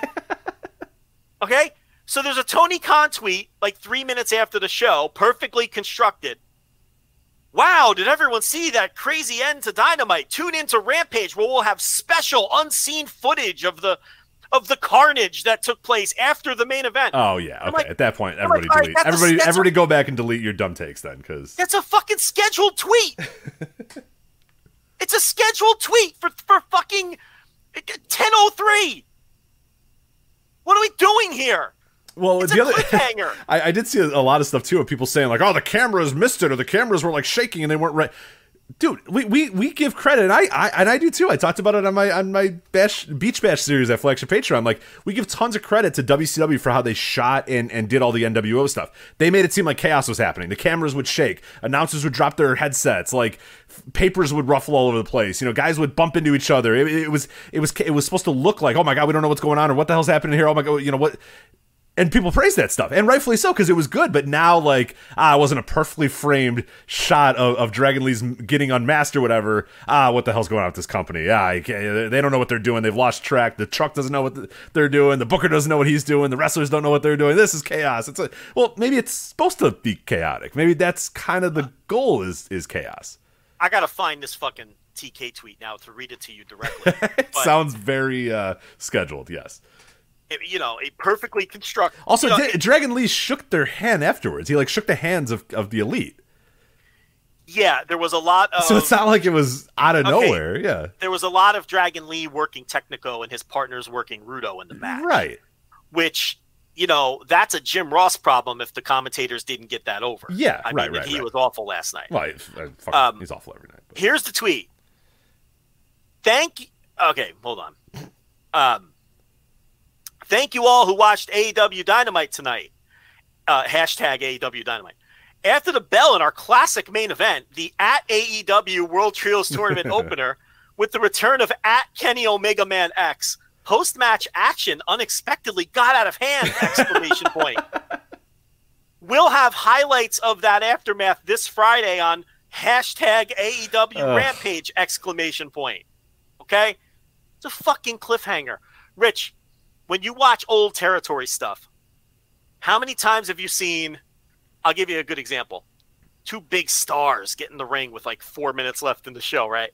okay, so there's a Tony Khan tweet like three minutes after the show, perfectly constructed. Wow, did everyone see that crazy end to Dynamite? Tune into Rampage where we'll have special unseen footage of the of the carnage that took place after the main event. Oh yeah, okay. like- At that point, everybody like, delete. a- everybody, everybody, go back and delete your dumb takes then, because That's a fucking scheduled tweet. it's a scheduled tweet for for fucking uh, 10:03. What are we doing here? well, It's the a other. cliffhanger. I, I did see a, a lot of stuff too of people saying like, "Oh, the cameras missed it," or the cameras were like shaking and they weren't right. Dude, we, we, we give credit. And I, I and I do too. I talked about it on my on my bash beach bash series at flagship Patreon. Like we give tons of credit to WCW for how they shot and and did all the NWO stuff. They made it seem like chaos was happening. The cameras would shake, announcers would drop their headsets, like papers would ruffle all over the place. You know, guys would bump into each other. It, it was it was it was supposed to look like, oh my god, we don't know what's going on or what the hell's happening here. Oh my god, you know what? And people praise that stuff and rightfully so because it was good but now like ah it wasn't a perfectly framed shot of, of dragon lee's getting unmasked or whatever. Ah what the hell's going on with this company? Can't- they don't know what they're doing. They've lost track. The truck doesn't know what the- they're doing. The booker doesn't know what he's doing. The wrestlers don't know what they're doing. This is chaos. It's a well maybe it's supposed to be chaotic. Maybe that's kind of the goal is is chaos. I gotta find this fucking TK tweet now to read it to you directly. it sounds very uh scheduled yes you know, a perfectly constructed. also you know, Dra- dragon lee shook their hand afterwards he like shook the hands of, of the elite yeah, there was a lot of So it's not like it was out of Okay. nowhere. Yeah. there was a lot of Dragon Lee working Technico and his partners working Rudo in the match. Right. Which, you know, that's a Jim Ross problem if the commentators didn't get that over. Yeah, I right, mean, right, he right. was awful last night. Well, uh, fuck, Um, he's awful every night. but- Here's the tweet. Thank Okay, hold on. Um, thank you all who watched AEW Dynamite tonight. Uh, hashtag AEW Dynamite. After the bell in our classic main event, the at AEW World Trios Tournament opener, with the return of at Kenny Omega Man X, post match action unexpectedly got out of hand! Exclamation point. We'll have highlights of that aftermath this Friday on hashtag AEW Ugh. Rampage! Exclamation point. Okay, it's a fucking cliffhanger. Rich, when you watch old territory stuff, how many times have you seen? I'll give you a good example. Two big stars get in the ring with like four minutes left in the show, right?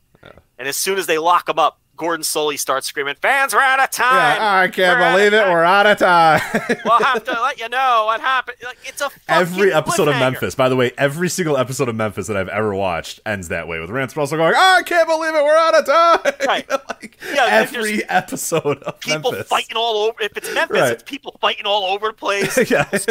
And as soon as they lock them up, Gordon Solie starts screaming, "Fans we're out of time! Yeah, I can't We're believe it. time. We're out of time. We'll have to let you know what happened." Like it's a every episode of. Memphis, by the way, every single episode of Memphis that I've ever watched ends that way with Lance Russell going, "Oh, I can't believe it. We're out of time." Right. like, Yeah, every episode of Memphis. People Memphis. fighting all over. If it's Memphis, Right. it's people fighting all over the place. yeah, this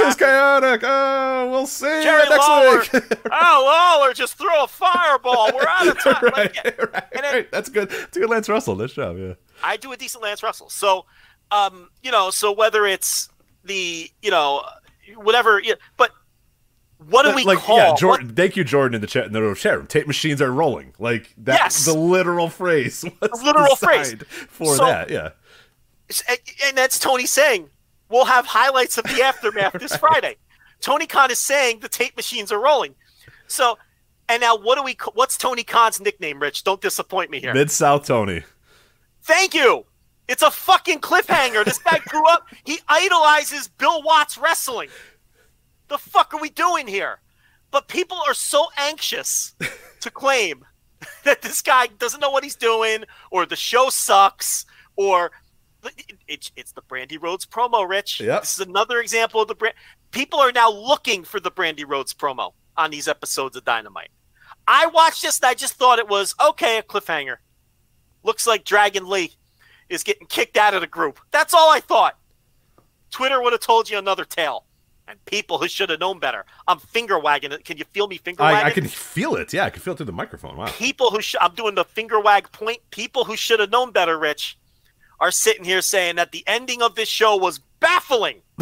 is chaotic. Oh, we'll see Jerry you next Lawler. week. oh, Lawler, just throw a fireball. We're out of time. right, Like, right, right. That's good. That's a good Lance Russell. Nice job. Yeah. I do a decent Lance Russell. So, um, you know, so whether it's the, you know, whatever, yeah, but what do we like call? yeah, what- Jordan. Thank you, Jordan, in the chat in the chat room. Tape machines are rolling. Like that's Yes. the literal phrase. Was The literal phrase. for So- that. Yeah. and that's Tony saying we'll have highlights of the aftermath this Friday. Tony Khan is saying the tape machines are rolling. So, and now what do we? What's Tony Khan's nickname? Rich, don't disappoint me here. Mid South Tony. Thank you. It's a fucking cliffhanger. This guy grew up. He idolizes Bill Watts wrestling. The fuck are we doing here? But people are so anxious to claim that this guy doesn't know what he's doing, or the show sucks, or it's it's the Brandi Rhodes promo. Rich, Yep. this is another example of the brand. People are now looking for the Brandi Rhodes promo on these episodes of Dynamite. I watched this and I just thought it was okay, a cliffhanger. Looks like Dragon Lee is getting kicked out of the group. That's all I thought. Twitter would have told you another tale. And people who should have known better. I'm finger wagging it. Can you feel me finger wagging? I, I can feel it. Yeah, I can feel it through the microphone. Wow. people who sh- I'm doing the finger wag point. People who should have known better, Rich, are sitting here saying that the ending of this show was baffling.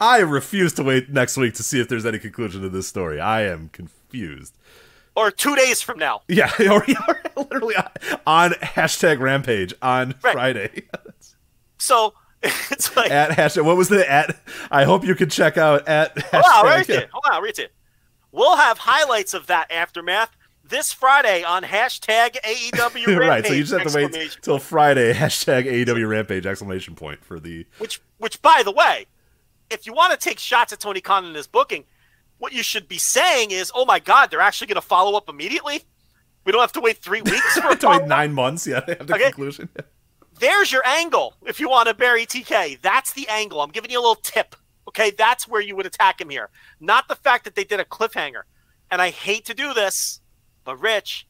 I refuse to wait next week to see if there's any conclusion to this story. I am confused. Or two days from now. Yeah, or, or literally on, hashtag Rampage on Right. Friday. So it's like, at hashtag, what was the at? I hope you can check out at hashtag. hold on, right there. Hold on, read it. We'll have highlights of that aftermath this Friday on hashtag AEW Rampage. right, so you just have to wait till Friday. Hashtag AEW Rampage! Exclamation point for the. Which, which, by the way, if you want to take shots at Tony Khan and his booking, what you should be saying is, "Oh my God, they're actually going to follow up immediately. We don't have to wait three weeks for to wait nine months. Yeah, they have the Okay. conclusion. There's your angle if you want to bury TK. That's the angle. I'm giving you a little tip. Okay, that's where you would attack him here. Not the fact that they did a cliffhanger. And I hate to do this, but Rich,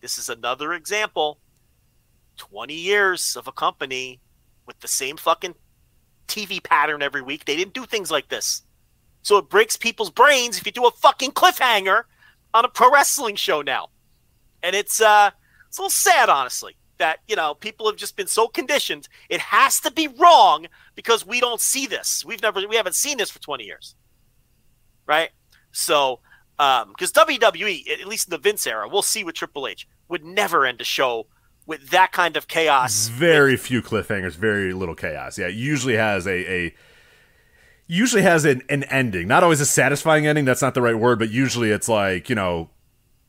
this is another example. 20 years of a company with the same fucking TV pattern every week. They didn't do things like this. So it breaks people's brains if you do a fucking cliffhanger on a pro wrestling show now. And it's uh it's a little sad honestly that, you know, people have just been so conditioned. It has to be wrong because we don't see this. We've never we haven't seen this for 20 years. Right? So um because WWE, at least in the Vince era, we'll see with Triple H, would never end a show with that kind of chaos. Very few cliffhangers, very little chaos. Yeah, it usually has a a usually has an, an ending. Not always a satisfying ending. That's not the right word, but usually it's like you know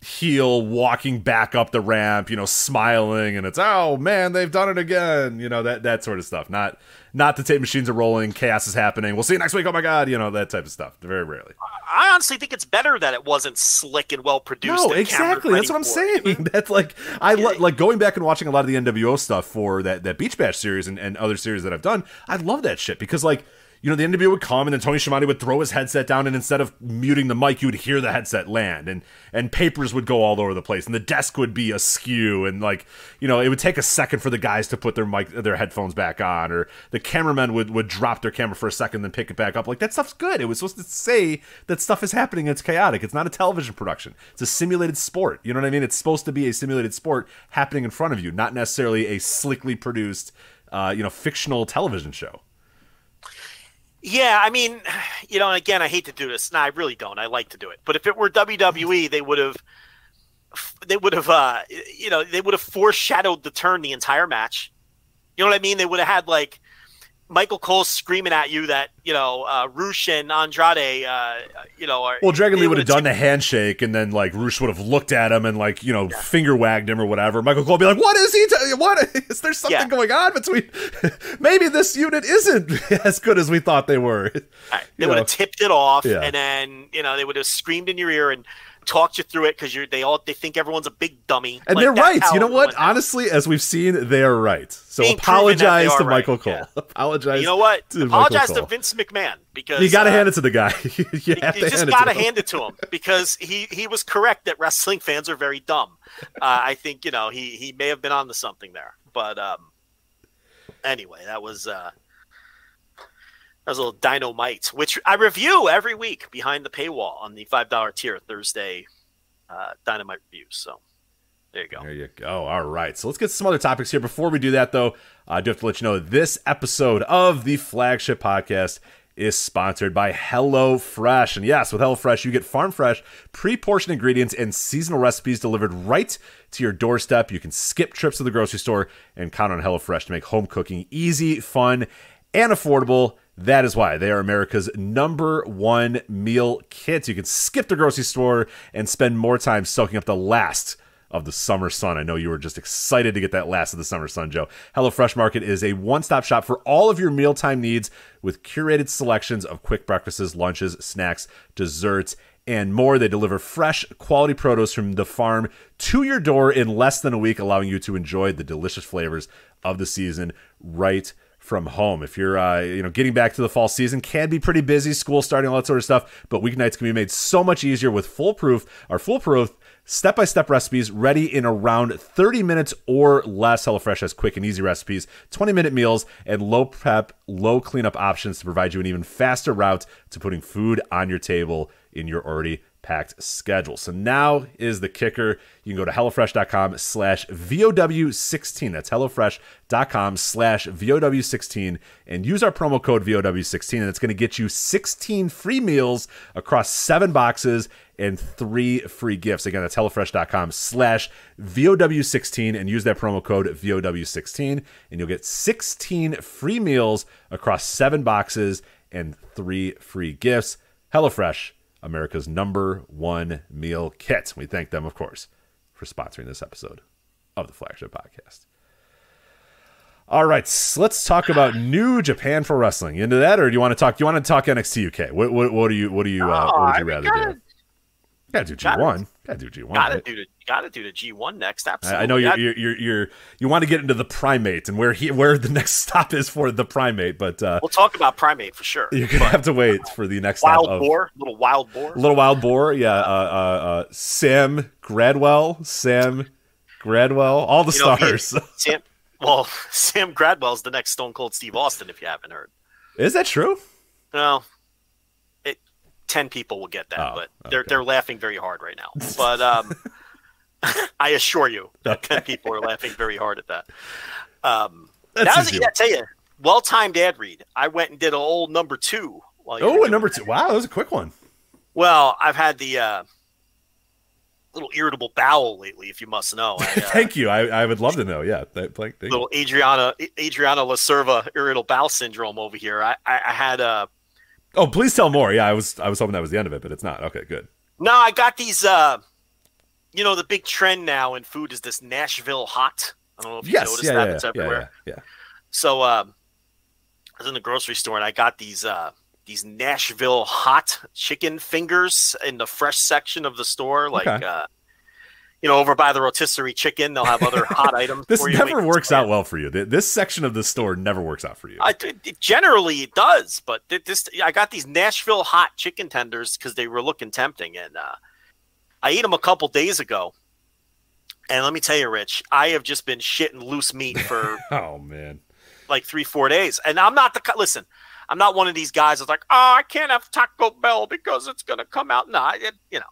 heel walking back up the ramp, you know, smiling, and it's oh man, they've done it again. You know that that sort of stuff. Not not the tape machines are rolling, chaos is happening. We'll see you next week. Oh my god, you know that type of stuff. Very rarely. I honestly think it's better that it wasn't slick and well produced. No, exactly. That's what I'm camera-ready it. saying. That's like I lo- like going back and watching a lot of the NWO stuff for that that Beach Bash series and, and other series that I've done. I love that shit because like you know the interview would come and then Tony Schiavone would throw his headset down and instead of muting the mic, you would hear the headset land and and papers would go all over the place and the desk would be askew and like you know it would take a second for the guys to put their mic their headphones back on or the cameramen would would drop their camera for a second then pick it back up like that stuff's good. It was supposed to say that stuff is happening. It's chaotic. It's not a television production. It's a simulated sport. You know what I mean? It's supposed to be a simulated sport happening in front of you, not necessarily a slickly produced, uh, you know, fictional television show. Yeah, I mean, you know, again, I hate to do this. No, I really don't. I like to do it. But if it were WWE, they would have, they would have, uh, you know, they would have foreshadowed the turn the entire match. You know what I mean? They would have had like Michael Cole screaming at you that you know uh, Rush and Andrade, uh, you know, are, Well, Dragon Lee would have done the handshake, and then like Rush would have looked at him and like you know finger wagged him or whatever. Michael Cole would be like, "What is he? T- what is there something Yeah. going on between? Maybe this unit isn't as good as we thought they were." Right. They would have tipped it off, Yeah. and then you know they would have screamed in your ear and talked you through it because you're they all they think everyone's a big dummy. And Like, they're right. You know what? Honestly, as we've seen, they are right. So Being proven that they apologize to right, Michael Cole. yeah. Apologize. You know what? To Apologize to Vince McMahon because You got to uh, hand it to the guy. you have you to just got to to hand it to him because he he was correct that wrestling fans are very dumb. Uh, I think you know he he may have been onto something there, but um, anyway, that was uh, that was a little dynamite, which I review every week behind the paywall on the five dollar tier Thursday uh, dynamite reviews. So there you go. There you go. All right. So let's get some other topics here. Before we do that, though, I do have to let you know this episode of the flagship podcast is sponsored by HelloFresh. And yes, with HelloFresh, you get farm fresh, pre portioned ingredients and seasonal recipes delivered right to your doorstep. You can skip trips to the grocery store and count on HelloFresh to make home cooking easy, fun, and affordable. That is why they are America's number one meal kit. You can skip the grocery store and spend more time soaking up the last of the summer sun. I know you were just excited to get that last of the summer sun, Joe. HelloFresh Market is a one stop shop for all of your mealtime needs with curated selections of quick breakfasts, lunches, snacks, desserts, and more. They deliver fresh, quality produce from the farm to your door in less than a week, allowing you to enjoy the delicious flavors of the season right from home. If you're, uh, you know, getting back to the fall season, can be pretty busy, school starting, all that sort of stuff. But weeknights can be made so much easier with foolproof or foolproof step-by-step recipes ready in around 30 minutes or less. HelloFresh has quick and easy recipes, 20-minute meals, and low prep, low cleanup options to provide you an even faster route to putting food on your table in your already packed schedule. So now is the kicker. You can go to HelloFresh.com slash VOW16. That's HelloFresh.com slash VOW16 and use our promo code VOW16 and it's going to get you 16 free meals across seven boxes and three free gifts. Again, that's HelloFresh.com slash VOW16 and use that promo code VOW16 and you'll get 16 free meals across seven boxes and three free gifts. HelloFresh America's number one meal kit. We thank them, of course, for sponsoring this episode of the Flagship Podcast. All right, so let's talk about New Japan for Wrestling. You into that, or do you want to talk? Do you want to talk NXT UK? What, what, what do you what do you uh, what would you rather do? Gotta do G one. Gotta do G one. Gotta right? do the gotta do the G one next. I, Absolutely. I know you're, you're you're you're you want to get into the primate and where he where the next stop is for the primate, but uh, we'll talk about primate for sure. you're gonna have to wait for the next stop Wild of boar, little wild boar. Little Wild Boar, yeah. Uh, uh, uh, Sam Gradwell, Sam Gradwell, all the You know, he- stars. Sam, well, Sam Gradwell's the next Stone Cold Steve Austin. If you haven't heard, Is that true? no, ten people will get that, Oh, but they're okay. they're laughing very hard right now. But um, I assure you, that ten people are laughing very hard at that. Um, That's that was, easy. yeah, I tell you, well timed ad read. I went and did an old number two. Oh, a number two. Wow, that was a quick one. Well, I've had the uh, little irritable bowel lately, if you must know. I, uh, Thank you. I, I would love to know. Yeah, thank, thank little Adriana Adriana Lacerva irritable bowel syndrome over here. I, I, I had uh Oh, please tell more. Yeah, I was I was hoping that was the end of it, but it's not. Okay, good. no, I got these uh you know the big trend now in food is this Nashville hot. I don't know if you Yes, noticed yeah, that yeah, it's yeah, everywhere. yeah, yeah. So um I was in the grocery store and I got these uh these Nashville hot chicken fingers in the fresh section of the store like Okay. uh you know, over by the rotisserie chicken, they'll have other hot items. This for you. never works out well for you. This section of the store never works out for you. I, it, generally it does, but this I got these Nashville hot chicken tenders because they were looking tempting, and uh, I ate them a couple days ago. And let me tell you, Rich, I have just been shitting loose meat for oh man. like three, four days, and I'm not the listen. I'm not one of these guys that's like, oh, I can't have Taco Bell because it's gonna come out. No, it, you know,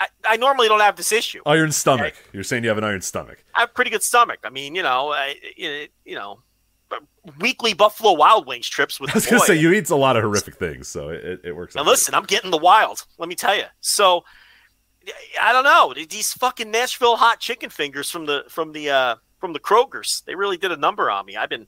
I, I normally don't have this issue. Iron stomach. You're saying you have an iron stomach. I have a pretty good stomach. I mean, you know, I, you know, weekly Buffalo Wild Wings trips with I was the gonna boy. say you eat a lot of horrific things, so it, it works. Out listen, I'm getting the wild. Let me tell you. So I don't know these fucking Nashville hot chicken fingers from the from the uh, from the Krogers. They really did a number on me. I've been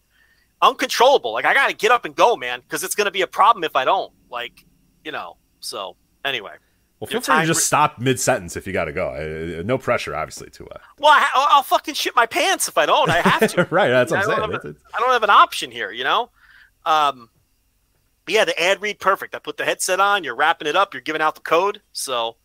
uncontrollable. Like I got to get up and go, man, because it's going to be a problem if I don't. Like you know. So anyway, Well, feel free to just re- stop mid sentence if you got to go. I- I- no pressure, obviously, to uh, well, I, I'll, I'll fucking shit my pants if I don't. I have to. right. That's what I I'm don't saying. have It's- it's- I don't have an option here, you know. Um, but yeah, the ad read perfect. I put the headset on. You're wrapping it up. You're giving out the code. So,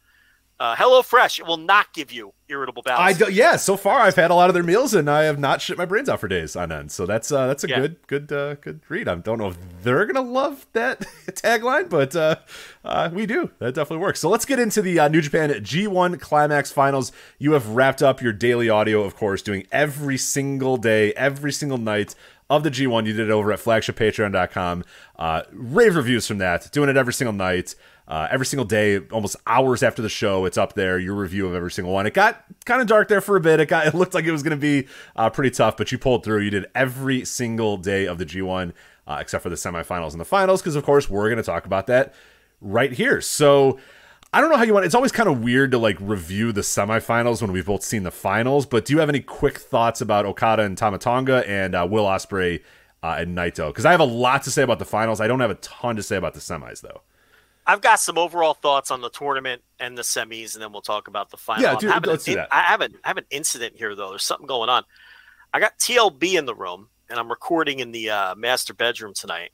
uh, Hello Fresh, it will not give you irritable bowel. I do, yeah. So far, I've had a lot of their meals, and I have not shit my brains out for days on end. So that's uh, that's a Yeah. good good uh, good read. I don't know if they're gonna love that tagline, but uh, uh, we do. That definitely works. So let's get into the uh, New Japan G1 Climax Finals. You have wrapped up your daily audio, of course, doing every single day, every single night of the G1. You did it over at flagshippatreon.com. Uh, rave reviews from that. Doing it every single night. Uh, every single day, almost hours after the show, it's up there. Your review of every single one. It got kind of dark there for a bit. It got it looked like it was going to be uh, pretty tough, but you pulled through. You did every single day of the G1, uh, except for the semifinals and the finals, because of course we're going to talk about that right here. So I don't know how you want. It's always kind of weird to like review the semifinals when we've both seen the finals. But do you have any quick thoughts about Okada and Tama Tonga and uh, Will Ospreay uh, and Naito? Because I have a lot to say about the finals. I don't have a ton to say about the semis though. I've got some overall thoughts on the tournament and the semis, and then we'll talk about the final. Yeah, do- having let's an do that. I have an I have an incident here though. There's something going on. I got TLB in the room, and I'm recording in the uh, master bedroom tonight.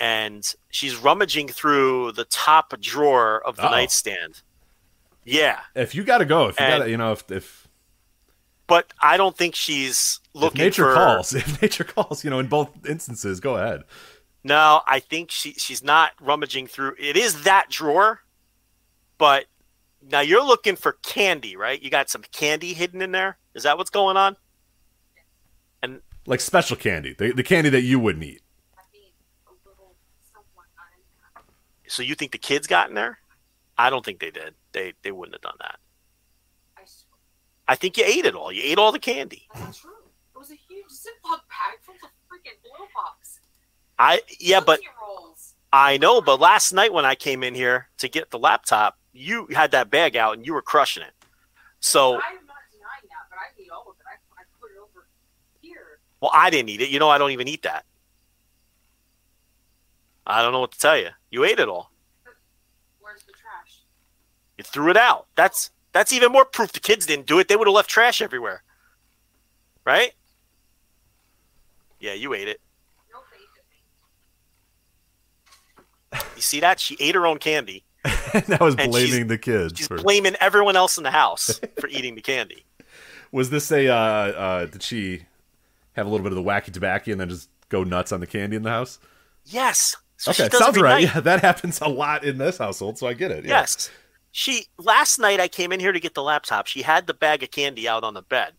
And she's rummaging through the top drawer of the Uh-oh. nightstand. Yeah, If you got to go, if you got to, you know, if if, but I don't think she's if looking nature for. calls, if nature calls, you know, in both instances, go ahead. No, I think she she's not rummaging through. It is that drawer, but now you're looking for candy, right? You got some candy hidden in there. Is that what's going on? And like special candy, the, the candy that you wouldn't eat. So you think the kids got in there? I don't think they did. They they wouldn't have done that. I think you ate it all. You ate all the candy. that's true. It was a huge Ziploc bag full of freaking blow box. I yeah, but I know. But last night when I came in here to get the laptop, you had that bag out and you were crushing it. So I'm not denying that, but I ate all of it. I, I put it over here. well, I didn't eat it. You know, I don't even eat that. I don't know what to tell you. You ate it all. Where's the trash? You threw it out. That's that's even more proof the kids didn't do it. They would have left trash everywhere. Right? Yeah, you ate it. No faith in me. You see that? She ate her own candy. and I was blaming the kids. She's for- blaming everyone else in the house for eating the candy. was this a? Uh, uh, did she have a little bit of the wacky tobacco and then just go nuts on the candy in the house? Yes. So Okay, sounds right. night. Yeah, that happens a lot in this household, so I get it. Yeah. Yes. She last night I came in here to get the laptop. She had the bag of candy out on the bed.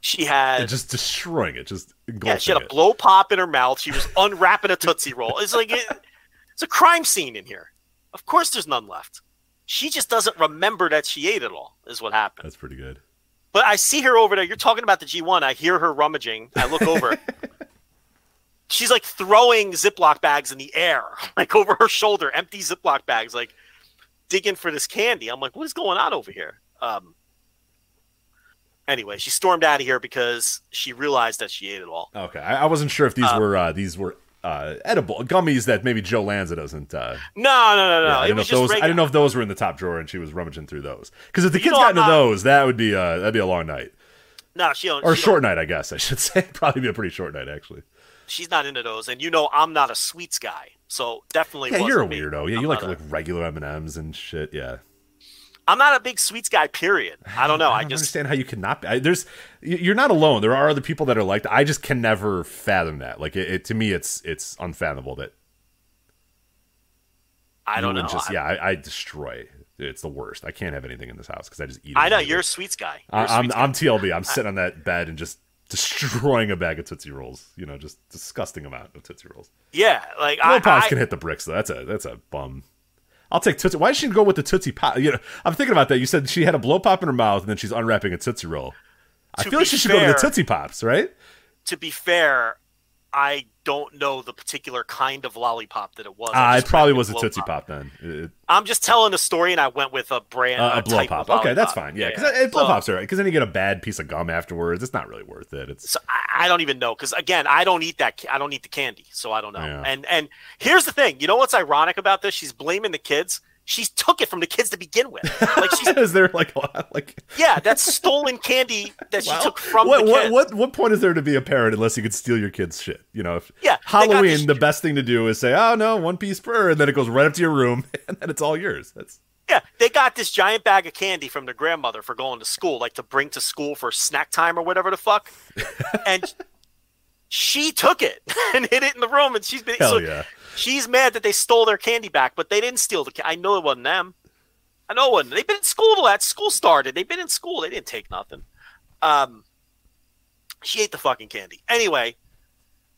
She had And just destroying it, just yeah, she had a it. blow pop in her mouth. She was unwrapping a tootsie roll. It's like it, it's a crime scene in here. Of course, there's none left. She just doesn't remember that she ate it all. Is what happened. That's pretty good. But I see her over there. You're talking about the G1. I hear her rummaging. I look over. She's like throwing Ziploc bags in the air, like over her shoulder, empty Ziploc bags, like digging for this candy. I'm like, what is going on over here? Um. Anyway, she stormed out of here because she realized that she ate it all. Okay, I, I wasn't sure if these Um, were uh, these were uh, edible gummies that maybe Joe Lanza doesn't. Uh, No, no, no, no. yeah, I didn't know if those. I didn't know if those were in the top drawer and she was rummaging through those. Because if the You kids got into not- those, that would be uh, that'd be a long night No, she don't. or she short don't- night, I guess I should say. Probably be a pretty short night actually. She's not into those, and you know I'm not a sweets guy, so definitely. Yeah, you're a me. weirdo. Yeah, I'm you like a- like regular M and M's and shit. Yeah, I'm not a big sweets guy. Period. I don't know. I I don't just understand how you cannot be. I, there's you're not alone. There are other people that are like. I just can never fathom that. Like it, it to me, it's it's unfathomable that I don't know. Just I, yeah, I, I destroy. It's the worst. I can't have anything in this house because I just eat. it I know you're a sweets guy. You're I, I'm sweets I'm. TLB. I'm sitting on that bed and just destroying a bag of Tootsie Rolls. You know, just disgusting amount of Tootsie Rolls. Yeah, like I, pops I, can hit the bricks though. That's a that's a bum. I'll take Tootsie. Why did she go with the Tootsie Pop? You know, I'm thinking about that. You said she had a blow pop in her mouth and then she's unwrapping a Tootsie Roll. I feel like she should go to the Tootsie Pops, right? to be fair, I don't know the particular kind of lollipop that it was. I Uh, it probably was a Tootsie blow Pop then. It- I'm just telling a story, and I went with a brand, uh, a, a blow pop. Okay, that's fine. Yeah, because blow So- pops are right. Because then you get a bad piece of gum afterwards. It's not really worth it. It's So I, I don't even know because again, I don't eat that. I don't eat the candy, so I don't know. Yeah. And and here's the thing. You know what's ironic about this? She's blaming the kids. She took it from the kids to begin with. Like she's is there like a- like yeah, that's stolen candy that she took from what, the what, kids. what what point is there to be a parent unless you could steal your kid's shit? You know, if Yeah, Halloween, this- the best thing to do is say, "Oh no, one piece per," and then it goes right up to your room, and then it's all yours. That's Yeah, they got this giant bag of candy from their grandmother for going to school, like to bring to school for snack time or whatever the fuck. and she took it and hid it in the room, and she's been hell so yeah. She's mad that they stole their candy back, but they didn't steal the. Ca- I know it wasn't them. I know it wasn't. They've been in school till that school started. They've been in school. They didn't take nothing. Um, she ate the fucking candy. Anyway,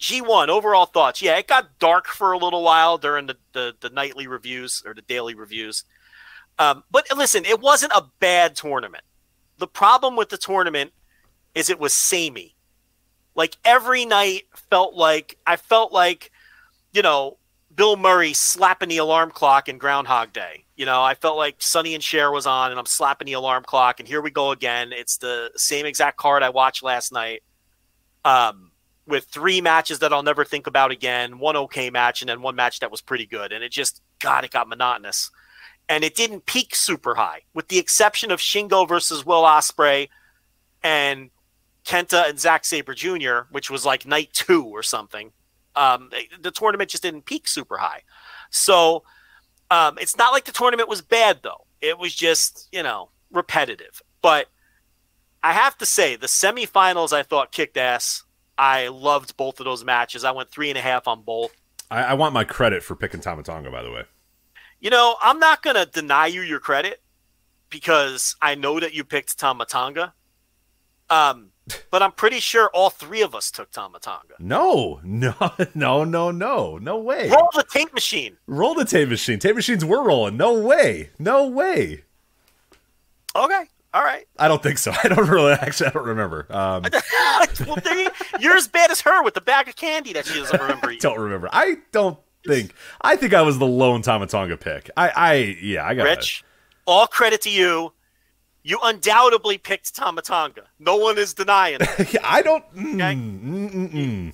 G1 overall thoughts. Yeah, it got dark for a little while during the the, the nightly reviews or the daily reviews. Um, but listen, it wasn't a bad tournament. The problem with the tournament is it was samey. Like every night felt like I felt like, you know, Bill Murray slapping the alarm clock in Groundhog Day. You know, I felt like Sonny and Cher was on, and I'm slapping the alarm clock, and here we go again. It's the same exact card I watched last night, um, with three matches that I'll never think about again, one okay match, and then one match that was pretty good, and it just, God, it got monotonous, and it didn't peak super high, with the exception of Shingo versus Will Ospreay, and Kenta and Zack Sabre Jr., which was like night two or something um, the tournament just didn't peak super high. So um, it's not like the tournament was bad though. It was just you know repetitive. But I have to say the semifinals I thought kicked ass. I loved both of those matches. I went three and a half on both. I, I want my credit for picking Tama Tonga, by the way. You know, I'm not gonna deny you your credit because I know that you picked Tama Tonga. Um, but I'm pretty sure all three of us took Tama Tonga. No, no, no, no, no, no way. Roll the tape machine. Roll the tape machine. Tape machines were rolling. No way. No way. Okay. All right. I don't think so. I don't really actually. I don't remember. Um, well, you, you're as bad as her with the bag of candy that she doesn't remember. eating. don't remember. I don't think. I think I was the lone Tama Tonga pick. I. I. Yeah. I got Rich, all credit to you. You undoubtedly picked Tama Tonga. No one is denying it. I don't. mm, Okay. mm, mm, mm.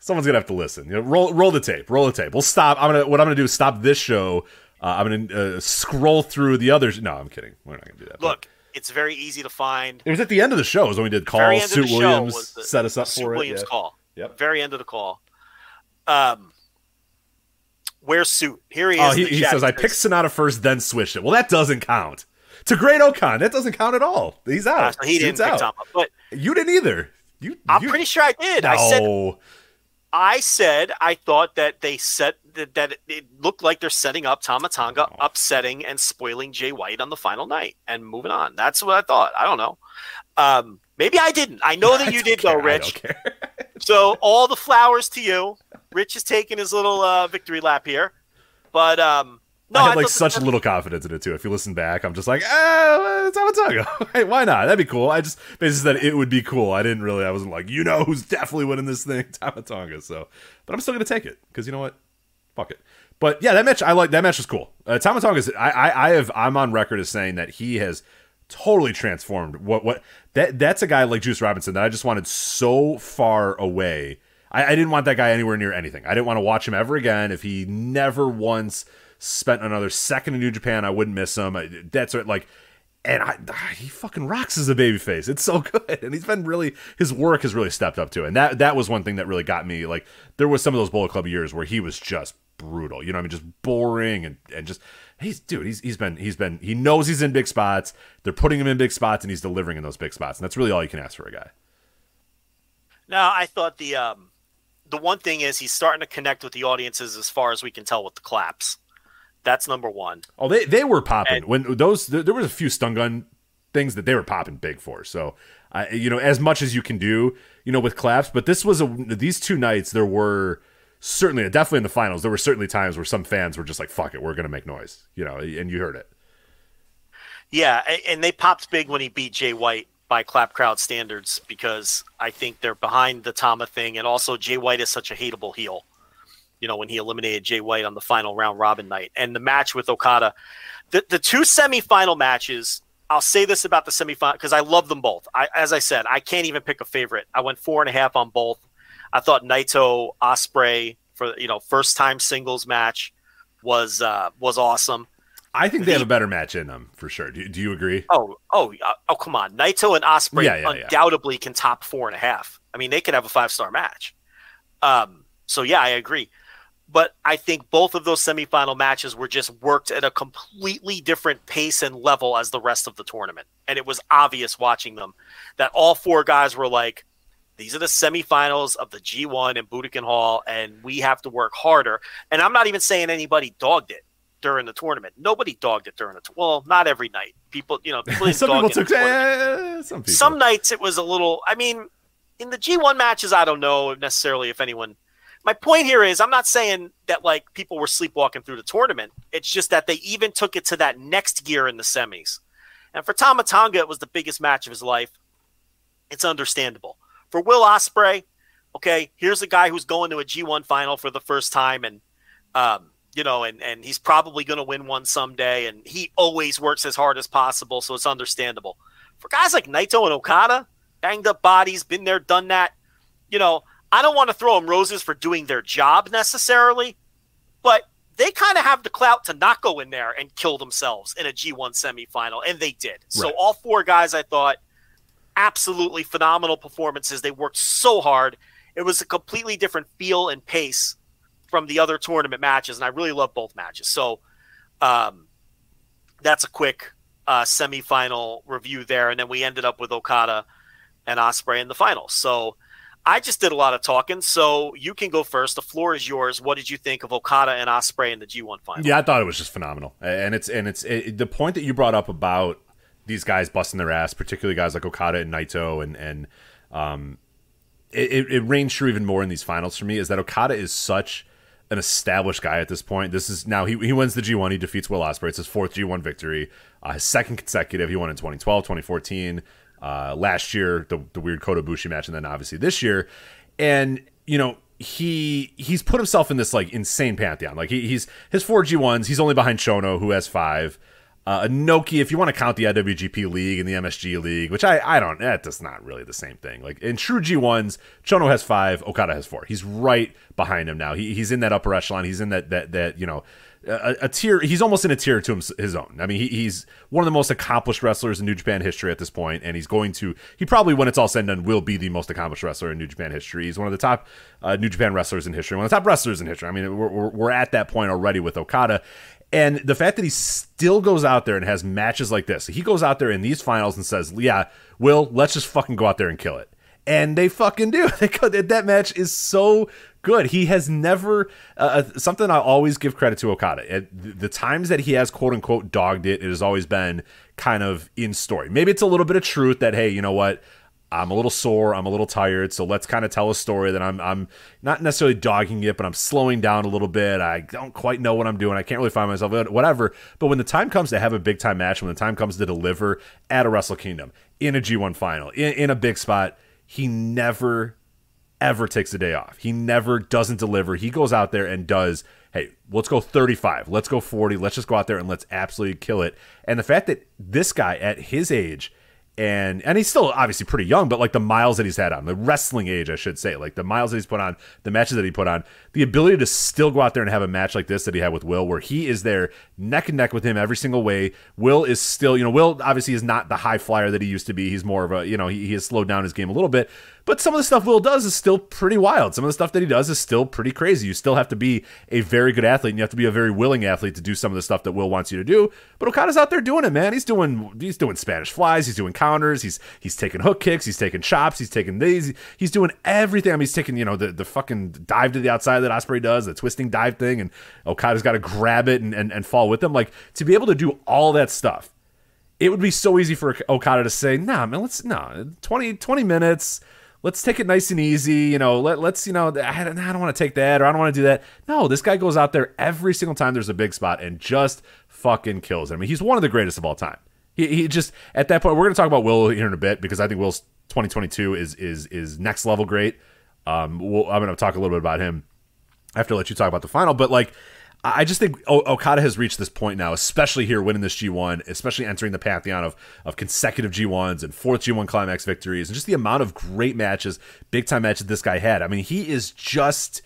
Someone's gonna have to listen. You know, roll, roll the tape. Roll the tape. We'll stop. I'm gonna. What I'm gonna do is stop this show. Uh, I'm gonna uh, scroll through the others. No, I'm kidding. We're not gonna do that. But Look, it's very easy to find. it was at the end of the show is when we did call. very end Suit of the show Williams the, set us up Sue for Williams it. Yeah. call. Yep. Very end of the call. Um, where's Suit? Here he is. Oh, he, he says I picked Sanada first, then switched it. Well, that doesn't count. To Great-O-Khan, that doesn't count at all. He's Uh, out. so he didn't out. Tama, but You didn't either. You. I'm you, pretty sure I did. No. I said I said I thought that they set that, that it looked like they're setting up Tama Tonga, Oh. upsetting and spoiling Jay White on the final night and moving on. That's what I thought. I don't know. Um, maybe I didn't. I know that you did care. though, Rich. So all the flowers to you. Rich is taking his little uh, victory lap here, but um, no, I had like such little confidence in it too. If you listen back, I'm just like, ah, it's Amatonga. hey, why not? That'd be cool. I just basically said it would be cool. I didn't really. I wasn't like, you know, who's definitely winning this thing, Tama Tonga. So, but I'm still gonna take it because you know what? Fuck it. But yeah, that match I like. That match was cool. Uh, Tama Tonga is. I, I I have. I'm on record as saying that he has totally transformed. What what that that's a guy like Juice Robinson that I just wanted so far away. I, I didn't want that guy anywhere near anything. I didn't want to watch him ever again. If he never once spent another second in New Japan, I wouldn't miss him. That's what, like, and I, he fucking rocks as a babyface. It's so good, and he's been really his work has really stepped up to, it. and that that was one thing that really got me. Like, there was some of those Bullet Club years where he was just brutal. You know, I mean, just boring and and just he's dude. He's he's been he's been he knows he's in big spots. They're putting him in big spots, and he's delivering in those big spots, and that's really all you can ask for a guy. No, I thought the um, the one thing is he's starting to connect with the audiences as far as we can tell with the claps. That's number one. Oh, they they were popping And- when those there, there was a few stun gun things that they were popping big for. So, I you know as much as you can do, you know with claps, but this was a these two nights there were certainly definitely in the finals there were certainly times where some fans were just like fuck it we're gonna make noise you know and you heard it Yeah, and they popped big when he beat Jay White by clap crowd standards because I think they're behind the Tama thing, and also Jay White is such a hateable heel. You know, when he eliminated Jay White on the final round robin night, and the match with Okada, the the two semifinal matches. I'll say this about the semifinal because I love them both. I, as I said, I can't even pick a favorite. I went four and a half on both. I thought Naito Ospreay for you know first time singles match was uh, was awesome. i think they have a better match in them for sure do, do you agree Oh, oh, oh! Come on, Naito and Ospreay Yeah, yeah, yeah. undoubtedly can top four and a half. I mean, they could have a five star match. Um, so yeah, I agree. But I think both of those semifinal matches were just worked at a completely different pace and level as the rest of the tournament, and it was obvious watching them that all four guys were like, "These are the semifinals of the G1 and Budokan Hall, and we have to work harder." And I'm not even saying anybody dogged it during the tournament. Nobody dogged it during the t- well, not every night. People, you know, people some people took eh, some people Some nights it was a little. I mean, in the G1 matches, I don't know necessarily if anyone. My point here is, I'm not saying that like people were sleepwalking through the tournament. It's just that they even took it to that next gear in the semis. And for Tama Tonga, it was the biggest match of his life. It's understandable. For Will Ospreay, okay, here's a guy who's going to a G1 final for the first time, and um, you know, and and he's probably going to win one someday, and he always works as hard as possible, so it's understandable. For guys like Naito and Okada, banged up bodies, been there, done that. You know, I don't want to throw them roses for doing their job necessarily, but they kind of have the clout to not go in there and kill themselves in a G1 semifinal, and they did. So all four guys, I thought, absolutely phenomenal performances. They worked so hard. It was a completely different feel and pace from the other tournament matches, and I really love both matches. So um, that's a quick uh, semifinal review there, and then we ended up with Okada and Ospreay in the final. So I just did a lot of talking. So you can go first. The floor is yours. What did you think of Okada and Ospreay in the G1 final? Yeah, I thought it was just phenomenal, and it's and it's it, the point that you brought up about these guys busting their ass, particularly guys like Okada and Naito, and and um, it, it, it true even more in these finals for me is that Okada is such an established guy at this point. This is now he, he wins the G1. He defeats Will Ospreay. It's his fourth G1 victory, uh, his second consecutive. He won in 2012, 2014, uh, last year the the weird Kota Ibushi match, and then obviously this year. And you know he he's put himself in this like insane pantheon. Like he, he's his four G ones. He's only behind Chono, who has five. Uh, Inoki, if you want to count the IWGP League and the MSG League, which I, I don't, that's not really the same thing. Like in true G1s, Chono has five, Okada has four. He's right behind him now. He, he's in that upper echelon. He's in that, that, that you know, a, a tier. He's almost in a tier to him, his own. I mean, he, he's one of the most accomplished wrestlers in New Japan history at this point, and he's going to, he probably, when it's all said and done, will be the most accomplished wrestler in New Japan history. He's one of the top uh, New Japan wrestlers in history, one of the top wrestlers in history. I mean, we're, we're, we're at that point already with Okada. And the fact that he still goes out there and has matches like this, he goes out there in these finals and says, "Yeah, Will, let's just fucking go out there and kill it." And they fucking do. that match is so good. He has never uh, uh, something I always give credit to Okada. At the times that he has quote unquote dogged it, it has always been kind of in story. Maybe it's a little bit of truth that hey, you know what, I'm a little sore, I'm a little tired, so let's kind of tell a story that I'm I'm not necessarily dogging it, but I'm slowing down a little bit. I don't quite know what I'm doing. I can't really find myself, whatever. But when the time comes to have a big time match, when the time comes to deliver at a Wrestle Kingdom, in a G1 final, in, in a big spot, he never ever takes a day off. He never doesn't deliver. He goes out there and does, hey, let's go 35, let's go 40, let's just go out there and let's absolutely kill it. And the fact that this guy at his age and and he's still obviously pretty young, but like the miles that he's had on the wrestling age, I should say, like the miles that he's put on, the matches that he put on, the ability to still go out there and have a match like this that he had with Will, where he is there neck and neck with him every single way. Will is still, you know, Will obviously is not the high flyer that he used to be. He's more of a, you know, he, he has slowed down his game a little bit, but some of the stuff Will does is still pretty wild. Some of the stuff that he does is still pretty crazy. You still have to be a very good athlete and you have to be a very willing athlete to do some of the stuff that Will wants you to do. But Okada's out there doing it, man. He's doing he's doing Spanish flies, he's doing counters, he's he's taking hook kicks, he's taking chops, he's taking these, he's doing everything. I mean, he's taking, you know, the, the fucking dive to the outside that Ospreay does, the twisting dive thing, and Okada's got to grab it and, and, and fall with him. Like to be able to do all that stuff it would be so easy for Okada to say, nah, man, let's, no, 20, 20 minutes, let's take it nice and easy. You know, let, let's, you know, I don't, I don't want to take that or I don't want to do that. No, this guy goes out there every single time there's a big spot and just fucking kills. I mean, he's one of the greatest of all time. He, he just at that point, we're going to talk about Will here in a bit because I think Will's 2022 is is is next level great. Um, we'll, I'm going to talk a little bit about him after I let you talk about the final, but like I just think Okada has reached this point now, especially here winning this G1, especially entering the pantheon of, of consecutive G1s and fourth G1 climax victories, and just the amount of great matches, big time matches this guy had. I mean, he is just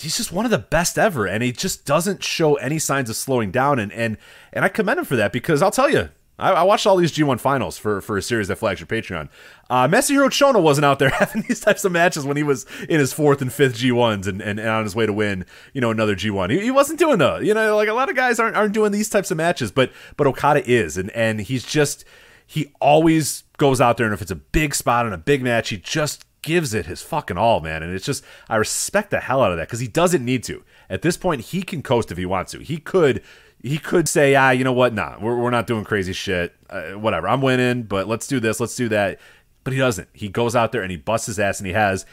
he's just one of the best ever, and he just doesn't show any signs of slowing down. And and and I commend him for that because I'll tell you, I, I, watched all these G1 finals for, for a series that flags your Patreon. Uh, Masahiro Chono wasn't out there having these types of matches when he was in his fourth and fifth G1s and, and, and on his way to win, you know, another G1. He, he wasn't doing that. you know, like a lot of guys aren't, aren't doing these types of matches, but, but Okada is. And, and he's just, he always goes out there and if it's a big spot and a big match, he just gives it his fucking all, man. And it's just, I respect the hell out of that because he doesn't need to. At this point, he can coast if he wants to. He could he could say, ah, you know what? Nah, we're, we're not doing crazy shit. Uh, whatever. I'm winning, but let's do this. Let's do that. But he doesn't. He goes out there and he busts his ass and he has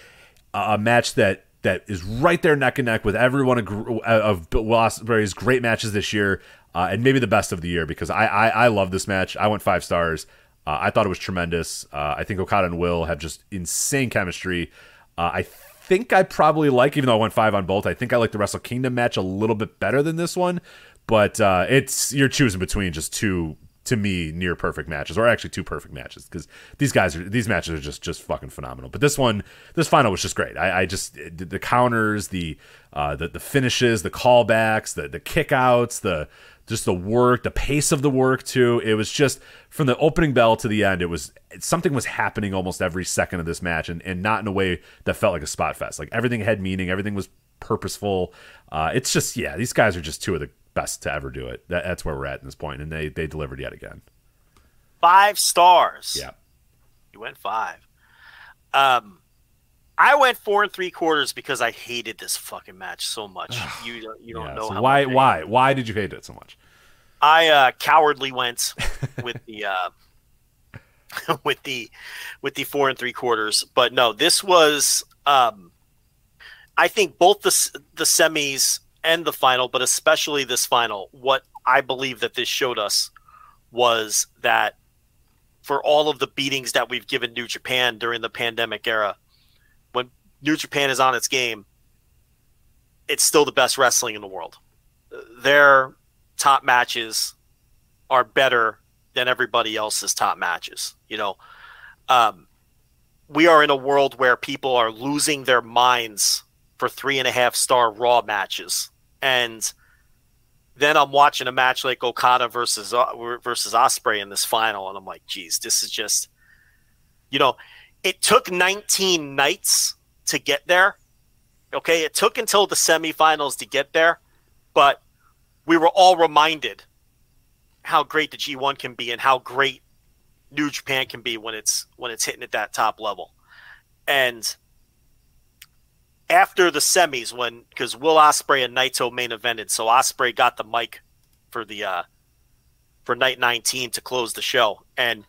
a, a match that that is right there neck and neck with every one of, of Will great matches this year, uh, and maybe the best of the year because I I, I love this match. I went five stars. Uh, I thought it was tremendous. Uh, I think Okada and Will have just insane chemistry. Uh, I think I probably like, even though I went five on both, I think I like the Wrestle Kingdom match a little bit better than this one but uh, it's you're choosing between just two to me near perfect matches or actually two perfect matches because these guys are these matches are just just fucking phenomenal. But this one this final was just great. I, I just the counters the uh the, the finishes the callbacks the the kickouts the just the work the pace of the work too. It was just from the opening bell to the end it was something was happening almost every second of this match and, and not in a way that felt like a spot fest. Like everything had meaning everything was purposeful. Uh it's just yeah these guys are just two of the best to ever do it. That, that's where we're at in this point, and they they delivered yet again. Five stars. Yeah, you went five. Um, I went four and three quarters because I hated this fucking match so much. you don't, you don't yeah, know so why why why did you hate it so much? I uh, cowardly went with the uh, with the with the four and three quarters, but no, this was um, I think both the the semis and the final, but especially this final, what I believe that this showed us was that for all of the beatings that we've given New Japan during the pandemic era, when New Japan is on its game, it's still the best wrestling in the world. Their top matches are better than everybody else's top matches. You know, um, we are in a world where people are losing their minds for three and a half star Raw matches, and then I'm watching a match like Okada versus uh, versus Ospreay in this final, and I'm like, geez, this is just, you know, it took 19 nights to get there. Okay, it took until the semifinals to get there, but we were all reminded how great the G1 can be and how great New Japan can be when it's when it's hitting at that top level. And after the semis, when because Will Ospreay and Naito main evented, so Ospreay got the mic for the uh for night 19 to close the show. And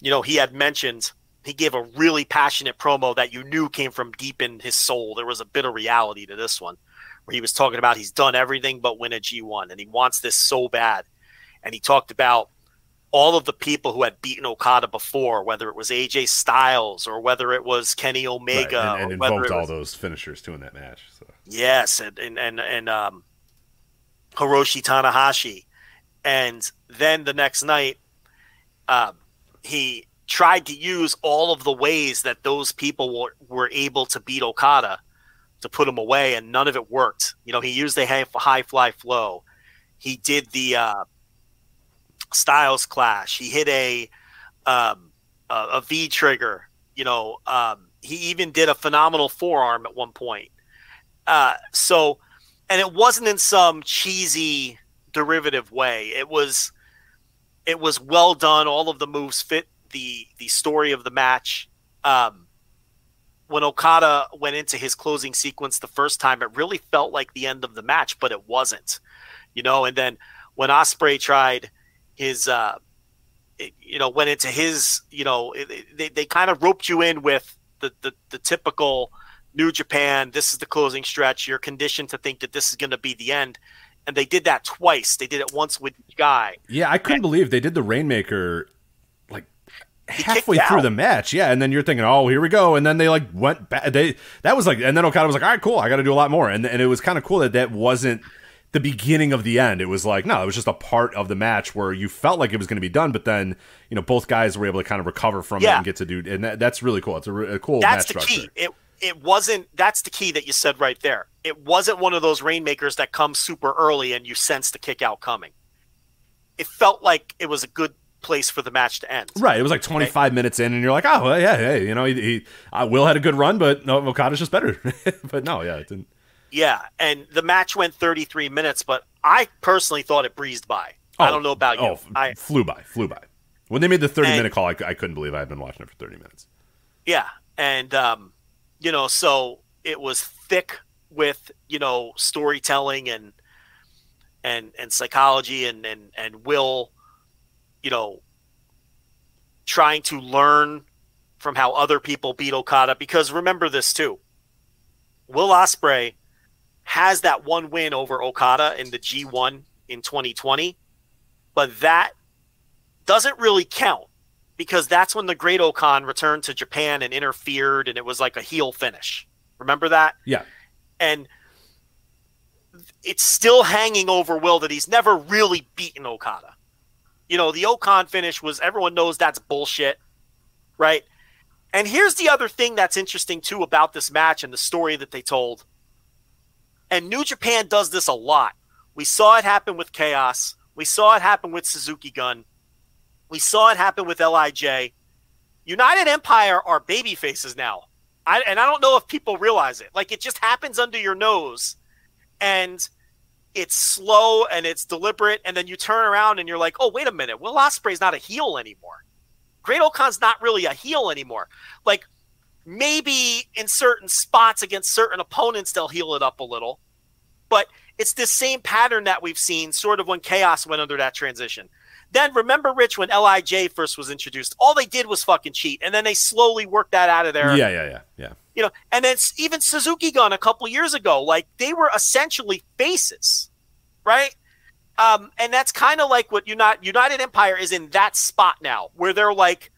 you know, he had mentioned he gave a really passionate promo that you knew came from deep in his soul. There was a bit of reality to this one where he was talking about he's done everything but win a G1 and he wants this so bad. And he talked about all of the people who had beaten Okada before, whether it was AJ Styles or whether it was Kenny Omega, Right, and, and or invoked it all was- those finishers too in that match. So. Yes, and and and, and um, Hiroshi Tanahashi, and then the next night, um, he tried to use all of the ways that those people were, were able to beat Okada to put him away, and none of it worked. You know, he used the high, high fly flow. He did the uh, Styles Clash. He hit a um, a, a V trigger. You know, um, he even did a phenomenal forearm at one point. Uh, so, and it wasn't in some cheesy derivative way. It was, it was well done. All of the moves fit the the story of the match. Um, when Okada went into his closing sequence the first time, it really felt like the end of the match, but it wasn't. You know, and then when Ospreay tried his, uh, it- you know, went into his, you know, it- they, they kind of roped you in with the, the, the typical New Japan, this is the closing stretch. You're conditioned to think that this is going to be the end. And they did that twice. They did it once with guy. Yeah, I couldn't believe they did the Rainmaker like halfway through out. the match. Yeah, and then you're thinking, oh, here we go, and then they like went back. They that was like, and then Okada was like, all right, cool, I got to do a lot more, and and it was kind of cool that that wasn't the beginning of the end. It was like, no, it was just a part of the match where you felt like it was going to be done, but then you know both guys were able to kind of recover from it and get to do, and that, that's really cool. It's a, a cool That's the structure. key. It it wasn't. That's the key that you said right there. It wasn't one of those rainmakers that comes super early and you sense the kick out coming. It felt like it was a good place for the match to end. Right, it was like 25 minutes in, and you're like, oh, well, yeah, hey, you know, he, he uh, Will had a good run, but no, Okada's just better. but no, yeah, it didn't. Yeah, and the match went 33 minutes, but I personally thought it breezed by. I Oh, don't know about you. Oh, I flew by, flew by. When they made the 30 And- minute call, I, I couldn't believe I had been watching it for 30 minutes. Yeah, and um, you know, so it was thick with you know storytelling and and and psychology and and and will, you know, trying to learn from how other people beat Okada. Because remember this too, Will Osprey has that one win over Okada in the G1 in 2020, but that doesn't really count because that's when the Great-O-Khan returned to Japan and interfered, and it was like a heel finish. Remember that? Yeah. And it's still hanging over Will that he's never really beaten Okada. You know, the O-Khan finish was everyone knows that's bullshit, right? And here's the other thing that's interesting too about this match and the story that they told. And New Japan does this a lot. We saw it happen with Chaos. We saw it happen with Suzuki Gun. We saw it happen with LIJ. United Empire are baby faces now. I, and I don't know if people realize it. Like it just happens under your nose, and it's slow and it's deliberate, and then you turn around and you're like, "Oh, wait a minute, Will Ospreay's not a heel anymore. Great-O-Khan's not really a heel anymore. Like maybe in certain spots against certain opponents they'll heel it up a little, but it's this same pattern that we've seen sort of when Chaos went under that transition. Then remember, Rich, when LIJ first was introduced, all they did was fucking cheat, and then they slowly worked that out of there. Yeah, yeah, yeah, yeah. you know, and then even Suzuki Gun a couple years ago, like they were essentially faces, right? Um, and that's kind of like what United United Empire is in that spot now, where they're like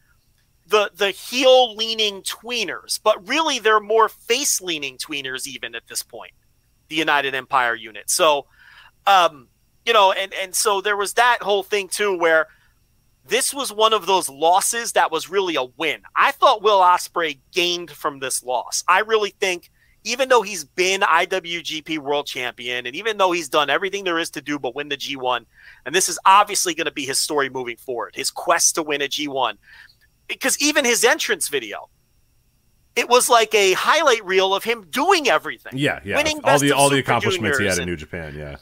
the the heel leaning tweeners, but really they're more face leaning tweeners even at this point. The United Empire unit, so um, you know, and and so there was that whole thing too, where this was one of those losses that was really a win. I thought Will Ospreay gained from this loss. I really think, even though he's been IWGP World Champion, and even though he's done everything there is to do but win the G1, and this is obviously going to be his story moving forward, his quest to win a G1, because even his entrance video. It was like a highlight reel of him doing everything. Yeah, yeah. Winning all the all the accomplishments he had in New Japan. Yeah.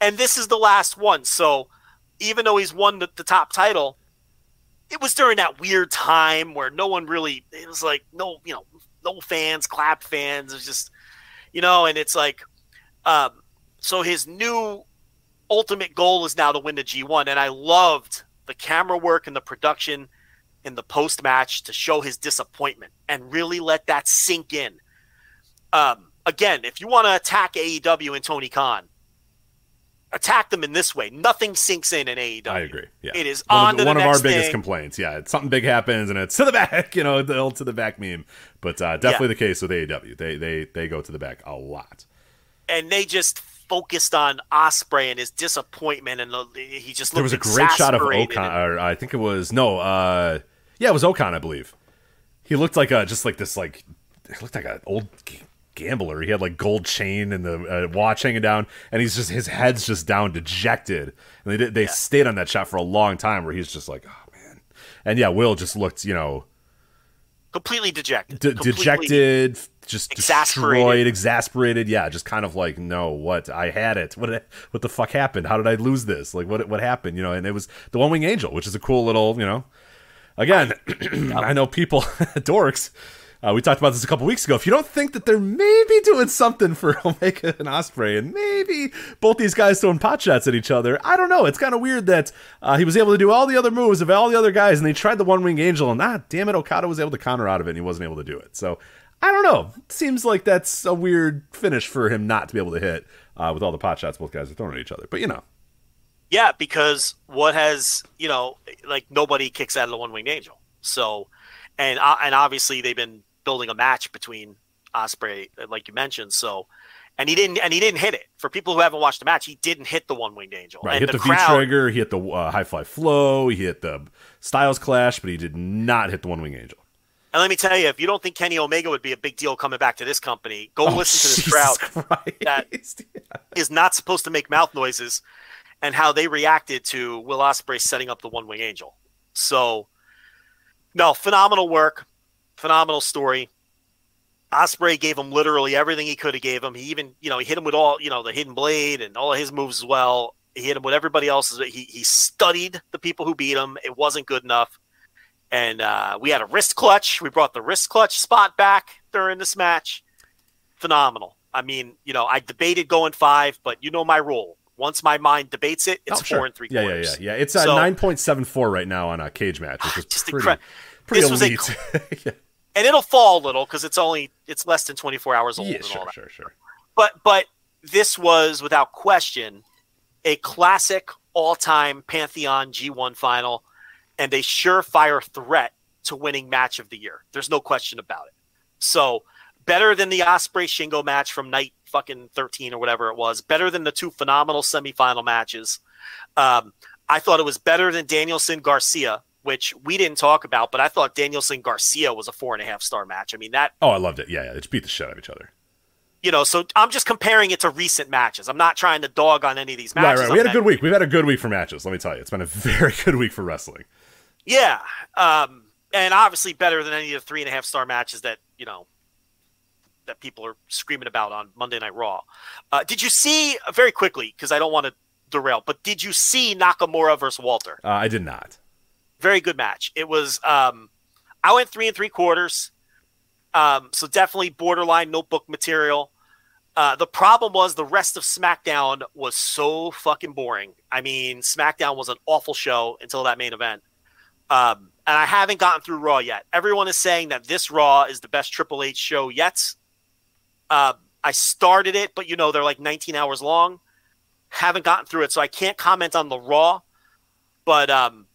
and this is the last one. So even though he's won the, the top title, it was during that weird time where no one really it was like no you know no fans, clap fans. It was just you know, and it's like um, so his new ultimate goal is now to win the G1, and I loved the camera work and the production in the post match to show his disappointment and really let that sink in. Um, again, if you want to attack AEW and Tony Khan, attack them in this way. Nothing sinks in in AEW. I agree. Yeah, It is one on of, the, one of our biggest thing. complaints. Yeah, it's something big happens and it's to the back. You know, the old to the back meme. But uh, definitely the case with AEW. They they they go to the back a lot. And they just focused on Ospreay and his disappointment, and the, he just There looked was a great shot of exasperated O-Khan, and- or I think it was no, uh, yeah, it was O-Khan, I believe. He looked like a just like this like it looked like an old gambler. He had like gold chain and the uh, watch hanging down, and he's just his head's just down, dejected. And they did, they stayed on that shot for a long time, where he's just like, oh man. And yeah, Will just looked, you know, completely dejected. de- completely- dejected, just exasperated. destroyed, exasperated. Yeah, just kind of like, no, what? I had it. What? What the fuck happened? How did I lose this? Like, what? What happened? You know? And it was the One Wing Angel, which is a cool little, you know. Again, I know people, dorks. Uh, we talked about this a couple weeks ago. If you don't think that they're maybe doing something for Omega and Ospreay, and maybe both these guys throwing pot shots at each other, I don't know. It's kind of weird that uh, he was able to do all the other moves of all the other guys, and they tried the One Wing Angel, and ah, damn it, Okada was able to counter out of it, and he wasn't able to do it. So I don't know. It seems like that's a weird finish for him not to be able to hit uh, with all the pot shots both guys are throwing at each other. But you know, Yeah, because what has you know, like nobody kicks out of the one winged angel. So, and uh, and obviously they've been building a match between Ospreay, like you mentioned. So, and he didn't and he didn't hit it. For people who haven't watched the match, he didn't hit the one winged angel. right? He And hit the, crowd, V trigger, he hit the uh, high fly flow, he hit the Styles clash, but he did not hit the one winged Angel. And let me tell you, if you don't think Kenny Omega would be a big deal coming back to this company, go oh, listen to this Oh, Jesus crowd Christ. that is not supposed to make mouth noises and how they reacted to Will Ospreay setting up the one wing angel. So, no, phenomenal work, phenomenal story. Ospreay gave him literally everything he could have gave him. He even, you know, he hit him with all, you know, the hidden blade and all of his moves as well. He hit him with everybody else's. He he studied the people who beat him. It wasn't good enough, and uh, we had a wrist clutch. We brought the wrist clutch spot back during this match. Phenomenal. I mean, you know, I debated going five, but you know my rule. Once my mind debates it, it's Oh, sure. four and three Yeah, yeah, quarters. yeah, yeah. It's uh, So- nine point seven four right now on a cage match, which is Just pretty, incre- pretty This was a yeah, and it'll fall a little because it's only it's less than 24 hours old yeah, all sure, sure, sure. But but this was without question a classic all-time Pantheon G1 final and a surefire threat to winning match of the year. There's no question about it. So better than the Ospreay Shingo match from night fucking 13 or whatever it was. Better than the two phenomenal semifinal matches. Um, I thought it was better than Danielson Garcia, which we didn't talk about, but I thought Danielson Garcia was a four and a half star match. I mean that Oh, I loved it. Yeah, yeah. They beat the shit out of each other. you know, so I'm just comparing it to recent matches. I'm not trying to dog on any of these matches. right. right. We had a good week. We've had a good week for matches. Let me tell you, it's been a very good week for wrestling. Yeah, um, and obviously better than any of the three and a half star matches that you know that people are screaming about on Monday Night Raw. Uh, did you see very quickly? Because I don't want to derail, but did you see Nakamura versus Walter? Uh, I did not. Very good match. It was. Um, I went three and three quarters, um, so definitely borderline notebook material. Uh, the problem was the rest of SmackDown was so fucking boring. I mean, SmackDown was an awful show until that main event. Um, and I haven't gotten through Raw yet. Everyone is saying that this Raw is the best Triple H show yet. Uh, I started it, but you know they're like 19 hours long. Haven't gotten through it, so I can't comment on the Raw. But um,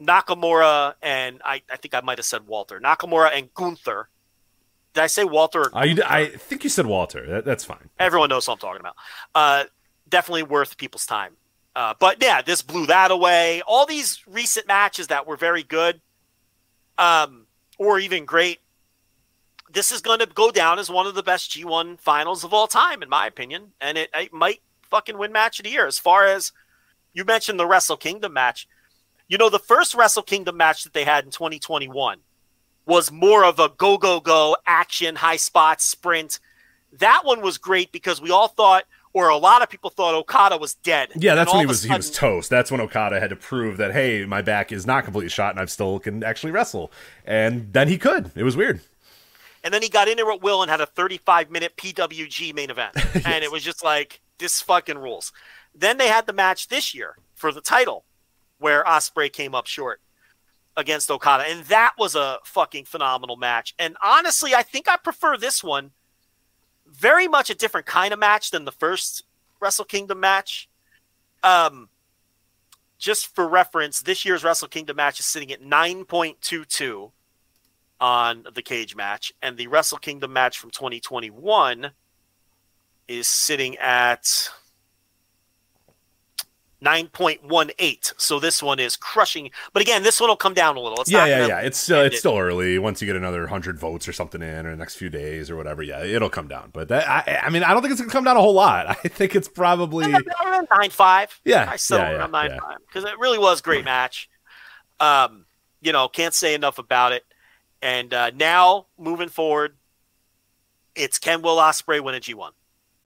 Nakamura and I, I think I might have said Walter. Nakamura and Gunther. Did I say Walter? Or I, I think you said Walter. That, that's fine. Everyone knows what I'm talking about. Uh, definitely worth people's time. Uh, but yeah, this blew that away. All these recent matches that were very good, um, or even great. This is going to go down as one of the best G1 finals of all time, in my opinion, and it, it might fucking win match of the year. As far as you mentioned the Wrestle Kingdom match, you know the first Wrestle Kingdom match that they had in 2021 was more of a go go go action, high spot sprint. That one was great because we all thought, or a lot of people thought, Okada was dead. Yeah, that's when he all of a was he was toast. That's when Okada had to prove that hey, my back is not completely shot and I still can actually wrestle. And then he could. It was weird. And then he got in there with will and had a 35 minute PWG main event. And it was just like, this fucking rules. Then they had the match this year for the title where Ospreay came up short against Okada. And that was a fucking phenomenal match. And honestly, I think I prefer this one. Very much a different kind of match than the first Wrestle Kingdom match. Um, just for reference, this year's Wrestle Kingdom match is sitting at 9.22 on the cage match, and the Wrestle Kingdom match from 2021 is sitting at 9.18. So this one is crushing. But again, this one will come down a little. It's yeah, not yeah, yeah. It's still it's it. still early. Once you get another hundred votes or something in, or the next few days or whatever, yeah, it'll come down. But that, I, I mean, I don't think it's gonna come down a whole lot. I think it's probably nine five. Yeah, I settled yeah, yeah, around nine yeah. because it really was a great match. Um, you know, can't say enough about it. And uh, now moving forward, it's can Will Ospreay win a G one?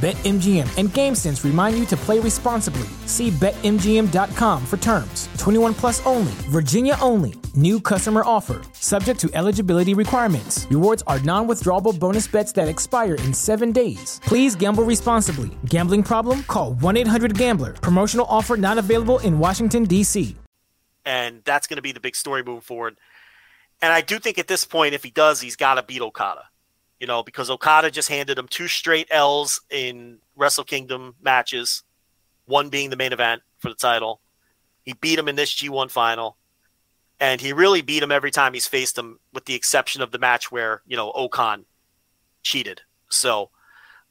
BetMGM and GameSense remind you to play responsibly. See BetMGM.com for terms. 21 plus only, Virginia only. New customer offer, subject to eligibility requirements. Rewards are non withdrawable bonus bets that expire in seven days. Please gamble responsibly. Gambling problem? Call 1 800 Gambler. Promotional offer not available in Washington, D.C. and that's going to be the big story moving forward. And I do think at this point, if he does, he's got to beat Okada. You know, because Okada just handed him two straight L's in Wrestle Kingdom matches, one being the main event for the title. He beat him in this G1 final, and he really beat him every time he's faced him, with the exception of the match where you know O-Khan cheated. So,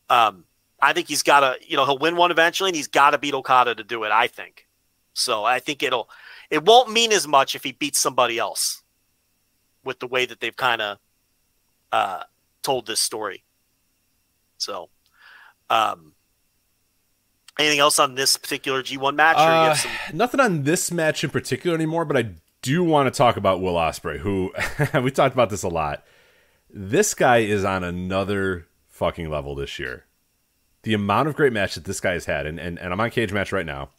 um, I think he's got to, you know, he'll win one eventually, and he's got to beat Okada to do it. I think. So I think it'll it won't mean as much if he beats somebody else with the way that they've kind of uh, told this story. So, um, anything else on this particular G1 match? or you Uh, have some, nothing on this match in particular anymore, but I do want to talk about Will Ospreay, who we talked about this a lot. This guy is on another fucking level this year. The amount of great matches that this guy has had, and, and, and I'm on cage match right now,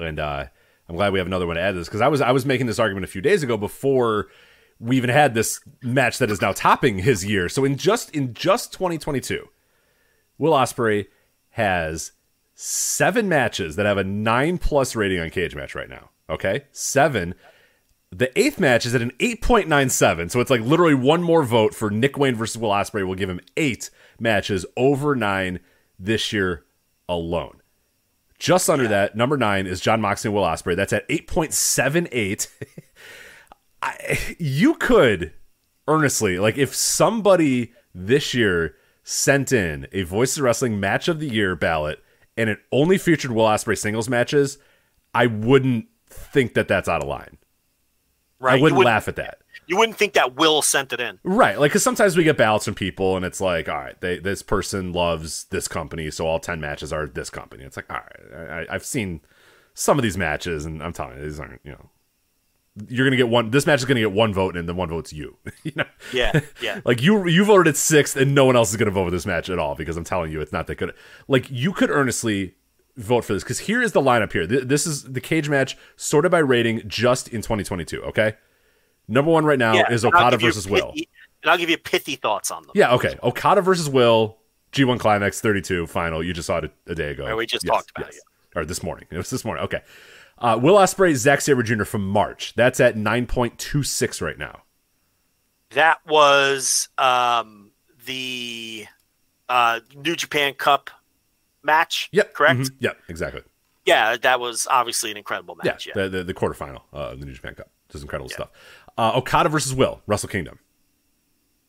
and uh, I'm glad we have another one to add to this because I was I was making this argument a few days ago before we even had this match that is now topping his year. So in just in just 2022, Will Ospreay has seven matches that have a nine plus rating on Cage Match right now. Okay, seven. The eighth match is at an 8.97, so it's like literally one more vote for Nick Wayne versus Will Ospreay will give him eight matches over nine this year alone. Just under that, number nine is Jon Moxley and Will Ospreay. That's at 8.78. I, you could earnestly like if somebody this year sent in a Voice of Wrestling match of the year ballot and it only featured Will Ospreay singles matches, I wouldn't think that that's out of line. right, I wouldn't wouldn't- laugh at that. You wouldn't think that Will sent it in. Right, like because sometimes we get ballots from people, and it's like, all right, they, this person loves this company, so all ten matches are this company. It's like, all right, I, I've seen some of these matches, and I'm telling you, these aren't, you know, you're gonna get one. This match is gonna get one vote, and the one vote's you. you know, Yeah, yeah. like you you voted at sixth, and no one else is gonna vote for this match at all because I'm telling you, it's not that good. Like you could earnestly vote for this because here is the lineup here. Th- This is the cage match sorted by rating just in 2022. Okay, number one right now yeah. is Okada versus Will. And I'll give you pithy thoughts on them. Yeah, okay. Okada versus Will, G1 Climax 32 final. You just saw it a, a day ago. We just Yes, talked about yes. Or this morning. It was this morning. Okay. Uh, Will Ospreay, Zack Sabre Jr. from March. That's at 9.26 right now. That was um, the uh, New Japan Cup match. Yep. Correct. Mhm. Yep, exactly. Yeah, that was obviously an incredible match. Yeah. The, the, the quarterfinal uh, of the New Japan Cup. Just incredible stuff. Uh, Okada versus Will, Wrestle Kingdom.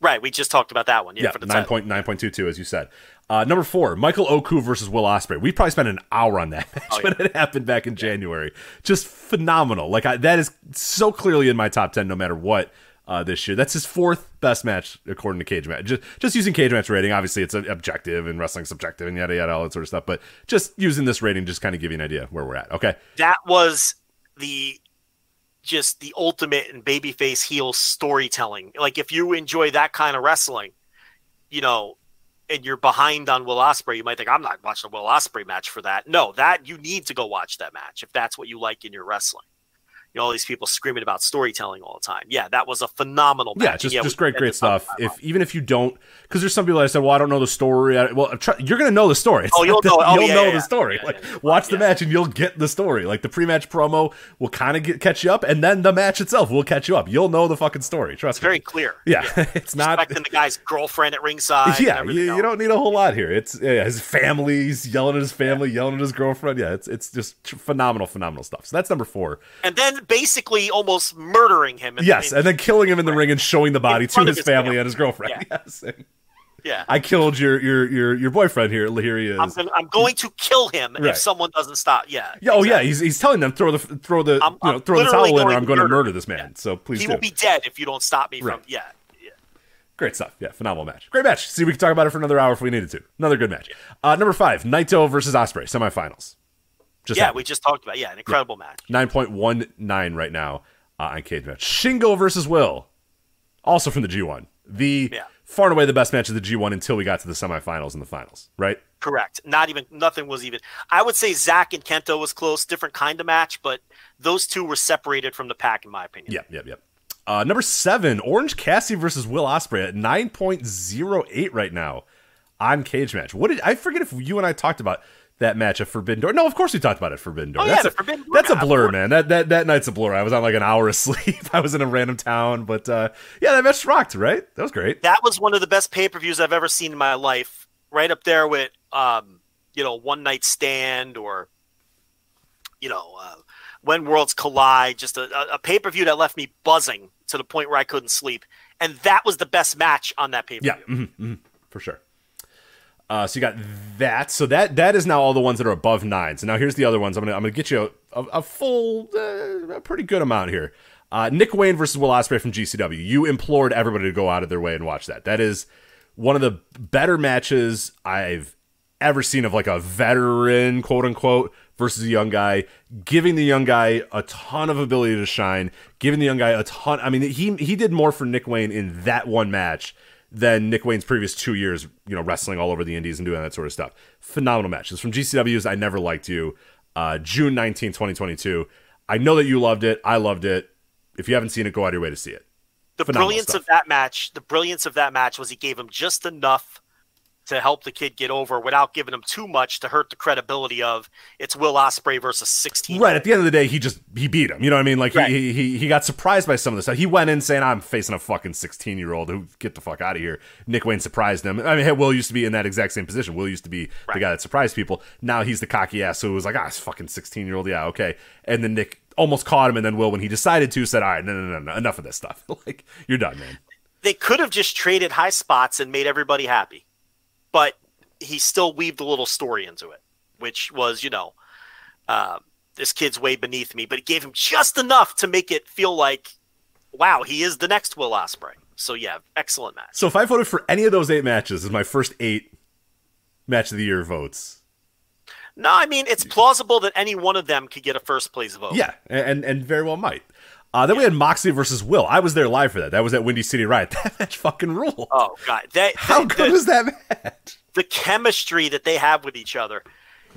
Right. We just talked about that one. Yeah. Yeah, for the nine point nine point two two, as you said. Uh, number four, Michael Oku versus Will Ospreay. We probably spent an hour on that match Oh, when it happened back in January. Just phenomenal. Like I, that is so clearly in my top ten, no matter what. Uh, this year, that's his fourth best match according to Cage Match. Just, just using Cage Match rating, obviously it's objective and wrestling subjective and yada yada all that sort of stuff. But just using this rating, just kind of give you an idea where we're at. Okay, that was the just the ultimate in babyface heel storytelling. Like if you enjoy that kind of wrestling, you know, and you're behind on Will Ospreay, you might think I'm not watching a Will Ospreay match for that. No, that you need to go watch that match if that's what you like in your wrestling. You know, all these people screaming about storytelling all the time. Yeah, that was a phenomenal match. yeah, just yeah, just great, great a ton of stuff. If even if you don't, because there's some people that said, "Well, I don't know the story." I, well, try, you're gonna know the story. It's Oh, you'll know- oh, you'll yeah, know yeah, the story. Like, watch the match and you'll get the story. Like the pre-match promo will kind of get catch you up, and then the match itself will catch you up. You'll know the fucking story. Trust me. It's very clear. Yeah, it's not. Respecting the guy's girlfriend at ringside. and Yeah, you, you don't need a whole lot here. It's his family, he's yelling at his family, yelling at his girlfriend. Yeah, it's it's just phenomenal, phenomenal stuff. So that's number four. and then basically almost murdering him. in- Yes, in- and then killing him in the ring and showing the body to his his family family. and his girlfriend. Yeah. Yes. yeah. I killed your your your your boyfriend here. Here he is. I'm, gonna, I'm going to kill him Right. if someone doesn't stop. Yeah. yeah, oh yeah, he's he's telling them throw the throw the I'm- you know throw the towel in or I'm going to murder murder this man. Yeah. So please He do. will be dead if you don't stop me from. Yeah. yeah. Great stuff. Yeah, phenomenal match. Great match. See, we could talk about it for another hour if we needed to. Another good match. Uh, number five, Naito versus Ospreay semifinals. Just Yeah, happened. we just talked about. Yeah, an incredible match. nine point one nine right now uh, on Cage Match. Shingo versus Will, also from the G1. The Yeah. far and away the best match of the G1 until we got to the semifinals and the finals. Right? Correct. Not even nothing was even. I would say Zack and Kento was close, different kind of match, but those two were separated from the pack in my opinion. Yep, yep, yep. Uh, number seven, Orange Cassidy versus Will Ospreay at nine point zero eight right now on Cage Match. What did I forget if you and I talked about that match at Forbidden Door? No, of course we talked about it Forbidden Door. Oh, yeah, that's the a, Forbidden Door That's a blur, man. That that that night's a blur. I was on like an hour of sleep. I was in a random town, but uh, yeah, that match rocked. Right? That was great. That was one of the best pay per views I've ever seen in my life. Right up there with, um, you know, One Night Stand or, you know, uh, When Worlds Collide. Just a, a, pay per view that left me buzzing to the point where I couldn't sleep. And that was the best match on that pay per view. Yeah, mhm, mhm, for sure. Uh, so you got that. So that that is now all the ones that are above nine. So now here's the other ones. I'm gonna I'm gonna get you a, a, a full, uh, a pretty good amount here. Uh, Nick Wayne versus Will Ospreay from GCW. You implored everybody to go out of their way and watch that. That is one of the better matches I've ever seen of like a veteran, quote unquote, versus a young guy, giving the young guy a ton of ability to shine, giving the young guy a ton. I mean, he he did more for Nick Wayne in that one match than Nick Wayne's previous two years, you know, wrestling all over the indies and doing that sort of stuff. Phenomenal matches from GCW's I Never Liked You, uh, June 19, 2022. I know that you loved it. I loved it. If you haven't seen it, go out of your way to see it. the Phenomenal brilliance stuff. of that match the brilliance of that match was he gave him just enough to help the kid get over without giving him too much to hurt the credibility of it's Will Ospreay versus 16 Right at the end of the day, he just he beat him. You know what I mean? Like Right. he, he he got surprised by some of this stuff. He went in saying, "I'm facing a fucking 16 year old who get the fuck out of here." Nick Wayne surprised him. I mean, hey, Will used to be in that exact same position. Will used to be the guy that surprised people. Now he's the cocky ass who was like, "Ah, it's fucking 16 year old. Yeah, okay." And then Nick almost caught him, and then Will, when he decided to, said, "All right, no, no, no, no, enough of this stuff. like you're done, man." they could have just traded high spots and made everybody happy but he still weaved a little story into it which was you know uh, this kid's way beneath me but it gave him just enough to make it feel like wow, he is the next Will Ospreay. So yeah, excellent match. So if I voted for any of those eight matches as my first eight match of the year votes, No, I mean it's plausible that any one of them could get a first place vote. yeah, and and very well might. Uh, then we had Moxley versus Will. I was there live for that. That was at Windy City Riot. That match fucking ruled. Oh god, they, How the, good was that match? the chemistry that they have with each other.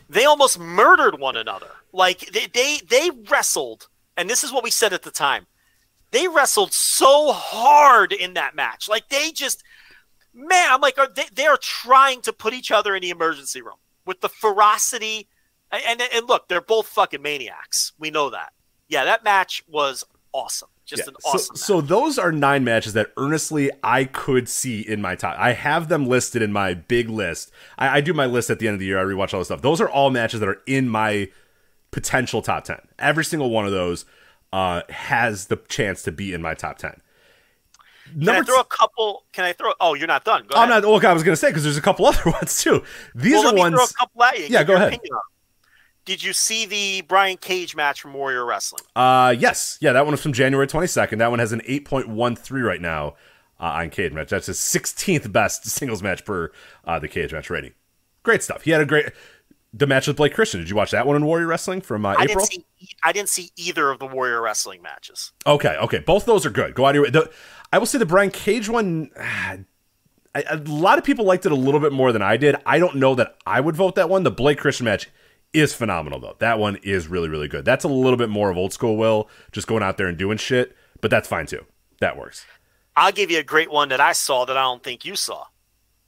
They almost murdered one another. Like they, they they wrestled, and this is what we said at the time. They wrestled so hard in that match. Like they just, man, I'm like, are they, they are trying to put each other in the emergency room with the ferocity. And, and and look, they're both fucking maniacs. We know that. Yeah, that match was awesome. Just Yeah, an awesome. So, so those are nine matches that earnestly I could see in my top. I have them listed in my big list. I, I do my list at the end of the year. I rewatch all this stuff. Those are all matches that are in my potential top ten. Every single one of those uh, has the chance to be in my top ten. Can I Number throw a couple? Can I throw? Oh, you're not done. Go I'm ahead. not. Look, I was going to say because there's a couple other ones too. These well, are let me ones. throw a couple at you. Yeah, go ahead. Opinion on 'em. Did you see the Brian Cage match from Warrior Wrestling? Uh, yes, yeah, that one was from January 22nd. That one has an 8.13 right now uh, on Cage Match. That's his 16th best singles match per uh, the Cage Match rating. Great stuff. He had a great the match with Blake Christian. Did you watch that one in Warrior Wrestling from uh, I April? didn't see. I didn't see either of the Warrior Wrestling matches. Okay, okay, both those are good. Go out of your way. The, I will say the Brian Cage one. ah, I, a lot of people liked it a little bit more than I did. I don't know that I would vote that one. The Blake Christian match is phenomenal though. That one is really really good. That's a little bit more of old school Will, just going out there and doing shit. But that's fine too. That works. I'll give you a great one that I saw that I don't think you saw.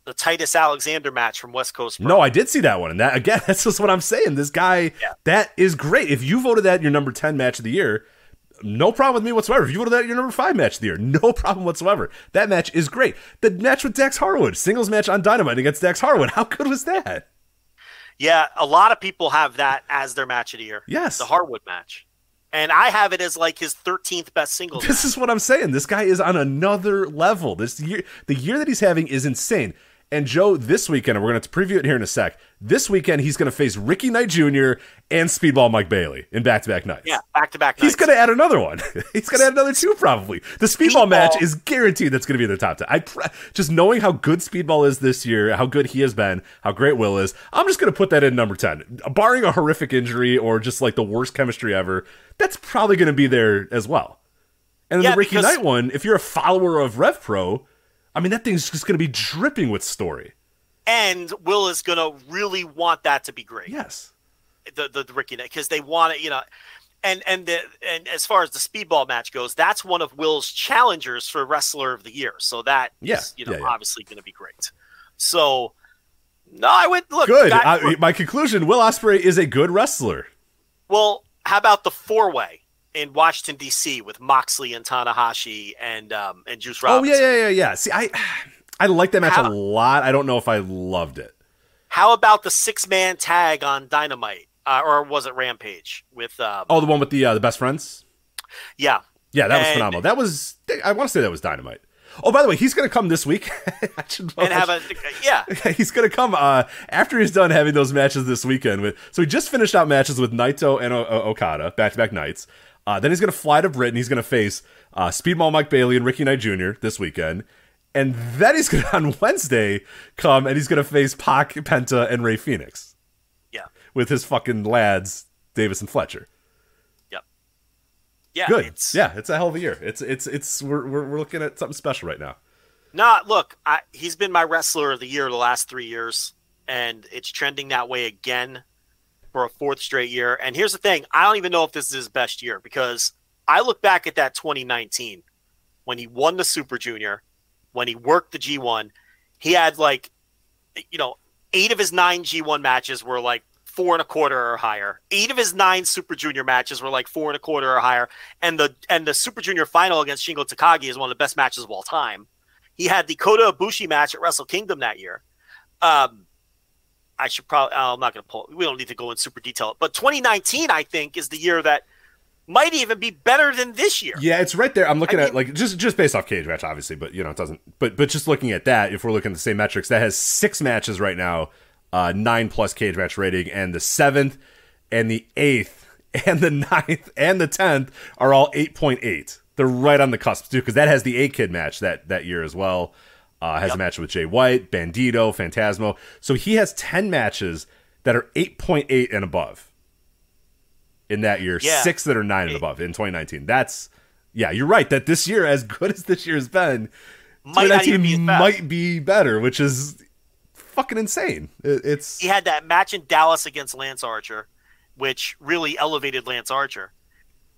The Titus Alexander match from West Coast. Pro. No, I did see that one, and that again, that's just what I'm saying. This guy, Yeah. that is great. If you voted that your number ten match of the year, no problem with me whatsoever. If you voted that your number five match of the year, no problem whatsoever. That match is great. The match with Dax Harwood, singles match on Dynamite against Dax Harwood, how good was that? Yeah, a lot of people have that as their match of the year. Yes. the Harwood match, and I have it as like his 13th best single. This is what I'm saying. This guy is on another level. This year, the year that he's having is insane. And Joe, this weekend, we're going to preview it here in a sec. This weekend, he's going to face Ricky Knight Jr. and Speedball Mike Bailey in back-to-back nights. yeah, back to back. He's going to add another one. He's going to add another two probably. The speedball, Speedball- match is guaranteed that's going to be in the top ten. I pr- just knowing how good speedball is this year, how good he has been, how great Will is. I'm just going to put that in number ten, barring a horrific injury or just like the worst chemistry ever. That's probably going to be there as well. And then Yeah, the Ricky because- Knight one, if you're a follower of Rev Pro, I mean that thing's just going to be dripping with story. and Will is going to really want that to be great. Yes. the the, the Ricky because they want it, you know. And and the and as far as the speedball match goes, that's one of Will's challengers for wrestler of the year. So that is, Yeah, you know, yeah, yeah. obviously going to be great. So no, I went look Good. I, my conclusion: Will Ospreay is a good wrestler. well, how about the four way in Washington D.C. with Moxley and Tanahashi and um and Juice Robinson. Oh yeah, yeah, yeah, yeah. See, I I like that match How- a lot. I don't know if I loved it. How about the six man tag on Dynamite uh, or was it Rampage with? Um, Oh, the one with the uh, the best friends. yeah, Yeah, that was phenomenal. That was I want to say that was dynamite. Oh, by the way, he's going to come this week. I should- and have a yeah. he's going to come uh, after he's done having those matches this weekend. With so he just finished out matches with Naito and o- o- Okada back to back nights. Uh, then he's going to fly to Britain. He's going to face uh, Speedball Mike Bailey and Ricky Knight Jr. this weekend. And then he's going to on Wednesday come and he's going to face Pac, Penta, and Rey Fenix Yeah. with his fucking lads Davis and Fletcher. Yep. Yeah. Good. It's, yeah, it's a hell of a year. It's it's it's we're we're, we're looking at something special right now. No, look, I, he's been my wrestler of the year the last three years, and it's trending that way again for a fourth straight year. And here's the thing: I don't even know if this is his best year because I look back at that 2019 when he won the Super Junior, when he worked the G1. He had like, you know, eight of his nine G1 matches were like four and a quarter or higher. Eight of his nine Super Junior matches were like four and a quarter or higher. And the and the Super Junior final against Shingo Takagi is one of the best matches of all time. He had the Kota Ibushi match at Wrestle Kingdom that year. Um, I should probably. oh, I'm not going to pull. We don't need to go in super detail. But 2019, I think, is the year that might even be better than this year. Yeah, it's right there. I'm looking I at mean- like just just based off cage match, obviously, but you know it doesn't. But but just looking at that, if we're looking at the same metrics, that has six matches right now, uh, nine plus cage match rating, and the seventh, and the eighth, and the ninth, and the tenth are all eight point eight. They're right on the cusp too, because that has the A Kid match that that year as well. Uh, has a match with Jay White, Bandito, Phantasmo. So he has ten matches that are eight point eight and above in that year. Yeah. Six that are nine and above in 2019. That's yeah, you're right. That this year, as good as this year has been, might 2019 be might be better, which is fucking insane. It, it's He had that match in Dallas against Lance Archer, which really elevated Lance Archer.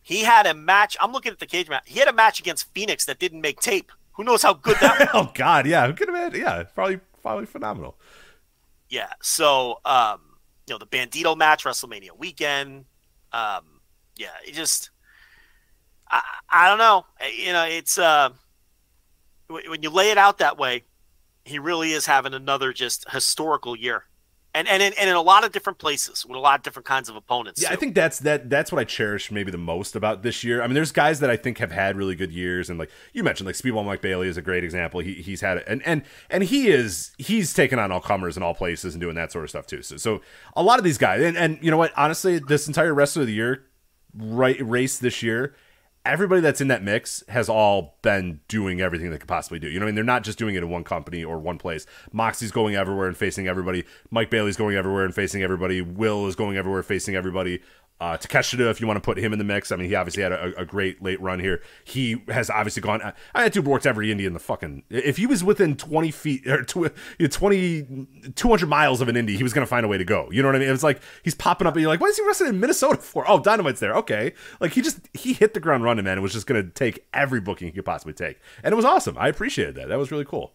He had a match. I'm looking at the cage match. He had a match against Fenix that didn't make tape. Who knows how good that oh god, yeah, who could have had? Yeah, probably probably phenomenal. Yeah. So, um, you know, the Bandito match, WrestleMania weekend. Um, yeah, it just, I, I don't know. You know, it's uh, when you lay it out that way, he really is having another just historical year, and and in, and in a lot of different places with a lot of different kinds of opponents. Yeah, I think that's that. That's what I cherish maybe the most about this year. I mean, there's guys that I think have had really good years, and like you mentioned, like Speedball Mike Bailey is a great example. He he's had it, and and and he is he's taken on all comers in all places and doing that sort of stuff too. So so a lot of these guys, and and you know what? Honestly, this entire rest of the year, right race this year. Everybody that's in that mix has all been doing everything they could possibly do. You know, I mean, they're not just doing it in one company or one place. Moxie's going everywhere and facing everybody. Mike Bailey's going everywhere and facing everybody. Will is going everywhere facing everybody. Uh, Takeshita, if you want to put him in the mix, I mean, he obviously had a, a great late run here. He has obviously gone. I had dude worked every indie in the fucking. If he was within twenty feet or tw- 20, 200 miles of an indie, he was going to find a way to go. You know what I mean? It was like he's popping up, and you're like, "Why is he wrestling in Minnesota for?" Oh, Dynamite's there. Okay, like he just he hit the ground running, man. It was just going to take every booking he could possibly take, and it was awesome. I appreciated that. That was really cool.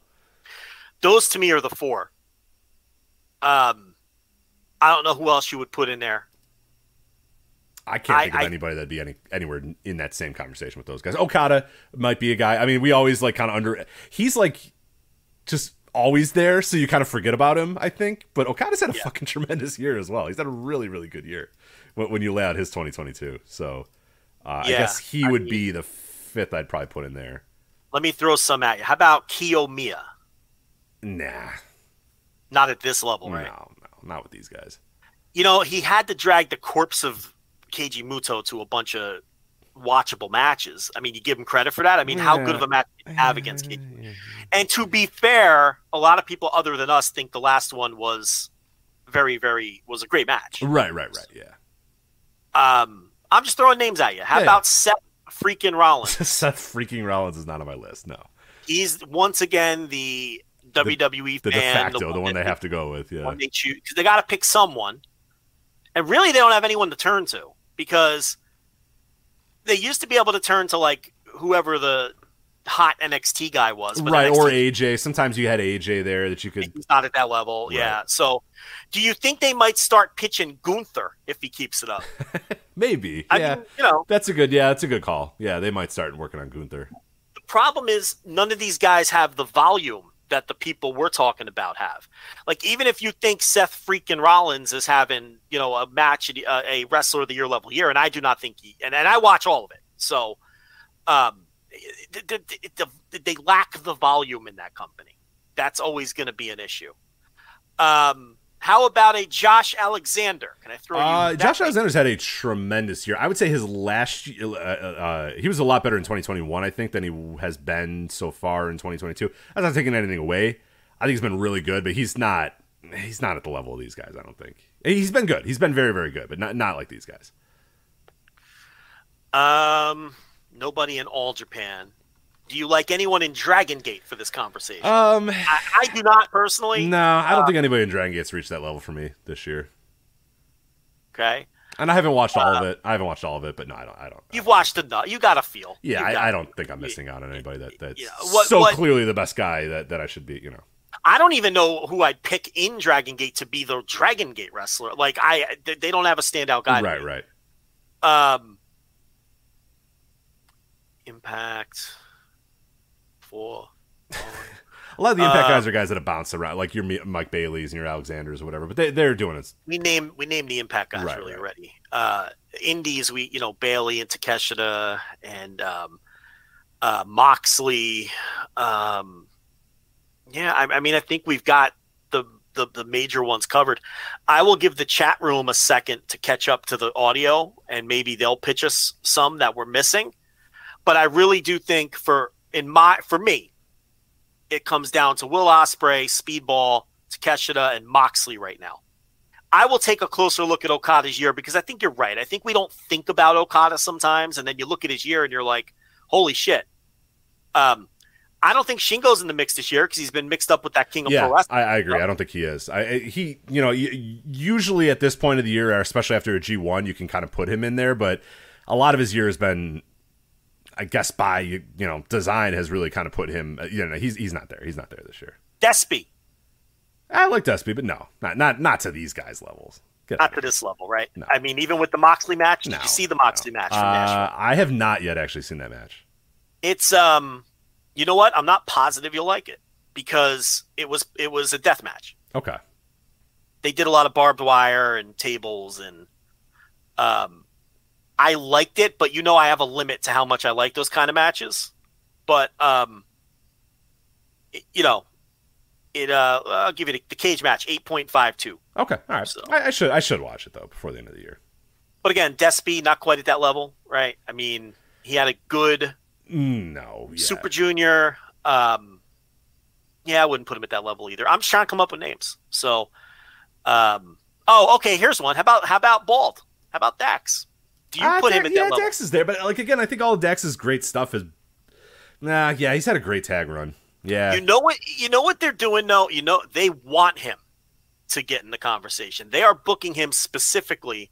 those to me are the four. Um, I don't know who else you would put in there. I can't I- think of I- anybody that'd be any anywhere in- that same conversation with those guys. Okada might be a guy. I mean, we always like kind of under. He's like just always there, so you kind of forget about him. I think, but Okada's had a fucking tremendous year as well. He's had a really really good year when, when you lay out his 2022. So uh, I guess he I would mean- be the fifth I'd probably put in there. Let me throw some at you. How about Kiyomiya? Nah, Not at this level, right? no, no, not with these guys. You know, he had to drag the corpse of Keiji Muto to a bunch of watchable matches. I mean, you give him credit for that. I mean, how good of a match did he have against Keiji? And to be fair, a lot of people other than us think the last one was very, very was a great match. Right, right, right. Yeah. Um, I'm just throwing names at you. How Yeah. about Seth freaking Rollins? Seth freaking Rollins is not on my list. No, He's once again the WWE the de fan, facto, the one that they have to go with. Yeah. one they choose because they got to pick someone, and really they don't have anyone to turn to because they used to be able to turn to like whoever the hot NXT guy was, but right, or AJ. Sometimes you had AJ there that you could. he's not at that level. Yeah. So, do you think they might start pitching Gunther if he keeps it up? Maybe. I yeah. mean, you know, That's a good. Yeah, that's a good call. Yeah, they might start working on Gunther. the problem is none of these guys have the volume that the people we're talking about have. Like even if you think Seth freaking Rollins is having, you know, a match, uh, a wrestler of the year level year, and I do not think he, and, and I watch all of it. So, um, th- th- th- th- they lack the volume in that company. That's always going to be an issue. Um, how about a Josh Alexander? Can I throw you? Uh, Josh way? Alexander's had a tremendous year. I would say his last year, uh, uh, he was a lot better in 2021, I think, than he has been so far in 2022. I'm not taking anything away. I think he's been really good, but he's not. He's not at the level of these guys. I don't think he's been good. He's been very, very good, but not not like these guys. Um, nobody in all Japan. Do you like anyone in Dragon Gate for this conversation? Um, I, I do not personally. no, I don't think anybody in Dragon Gate's reached that level for me this year. Okay, And I haven't watched all of it. I haven't watched all of it, but no, I don't. I don't. you've watched enough. You got to feel. Yeah, I, I don't think I'm missing out on anybody that that's you know, what- so what- clearly the best guy that, that I should be. You know, I don't even know who I'd pick in Dragon Gate to be the Dragon Gate wrestler. Like I, they they don't have a standout guy. right, right. Um, Impact. Four. A lot of the impact Uh, guys are guys that have bounced around, like your Mike Bailey's and your Alexanders or whatever. But they they're doing it. we name we name the Impact guys Right, really right. already. Uh, Indies, we you know Bailey and Takeshita and um, uh, Moxley. Um, yeah, I, I mean, I think we've got the, the the major ones covered. I will give the chat room a second to catch up to the audio, and maybe they'll pitch us some that we're missing. but I really do think for in my for me, it comes down to Will Ospreay, Speedball, Takeshita, and Moxley right now. I will take a closer look at Okada's year because I think you're right. I think we don't think about Okada sometimes, and then you look at his year and you're like, "Holy shit!" Um, I don't think Shingo's in the mix this year because he's been mixed up with that King of Yeah, Pro Wrestling. I, I agree. I don't think he is. I, he, you know, usually at this point of the year, especially after a G one, you can kind of put him in there. But a lot of his year has been, I guess, by you know design has really kind of put him. uh, You know, he's he's not there. He's not there this year. Despy, I like Despy, but no, not not not to these guys' levels. Get not to this level, right? No. I mean, even with the Moxley match, did No, you see the Moxley no. match from Nashville? Uh, I have not yet actually seen that match. It's um, you know what? I'm not positive you'll like it because it was it was a death match. Okay. They did a lot of barbed wire and tables and um, I liked it, but you know I have a limit to how much I like those kind of matches. But um, it- you know, it uh, I'll give you the, the cage match eight point five two. Okay. All right. So- I, I should I should watch it though before the end of the year. But again, Despy not quite at that level, right? I mean, he had a good Mm, No. Yeah. Super Junior. Um, yeah, I wouldn't put him at that level either. I'm just trying to come up with names. So, um, oh, okay. Here's one. How about how about Bald? How about Dax? Do you Ah, put him Dax- at yeah, that level? Dex is there, but like again, I think all of Dex's great stuff is. Nah, yeah, he's had a great tag run. Yeah, You know what? You know what they're doing though. You know they want him to get in the conversation. They are booking him specifically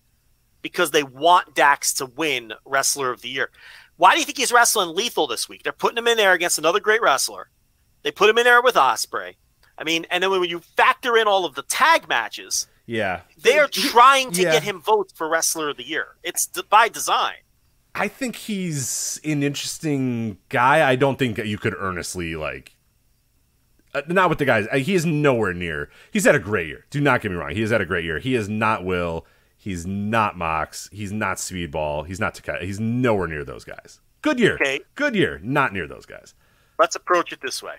because they want Dax to win Wrestler of the Year. Why do you think he's wrestling lethal this week? They're putting him in there against another great wrestler. They put him in there with Ospreay. I mean, and then when you factor in all of the tag matches, yeah. they are trying to yeah. get him votes for Wrestler of the Year. It's d- by design. I think he's an interesting guy. I don't think you could earnestly like. Uh, not with the guys. Uh, he is nowhere near. He's had a great year. Do not get me wrong. He has had a great year. He is not Will. He's not Mox. He's not Speedball. He's not Takeda. He's nowhere near those guys. Good year. Okay. Good year. Not near those guys. Let's approach it this way.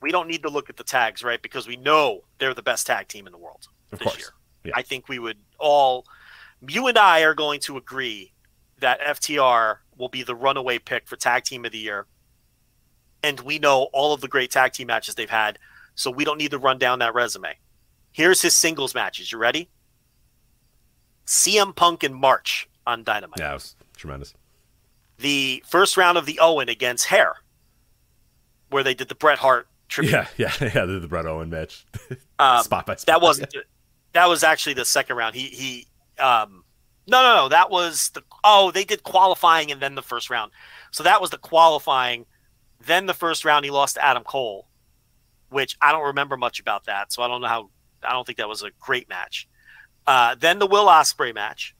We don't need to look at the tags, right? Because we know they're the best tag team in the world Of this course. year. Yeah. I think we would all, you and I are going to agree that FTR will be the runaway pick for tag team of the year. And we know all of the great tag team matches they've had, so we don't need to run down that resume. Here's his singles matches. You ready? CM Punk in March on Dynamite. Yeah, it was tremendous. The first round of the Owen against Hair, where they did the Bret Hart tribute. Yeah, yeah, yeah. The, the Bret Owen match. Um, spot by spot. that wasn't. That was actually the second round. He he. Um, no, no, no. That was the. Oh, they did qualifying and then the first round. So that was the qualifying. Then the first round, he lost to Adam Cole, which I don't remember much about that. So I don't know how. I don't think that was a great match. Uh, then the Will Ospreay match,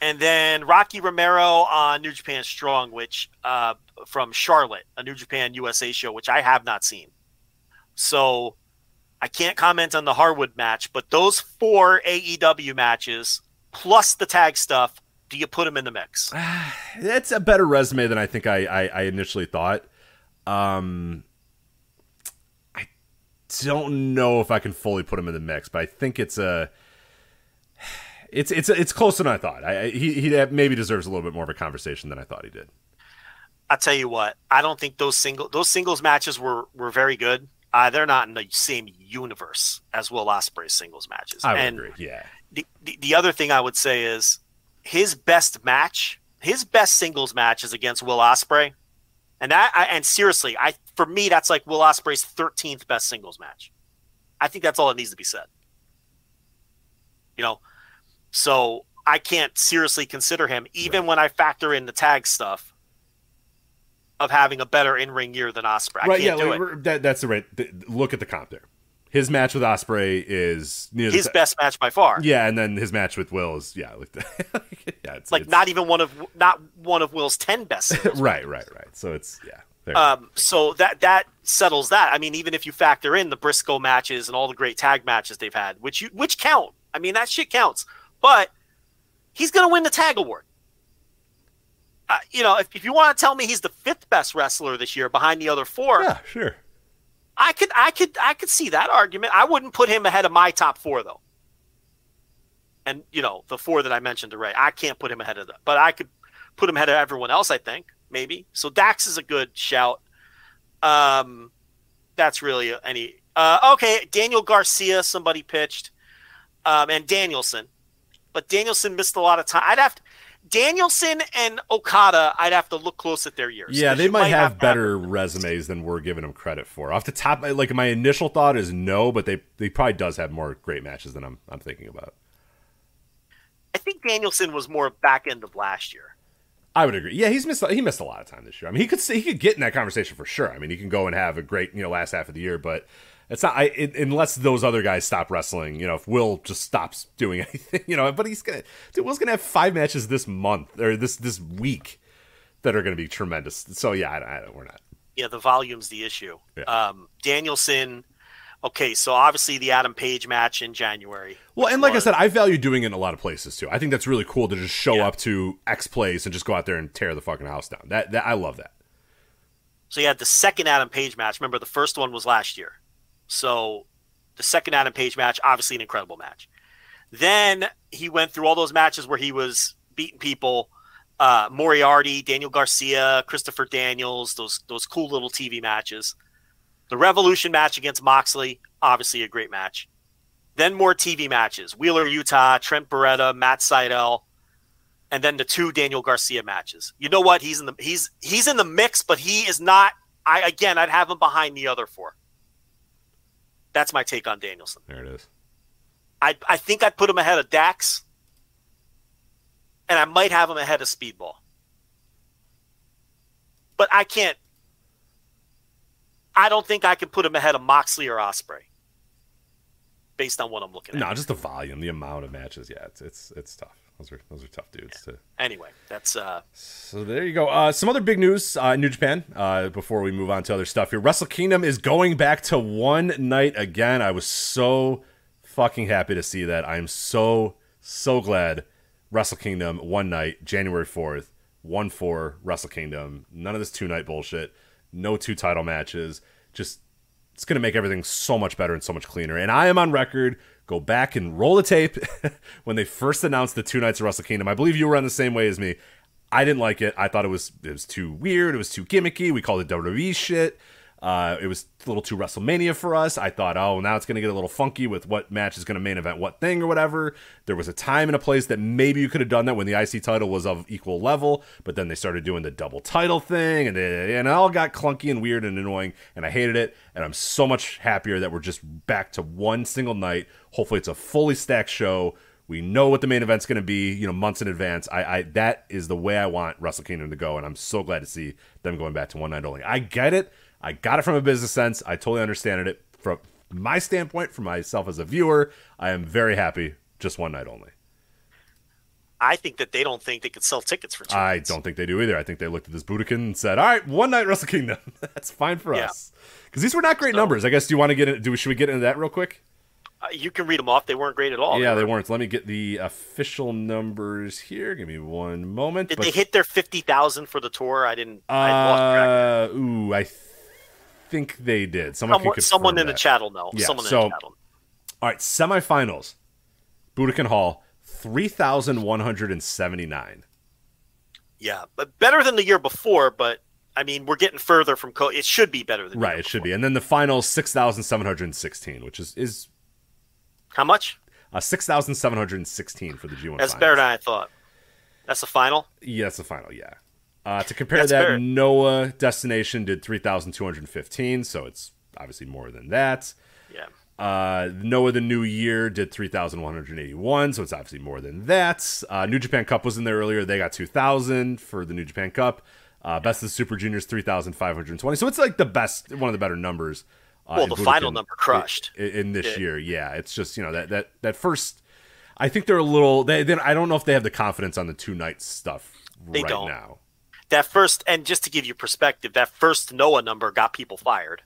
and then Rocky Romero on New Japan Strong, which uh, from Charlotte, a New Japan USA show, which I have not seen. So I can't comment on the Harwood match, but those four AEW matches plus the tag stuff, do you put them in the mix? That's a better resume than I think I, I, I initially thought. Um, I don't know if I can fully put him in the mix, but I think it's a it's it's it's closer than I thought. I, I he he maybe deserves a little bit more of a conversation than I thought he did. I'll tell you what, I don't think those single those singles matches were were very good. Uh, they're not in the same universe as Will Ospreay's singles matches. I and agree. Yeah, The, the the other thing I would say is his best match, his best singles match is against Will Ospreay, and that I, and seriously, I for me that's like Will Ospreay's thirteenth best singles match. I think that's all that needs to be said. You know, so I can't seriously consider him, even when I factor in the tag stuff of having a better in ring year than Ospreay. I right. Yeah, can't do like, that, that's the right. look at the comp there. His match with Ospreay is the His t- best match by far. Yeah, and then his match with Will is yeah, like yeah, it's like it's- not even one of not one of Will's ten best. Right, right, right. So it's yeah. Um, so that that settles that. I mean, even if you factor in the Briscoe matches and all the great tag matches they've had, which you which count. I mean, that shit counts. But he's gonna win the tag award. Uh, you know, if, if you want to tell me he's the fifth best wrestler this year behind the other four, yeah, sure. I could I could I could see that argument. I wouldn't put him ahead of my top four though. And you know, the four that I mentioned to Ray, I can't put him ahead of that. But I could put him ahead of everyone else, I think. maybe. So Dax is a good shout. Um, that's really any. Uh, okay, Daniel Garcia, somebody pitched, um, and Danielson, but Danielson missed a lot of time. I'd have to, Danielson and Okada. I'd have to look close at their years. Yeah, they you might have to better resumes than we're giving them credit for. Off the top, like my initial thought is no, but they they probably does have more great matches than I'm I'm thinking about. I think Danielson was more back end of last year. I would agree. Yeah, he's missed he missed a lot of time this year. I mean, he could he could get in that conversation for sure. I mean, he can go and have a great you know last half of the year, but it's not. I it, unless those other guys stop wrestling. You know, if Will just stops doing anything, you know. But he's gonna dude, Will's gonna have five matches this month or this this week that are gonna be tremendous. So yeah, I, I, we're not. Yeah, the volume's the issue. Yeah. Um, Danielson. Okay, so obviously the Adam Page match in January. Well, and like I said, I value doing it in a lot of places too. I think that's really cool to just show Yeah. up to X place and just go out there and tear the fucking house down. That, that I love that. So you had the second Adam Page match. Remember, the first one was last year. So the second Adam Page match, obviously an incredible match. Then he went through all those matches where he was beating people. Uh, Moriarty, Daniel Garcia, Christopher Daniels, those those cool little TV matches. The Revolution match against Moxley, obviously a great match. Then more TV matches: Wheeler, Yuta, Trent Beretta, Matt Sydal, and then the two Daniel Garcia matches. You know what? He's in the he's he's in the mix, but he is not. I again, I'd have him behind the other four. That's my take on Danielson. There it is. I I think I'd put him ahead of Dax, and I might have him ahead of Speedball. But I can't. I don't think I can put him ahead of Moxley or Ospreay, based on what I'm looking at. No, just the volume, the amount of matches. Yeah, it's it's it's tough. Those are those are tough dudes to. Anyway, that's uh, So there you go. Uh, some other big news uh, in New Japan uh, before we move on to other stuff here. Wrestle Kingdom is going back to one night again. I was so fucking happy to see that. I'm so, so glad Wrestle Kingdom one night, January 4th, 1 4 Wrestle Kingdom. None of this two night bullshit. No two title matches. Just it's going to make everything so much better and so much cleaner. And I am on record. Go back and roll the tape when they first announced the two nights of Wrestle Kingdom. I believe you were on the same way as me. I didn't like it. I thought it was it was too weird. It was too gimmicky. We called it WWE shit. Uh, it was a little too WrestleMania for us. I thought, oh, now it's going to get a little funky with what match is going to main event what thing or whatever. There was a time and a place that maybe you could have done that when the IC title was of equal level, but then they started doing the double title thing, and it, and it all got clunky and weird and annoying, and I hated it. And I'm so much happier that we're just back to one single night. Hopefully, it's a fully stacked show. We know what the main event's going to be, you know, months in advance. I, I that is the way I want Wrestle Kingdom to go, and I'm so glad to see them going back to one night only. I get it. I got it from a business sense. I totally understand it from my standpoint, from myself as a viewer. I am very happy. Just one night only. I think that they don't think they could sell tickets for two. I nights. don't think they do either. I think they looked at this Budokan and said, "All right, one night Wrestle Kingdom. That's fine for Yeah. us." Because these were not great numbers. I guess. Do you want to get? In, do we, should we get into that real quick? Uh, you can read them off. They weren't great at all. yeah, they were- weren't. Let me get the official numbers here. Give me one moment. Did But- they hit their fifty thousand for the tour? I didn't. I lost track. Uh, ooh, I th- think they did. Someone, Someone, someone in the that. chat will know. Yeah, someone so- in the chat will know. All right, semifinals. Budokan Hall, three thousand one hundred and seventy-nine. Yeah, but better than the year before. But I mean, we're getting further from. Co- it should be better than Right, year it should be. And then the finals, six thousand seven hundred and sixteen, which is is How much? uh, six thousand seven hundred and sixteen for the G one. That's finals. better than I thought. That's the final. Yeah, that's the final. Yeah. Uh, to compare That's that, fair. Noah Destination did three thousand two hundred fifteen, so it's obviously more than that. Yeah. Uh, Noah the New Year did 3,181, so it's obviously more than that. Uh, New Japan Cup was in there earlier. They got 2,000 for the New Japan Cup. Uh, Best of the Super Juniors, 3,520. So it's like the best, one of the better numbers. Uh, Well, the final number crushed. In, in this Yeah. year. Yeah, it's just, you know, that, that, that first, I think they're a little, they, they, I don't know if they have the confidence on the two nights stuff They right don't. now. That first, and just to give you perspective, that first Noah number got people fired.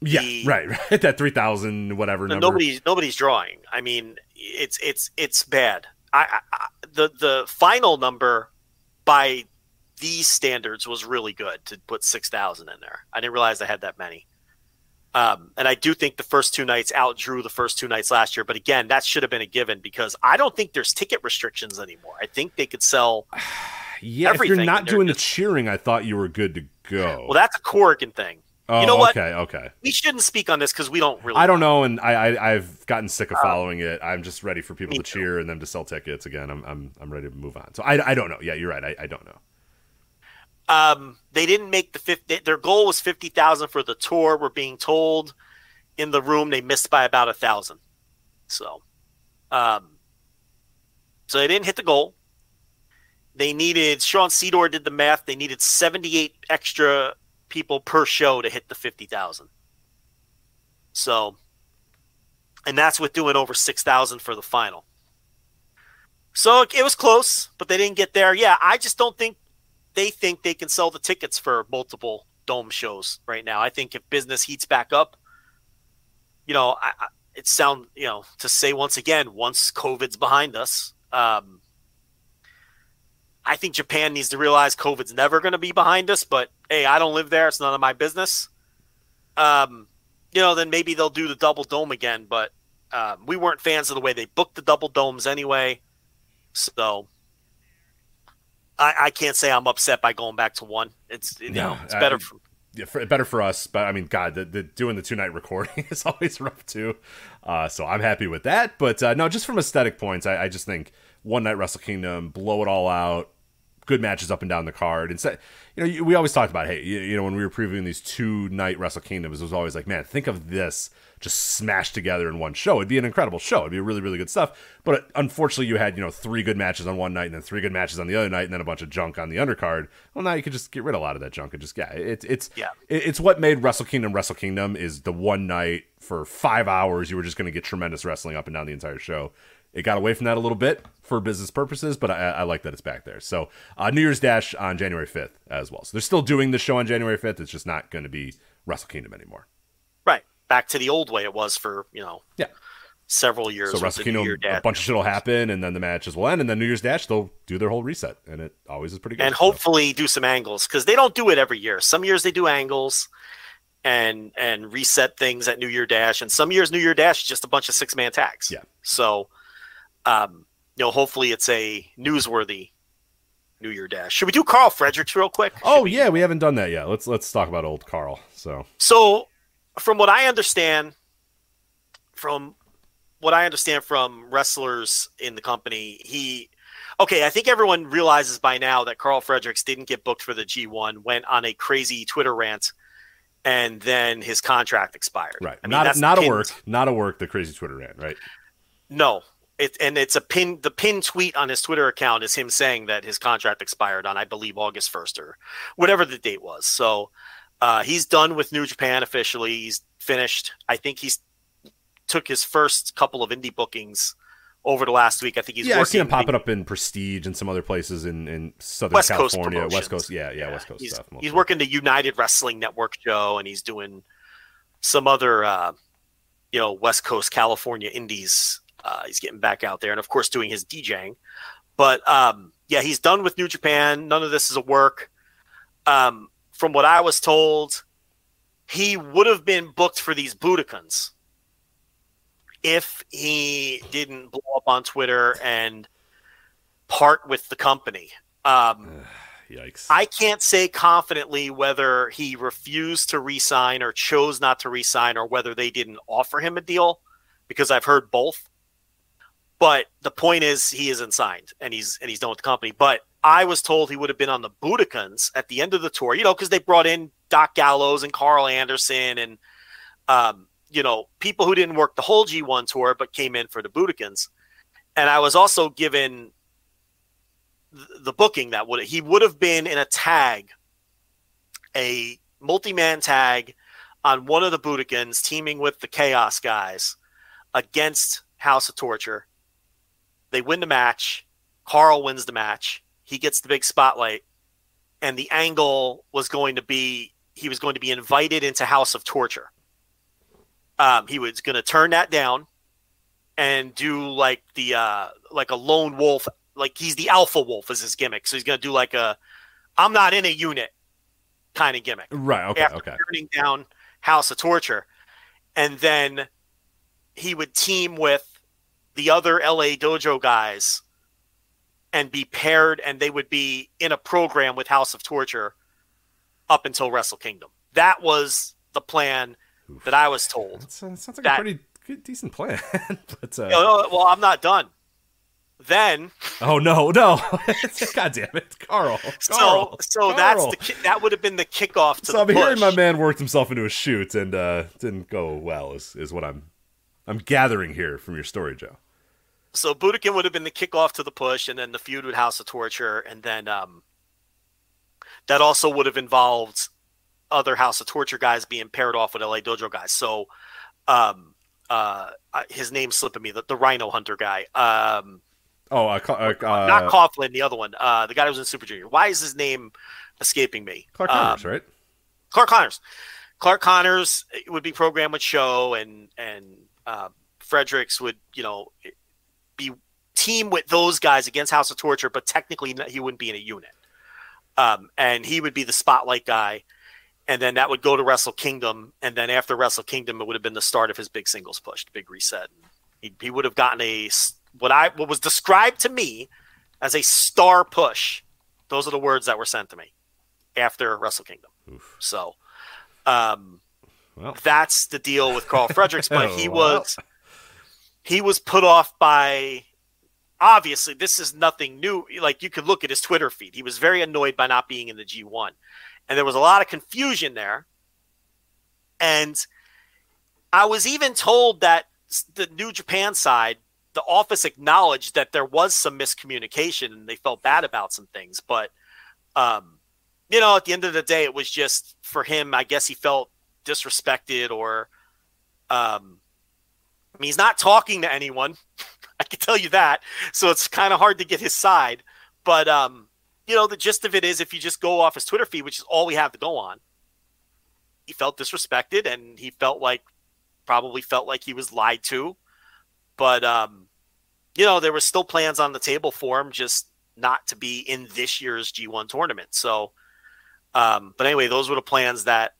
Yeah, The- right, right. That 3,000 whatever number. nobody's nobody's drawing. I mean, it's it's it's bad. I, I, I the the final number by these standards was really good to put six thousand in there. I didn't realize I had that many. Um, and I do think the first two nights outdrew the first two nights last year. But again, that should have been a given because I don't think there's ticket restrictions anymore. I think they could sell Yeah, if you're not doing the cheering, I thought you were good to go. well, that's a Corrigan thing. oh, you know what? Okay, okay. We shouldn't speak on this because we don't really. I don't know, and I, I I've gotten sick of following it. I'm just ready for people to too. cheer and them to sell tickets again. I'm I'm I'm ready to move on. So I, I don't know. Yeah, you're right. I, I don't know. Um, they didn't make the fifty. Their goal was fifty thousand for the tour. We're being told in the room they missed by about a thousand. So, um, so they didn't hit the goal. They needed Sean Cedor did the math. They needed seventy-eight extra people per show to hit the fifty thousand. So, and that's with doing over six thousand for the final. So it was close, but they didn't get there. Yeah, I just don't think they think they can sell the tickets for multiple dome shows right now. I think if business heats back up, you know, I, I, it sound you know to say once again, once COVID's behind us, um, I think Japan needs to realize COVID's never going to be behind us. But hey, I don't live there; it's none of my business. Um, you know, then maybe they'll do the double dome again. But um, we weren't fans of the way they booked the double domes anyway, so I, I can't say I'm upset by going back to one. It's you No, know it's I- better. For, Yeah, for, better for us, but I mean, God, the, the doing the two night recording is always rough too. Uh, so I'm happy with that. But uh, no, just from aesthetic points, I, I just think one night Wrestle Kingdom, blow it all out, good matches up and down the card. Instead, you know, we always talked about, hey, you, you know, when we were previewing these two night Wrestle Kingdoms, it was always like, man, think of this just smashed together in one show. It'd be an incredible show. It'd be really, really good stuff. But unfortunately, you had, you know, three good matches on one night and then three good matches on the other night and then a bunch of junk on the undercard. Well, now you could just get rid of a lot of that junk and just, yeah, it's, it's, Yeah. it- it's what made Wrestle Kingdom Wrestle Kingdom is the one night for five hours you were just going to get tremendous wrestling up and down the entire show. It got away from that a little bit for business purposes, but I, I like that it's back there. So uh, New Year's Dash on January 5th as well. So they're still doing the show on January 5th. It's just not going to be Wrestle Kingdom anymore. right back to the old way it was for you know Yeah. several years. So Wrestle Kingdom, a bunch of shit will happen, and then the matches will end, and then New Year's Dash they'll do their whole reset, and it always is pretty good. and So- hopefully do some angles because they don't do it every year. Some years they do angles and and reset things at New Year Dash, and some years New Year Dash is just a bunch of six man tags. Yeah. So, um, you know, hopefully it's a newsworthy New Year Dash. Should we do Karl Fredericks real quick? Oh yeah, we haven't done that yet. Let's let's talk about old Karl. So So, from what I understand, from what I understand from wrestlers in the company, he okay. I think everyone realizes by now that Karl Fredericks didn't get booked for the G1, went on a crazy Twitter rant, and then his contract expired. right, I mean, not that's not a work, not a work. The crazy Twitter rant, right? No. It, and it's a pin. The pin tweet on his Twitter account is him saying that his contract expired on, I believe, August first or whatever the date was. So uh, he's done with New Japan officially. He's finished. I think he's took his first couple of indie bookings over the last week. I think he's yeah, I've seen him popping up in Prestige and some other places in, in Southern West Coast California, West. Coast. Yeah, yeah, West Coast he's, stuff. He's working the United Wrestling Network show, and he's doing some other, uh, you know, West Coast California indies. Uh, he's getting back out there, and of course, doing his DJing. But um, yeah, he's done with New Japan. None of this is a work. Um, from what I was told, he would have been booked for these Budokans if he didn't blow up on Twitter and part with the company. Um, Yikes! I can't say confidently whether he refused to resign or chose not to resign or whether they didn't offer him a deal because I've heard both. But the point is he isn't signed and he's and he's done with the company. But I was told he would have been on the Budokans at the end of the tour, you know, because they brought in Doc Gallows and Karl Anderson and um, you know, people who didn't work the whole G1 tour but came in for the Budokans. And I was also given the booking that would he would have been in a tag, a multi-man tag on one of the Budokans teaming with the Chaos guys against House of Torture. They win the match. Karl wins the match. He gets the big spotlight. And the angle was going to be he was going to be invited into House of Torture. Um, he was going to turn that down and do like the uh, like a lone wolf, like he's the alpha wolf is his gimmick. So he's going to do like a I'm not in a unit kind of gimmick right? Okay, after okay. turning down House of Torture, and then he would team with the other LA Dojo guys and be paired, and they would be in a program with House of Torture up until Wrestle Kingdom. That was the plan that I was told. That sounds, like That- a pretty good, decent plan. but uh, No, no, well, I'm not done. Then, oh no, no! God damn it, Karl. so Karl, so that's the ki- that would have been the kickoff to So I'm hearing my man worked himself into a shoot and uh, didn't go well. Is is what I'm I'm gathering here from your story, Joe. So Budokan would have been the kickoff to the push, and then the feud with House of Torture, and then um, that also would have involved other House of Torture guys being paired off with LA Dojo guys. So, um, uh, I- his name's slipping me, the, the Rhino Hunter guy, um, Oh, uh, uh, uh, not Coughlin, the other one, uh, the guy who was in Super Junior. Why is his name escaping me? Clark Um, Connors, right? Clark Connors. Clark Connors would be programmed with SHO, and and uh, Fredericks would you know be team with those guys against House of Torture, but technically he wouldn't be in a unit. Um, and he would be the spotlight guy, and then that would go to Wrestle Kingdom, and then after Wrestle Kingdom, it would have been the start of his big singles push, big reset. He, he would have gotten a what I what was described to me as a star push. Those are the words that were sent to me after Wrestle Kingdom. So, um, Well. that's the deal with Karl Fredericks. But he was he was put off by obviously this is nothing new. Like you could look at his Twitter feed. He was very annoyed by not being in the G1. And there was a lot of confusion there. And I was even told that the New Japan side, the office acknowledged that there was some miscommunication and they felt bad about some things. But um, you know, at the end of the day, it was just for him. I guess he felt disrespected, or um, I mean, he's not talking to anyone. I can tell you that. So it's kind of hard to get his side. But um, you know, the gist of it is, if you just go off his Twitter feed, which is all we have to go on, he felt disrespected, and he felt like probably felt like he was lied to. But um, you know, there were still plans on the table for him, just not to be in this year's G1 tournament. So, um, but anyway, those were the plans that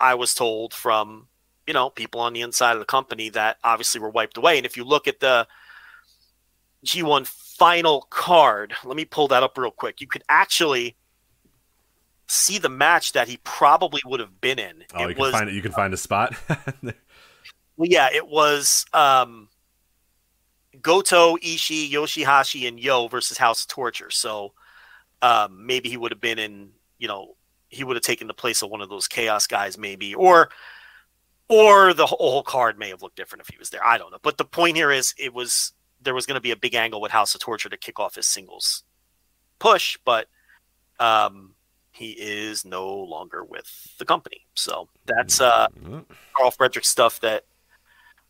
I was told from you know people on the inside of the company that obviously were wiped away. And if you look at the G1 final card, let me pull that up real quick. You could actually see the match that he probably would have been in. Oh, you it can was find it. You can find a spot. well, yeah, it was um, Goto, Ishii, Yoshihashi, and YOH versus House of Torture. So um, maybe he would have been in, you know, he would have taken the place of one of those Chaos guys, maybe, or or the whole card may have looked different if he was there. I don't know. But the point here is, it was there was going to be a big angle with House of Torture to kick off his singles push, but um, he is no longer with the company. So that's uh, Karl Frederick stuff that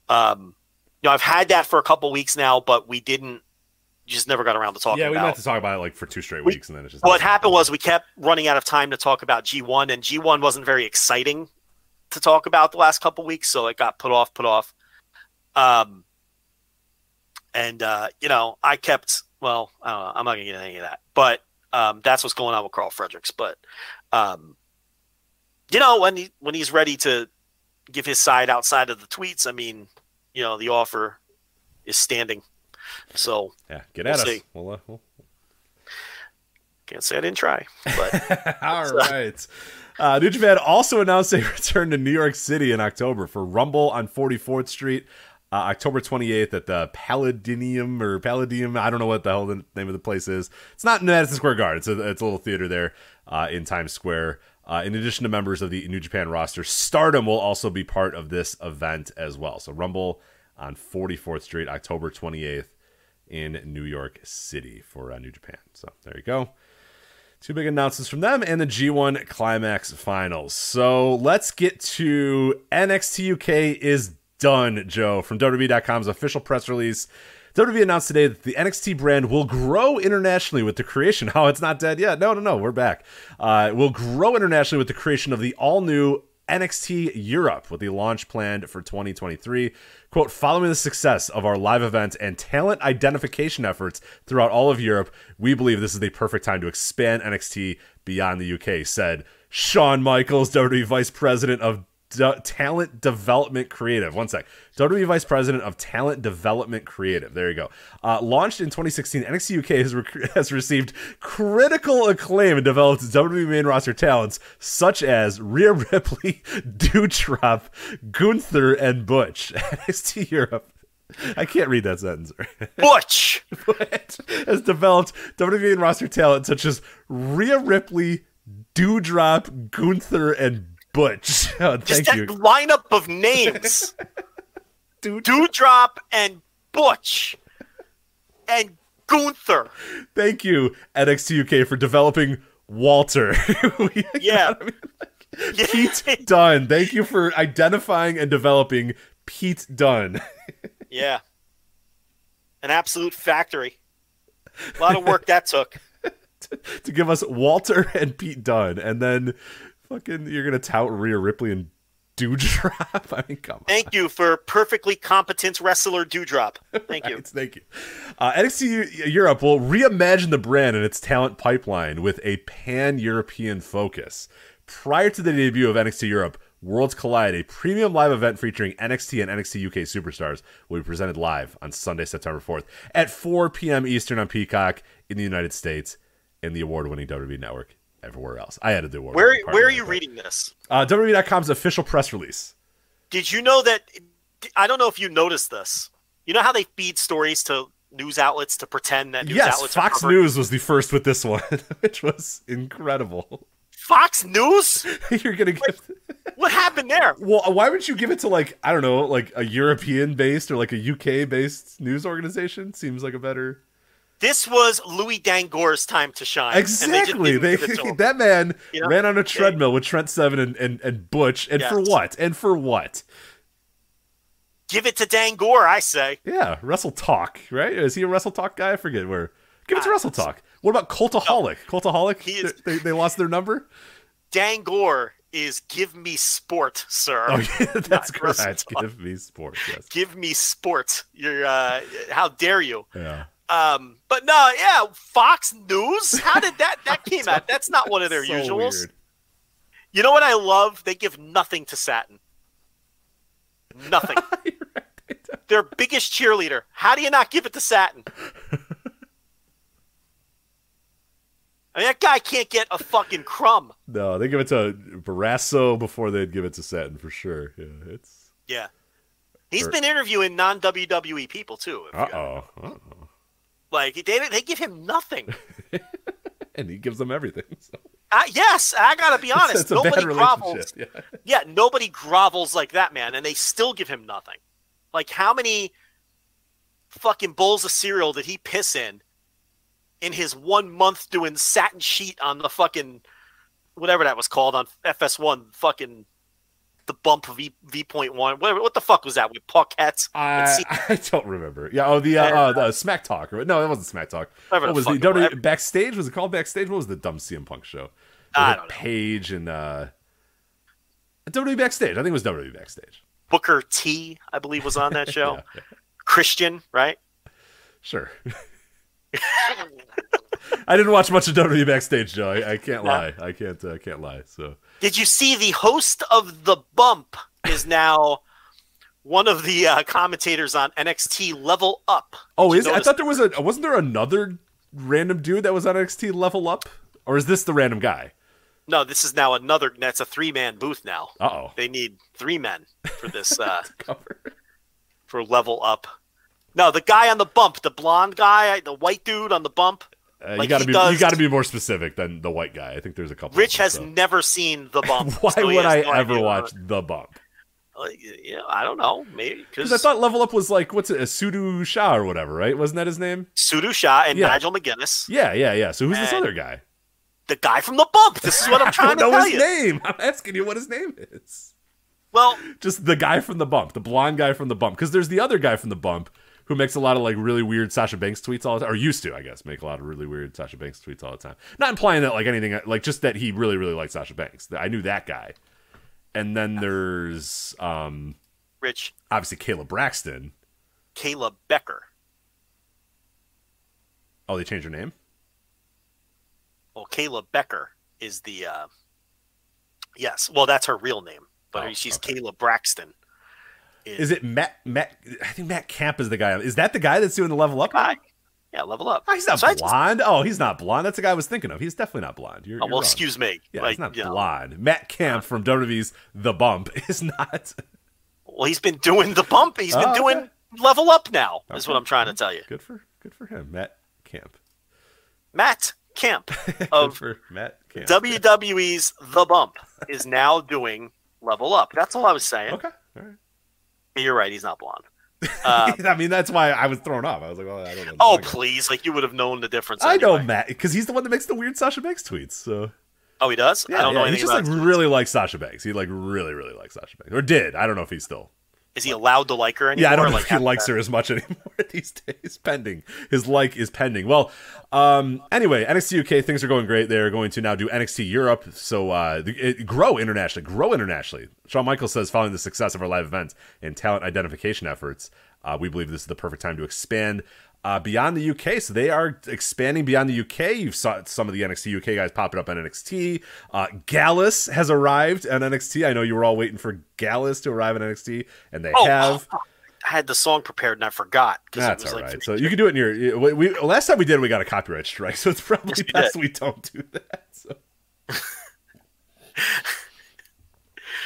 um you know I've had that for a couple weeks now, but we didn't just never got around to talking yeah, we about. meant to talk about it like for two straight We- weeks, and then it's just what happened was we kept running out of time to talk about G1, and G1 wasn't very exciting to talk about the last couple weeks, so it got put off, put off. Um, and uh, you know, I kept well, I don't know, I'm not gonna get into any of that, but um, that's what's going on with Karl Fredericks. But um, you know, when he when he's ready to give his side outside of the tweets, I mean, you know, the offer is standing. So yeah, get we'll at us. see. We'll, uh, we'll can't say I didn't try, but. All right. Uh, New Japan also announced a return to New York City in October for Rumble on 44th Street, uh, October 28th at the Palladium or Palladium. I don't know what the hell the name of the place is. It's not Madison Square Garden. It's a, it's a little theater there uh, in Times Square. Uh, in addition to members of the New Japan roster, Stardom will also be part of this event as well. So Rumble on 44th Street, October 28th in New York City for uh, New Japan. So there you go. Two big announcements from them and the G1 Climax Finals. So let's get to NXT UK is done, Joe, from WWE.com's official press release. WWE announced today that the NXT brand will grow internationally with the creation. Oh, it's not dead yet. No, no, no. We're back. Uh, will grow internationally with the creation of the all new NXT Europe with the launch planned for 2023. Quote, following the success of our live event and talent identification efforts throughout all of Europe, we believe this is the perfect time to expand NXT beyond the UK, said Shawn Michaels, WWE Vice President of De- Talent Development Creative. One sec. WWE Vice President of Talent Development Creative. There you go. Uh, launched in 2016, NXT UK has, has received critical acclaim and developed WWE main roster talents such as Rhea Ripley, Doudrop, Gunther, and Butch. NXT Europe. I can't read that sentence. Butch. has developed WWE main roster talent such as Rhea Ripley, Doudrop, Gunther, and Butch. Oh, Just thank that you. lineup of names. Doudrop and Butch and Gunther. Thank you, NXT UK, for developing Walter. We Yeah. gotta be like, Yeah. Pete Dunn. Thank you for identifying and developing Pete Dunn. Yeah. An absolute factory. A lot of work that took. to give us Walter and Pete Dunn, and then fucking you're gonna tout Rhea Ripley and Doudrop. I mean, come on. Thank you for perfectly competent wrestler Doudrop. Thank you. Thank you. Uh, NXT Europe will reimagine the brand and its talent pipeline with a pan European focus. Prior to the debut of NXT Europe, Worlds Collide, a premium live event featuring NXT and NXT UK superstars, will be presented live on Sunday, September 4th at 4 p.m. Eastern on Peacock in the United States and the award winning WWE network everywhere else. I added the award. Where where are you reading this? Uh, WWE.com's official press release. Did you know that? I don't know if you noticed this. You know how they feed stories to news outlets to pretend that news yes, outlets are Fox News was the first with this one, which was incredible. Fox News? You're gonna give. What happened there? Well, why would you give it to like I don't know, like a European based or like a UK based news organization? Seems like a better. This was Louis Dangoor's time to shine. they Exactly. They, to that man You know? ran on a They- treadmill with Trent Seven and, and, and Butch, and for what? And for what? Give it to Dangoor, I say. Yeah, WrestleTalk, right? Is he a WrestleTalk guy? I forget where. Give it to WrestleTalk. What about Cultaholic? Cultaholic? He is- They, they lost their number. Dangore is give me sport, sir. Oh yeah, that's correct. Give me sport. Yes. Give me sport. You're uh how dare you? Yeah. Um but no, yeah, Fox News? How did that that came out? That's not one of their So usuals. weird. You know what I love? They give nothing to Satin. Nothing. Their biggest cheerleader. How do you not give it to Satin? I mean, that guy can't get a fucking crumb. No, they give it to Barrasso before they'd give it to Satin for sure. Yeah, it's Yeah. He's Sure. been interviewing non WWE people too. uh oh, Like they they give him nothing. and he gives them everything. So. Uh, yes, I gotta be honest. it's a nobody grovels. Yeah. Yeah, nobody grovels like that man, and they still give him nothing. Like how many fucking bowls of cereal did he piss in in his one month doing satin sheet on the fucking whatever that was called on FS1 fucking the bump V V point one whatever what the fuck was that with and I, C- I don't remember. Yeah, oh the uh, uh, the Smack Talk. Or, no, it wasn't Smack Talk. Whatever What was the fuck it WWE backstage? Was it called backstage? What was the dumb CM Punk show? I With don't know. Page and uh, WWE backstage. I think it was WWE backstage. Booker T I believe was on that show. Yeah. Christian, right? Sure. I didn't watch much of WWE backstage, Joe. I, I can't lie. I can't. uh, can't lie. So Did you see the host of the bump is now one of the uh, commentators on NXT Level Up? Oh, Did is it? I thought there was a. Wasn't there another random dude that was on NXT Level Up, or is this the random guy? No, this is now another. That's a three-man booth now. Uh oh. They need three men for this uh, Cover. for Level Up. No, the guy on the bump, the blonde guy, the white dude on the bump. Uh, you Like got to be. does- You got to be more specific than the white guy. I think there's a couple. Rich them, has so. never seen the bump. Why so would I no ever watch the bump? Uh, yeah, I don't know. Maybe Because I thought Level Up was like what's it, a Sudu Shah or whatever, right? Wasn't that his name? Sudu Shah and Yeah. Nigel McGuinness, Yeah, yeah, yeah. So who's this other guy? the guy from the bump. This is what I'm I trying don't to know tell his you. name. I'm asking you what his name is. Well, Just the guy from the bump, the blonde guy from the bump. Because there's the other guy from the bump who makes a lot of like really weird Sasha Banks tweets all the time, or used to, I guess, make a lot of really weird Sasha Banks tweets all the time. Not implying that like anything, like just that he really, really likes Sasha Banks. I knew that guy. And then there's um Rich, obviously Kayla Braxton. Kayla Becker. Oh, they changed her name. Well, Kayla Becker is the uh yes, well that's her real name. but Oh, she's okay. Kayla Braxton. Is it Matt? Matt? I think Matt Camp is the guy. Is that the guy that's doing the level up? Guy. Yeah, level up. Oh, he's not So I just- blonde. Oh, he's not blonde. That's the guy I was thinking of. He's definitely not blonde. You're, oh, you're well, wrong. excuse me. Yeah, like, he's not you know, blonde. Matt Camp from WWE's The Bump is not. Well, he's been doing the bump. He's been Oh, doing okay. level up now. Is what I'm trying to tell you. Good for good for him, Matt Camp. Matt Good of for Matt Camp. WWE's The Bump is now doing level up. That's all I was saying. Okay, all right. You're right. He's not blonde. Uh, I mean, that's why I was thrown off. I was like, well, I don't know. oh, please. Like, you would have known the difference. I know. Matt because he's the one that makes the weird Sasha Banks tweets. So Oh, he does? yeah, I don't know he just like really likes Sasha Banks. He like really really likes Sasha Banks, or did. I don't know if he's still. Is he allowed to like her anymore? Yeah, I don't know like, if he likes that? her as much anymore these days. Pending. His like is pending. Well, um, anyway, NXT UK things are going great. They're going to now do NXT Europe, so uh, it, grow internationally. Grow internationally. Shawn Michaels says, following the success of our live events and talent identification efforts, uh, we believe this is the perfect time to expand. Uh, beyond the UK, so they are expanding beyond the UK. You've saw some of the NXT UK guys popping up on NXT. Uh, Gallus has arrived on NXT. I know you were all waiting for Gallus to arrive on NXT, and they Oh, have. I had the song prepared and I forgot. That's all like right. So you can do it in your. We, we last time we did, we got a copyright strike, so it's probably Yes, best did. we don't do that. So.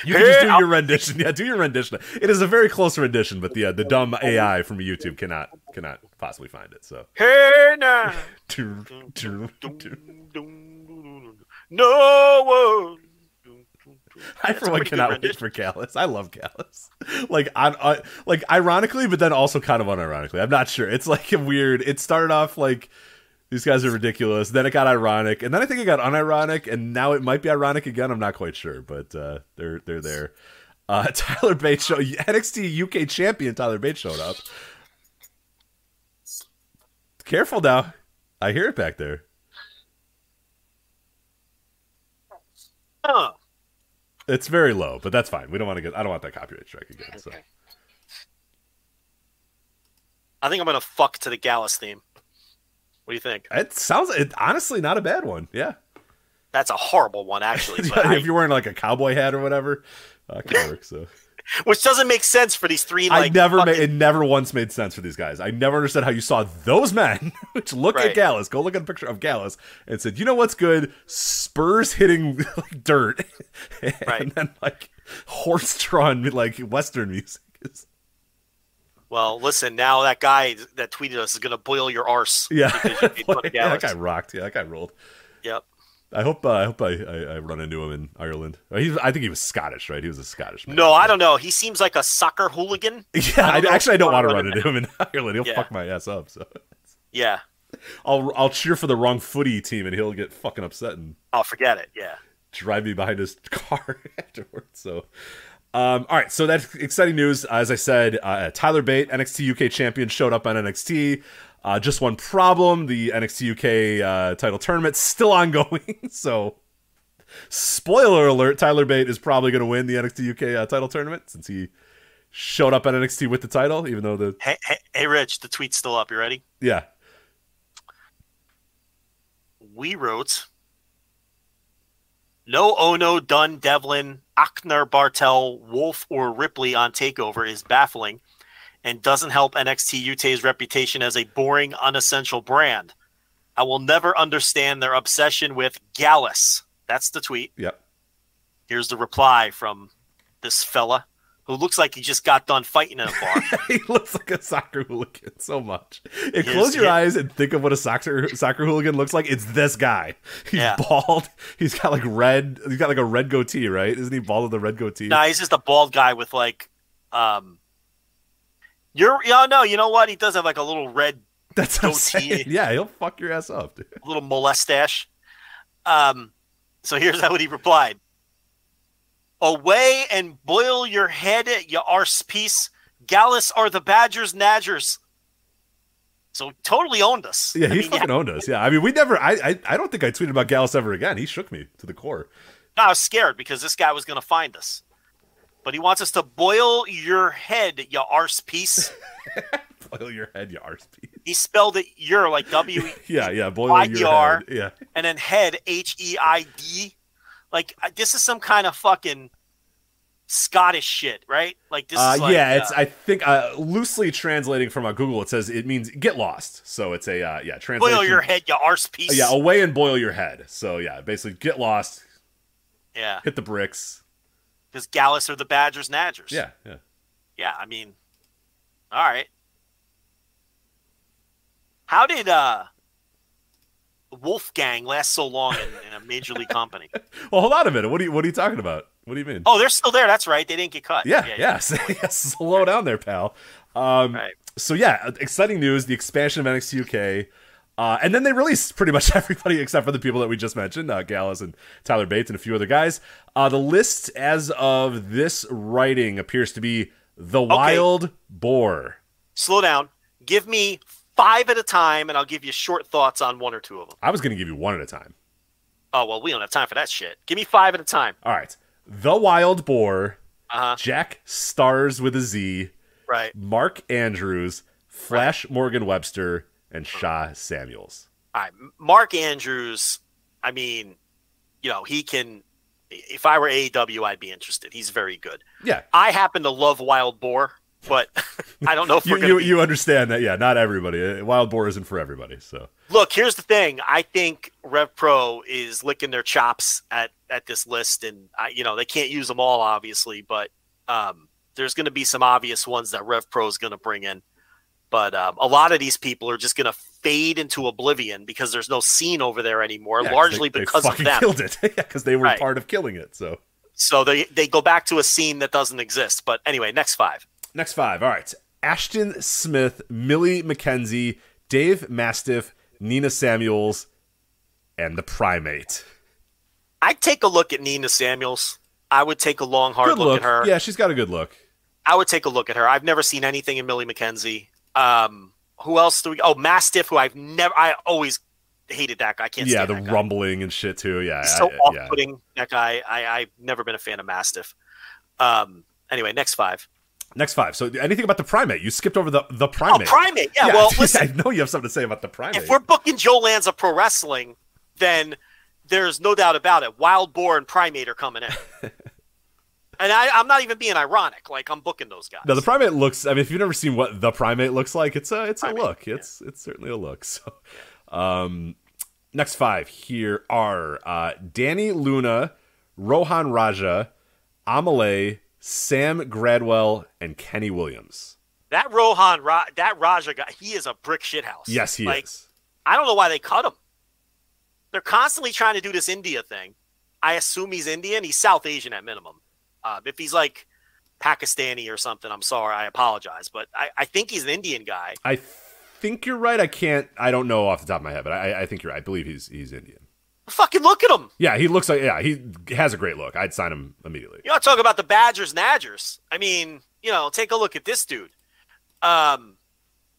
You can just do your rendition. Yeah, do your rendition. It is a very close rendition, but the uh, the dumb AI from YouTube cannot cannot possibly find it. So Hey now. no one. I for one cannot wait for Gallus. I love Gallus. Like on, uh, like ironically, but then also kind of unironically. I'm not sure. It's like a weird. It started off like these guys are ridiculous. Then it got ironic, and then I think it got unironic, and now it might be ironic again. I'm not quite sure, but uh, they're they're there. Uh, Tyler Bates show NXT UK champion Tyler Bates showed up. Careful now. I hear it back there. Huh. It's very low, but that's fine. We don't want to get. I don't want that copyright strike again. So. I think I'm gonna fuck to the Gallus theme. What do you think? It sounds it honestly not a bad one. Yeah. That's a horrible one, actually. But if you're wearing like a cowboy hat or whatever, uh, can work. So which doesn't make sense for these three. I Like, never fucking- made it never once made sense for these guys. I never understood how you saw those men, which look at Right. Gallus, go look at a picture of Gallus, and said, you know what's good? Spurs hitting dirt, and Right. then like horse drawn like Western music. is- Well, listen. Now that guy that tweeted us is gonna boil your arse. Yeah, because you made fun of yeah, that guy rocked. Yeah, that guy rolled. Yep. I hope. Uh, I hope I, I, I run into him in Ireland. Uh, He, I think he was Scottish, right? He was a Scottish man. No, I don't know. He seems like a soccer hooligan. Yeah, I I don't know actually I don't want to run run into him in Ireland. He'll Yeah. fuck my ass up. So Yeah. I'll I'll cheer for the wrong footy team, and he'll get fucking upset and I'll forget it. Yeah. drive me behind his car afterwards. So. Um, all right, so that's exciting news. As I said, uh, Tyler Bate, NXT UK champion, showed up on NXT. Uh, just one problem: the NXT UK uh, title tournament still ongoing. so, spoiler alert: Tyler Bate is probably going to win the NXT UK uh, title tournament since he showed up on NXT with the title, even though the Hey, hey, hey, Rich. The tweet's still up. You ready? yeah We wrote. No Ono, Dunn, Devlin, Aichner, Barthel, Wolf, or Ripley on Takeover is baffling and doesn't help NXT UK's reputation as a boring, unessential brand. I will never understand their obsession with Gallus. That's the tweet. Yep. Here's the reply from this fella who looks like he just got done fighting in a bar. he looks like a soccer hooligan so much. If close your yeah. eyes and think of what a soccer soccer hooligan looks like, it's this guy. He's Yeah. bald. He's got like red. He's got like a red goatee, right? Isn't he bald with a red goatee? No, he's just a bald guy with like, um, you're yeah no, you know what? He does have like a little red, That's what goatee. saying. Yeah, he'll fuck your ass up. Dude. little molestache. Um, so here's how he replied: "Away and boil your head, you arse piece. Gallus are the Badgers, Nadgers." So totally owned us. Yeah, I he mean, fucking owned us. Yeah, I mean, we never. I, I I don't think I tweeted about Gallus ever again. He shook me to the core. I was scared because this guy was going to find us. But he wants us to boil your head, you arse piece. Boil your head, you arse piece. He spelled it "your" like W, Yeah, yeah. Boil Y your R. head. Yeah. and then head H E I D. Like this is some kind of fucking Scottish shit, right? Like this Uh, like, yeah, it's uh, I think uh, loosely translating from uh, Google, it says it means get lost. So it's a uh, yeah translation. boil your head, you arse piece. Yeah, away and boil your head. So yeah, basically get lost, yeah. hit the bricks. Because Gallus are the Badgers, Nadgers. Yeah, yeah. Yeah, I mean, all right. How did uh Wolfgang last so long in, in a major league company? Well, hold on a minute. What are you what are you talking about? What do you mean? Oh, they're still there. That's right. They didn't get cut. yeah, yes, yes. Slow down there, pal. Um, Right. So yeah, exciting news: the expansion of NXT UK. Uh, and then they released pretty much everybody except for the people that we just mentioned, uh, Gallus and Tyler Bates and a few other guys. Uh, the list as of this writing appears to be the Wild Boar. Slow down. Give me five at a time, and I'll give you short thoughts on one or two of them. I was going to give you one at a time. Oh well, we don't have time for that shit. Give me five at a time. All right. The Wild Boar, Uh huh. Jack Starz with a Z, Right. Mark Andrews, Flash Morgan Webster, and Shaw Samuels. All right. Mark Andrews. I mean, you know, he can. If I were AEW, I'd be interested. He's very good. Yeah. I happen to love Wild Boar, but I don't know if You, you, be- you understand that, yeah, not everybody. Uh, Wild Boar isn't for everybody, so. Look, here's the thing. I think Rev Pro is licking their chops at at this list, and I, you know they can't use them all, obviously, but um, there's going to be some obvious ones that Rev Pro is going to bring in. But um, a lot of these people are just going to fade into oblivion because there's no scene over there anymore, Yeah, largely they, because they of them. killed it. because they were Right. part of killing it, so. So they they go back to a scene that doesn't exist. But anyway, next five. Next five. All right. Ashton Smith, Millie McKenzie, Dave Mastiff, Nina Samuels, and the Primate. I'd take a look at Nina Samuels. I would take a long, hard look, look. at her. Yeah, she's got a good look. I would take a look at her. I've never seen anything in Millie McKenzie. Um, who else do we? Oh, Mastiff, who I've never. I always hated that guy. I can't. Yeah, stand the rumbling and shit too. Yeah, He's so I- off-putting. That guy. I, I've never been a fan of Mastiff. Um. Anyway, next five. Next five. So, anything about the primate? You skipped over the the Oh, primate. Primate. Yeah. Well, listen. I know you have something to say about the primate. if we're booking Joe Lanza Pro Wrestling, then there's no doubt about it. Wild Boar and Primate are coming in. and I, I'm not even being ironic. Like I'm booking those guys. no, the primate looks. I mean, if you've never seen what the primate looks like, it's a it's a Primate, look. It's it's certainly a look. So, um, next five here are uh, Dani Luna, Rohan Raja, Amale, Sam Gradwell, and Kenny Williams. that Rohan, Ra- that Raja guy, he is a brick shithouse. Yes, he like, is. I don't know why they cut him. They're constantly trying to do this India thing. I assume he's Indian. He's South Asian at minimum. Uh, if he's like Pakistani or something, I'm sorry. I apologize, but I, I think he's an Indian guy. I think you're right. I can't. I don't know off the top of my head, but I, I think you're right. I believe he's he's Indian. Fucking look at him. Yeah, he looks like. Yeah, he has a great look. I'd sign him immediately. You to talk about the Badgers, Nadgers? I mean, you know, take a look at this dude. Um,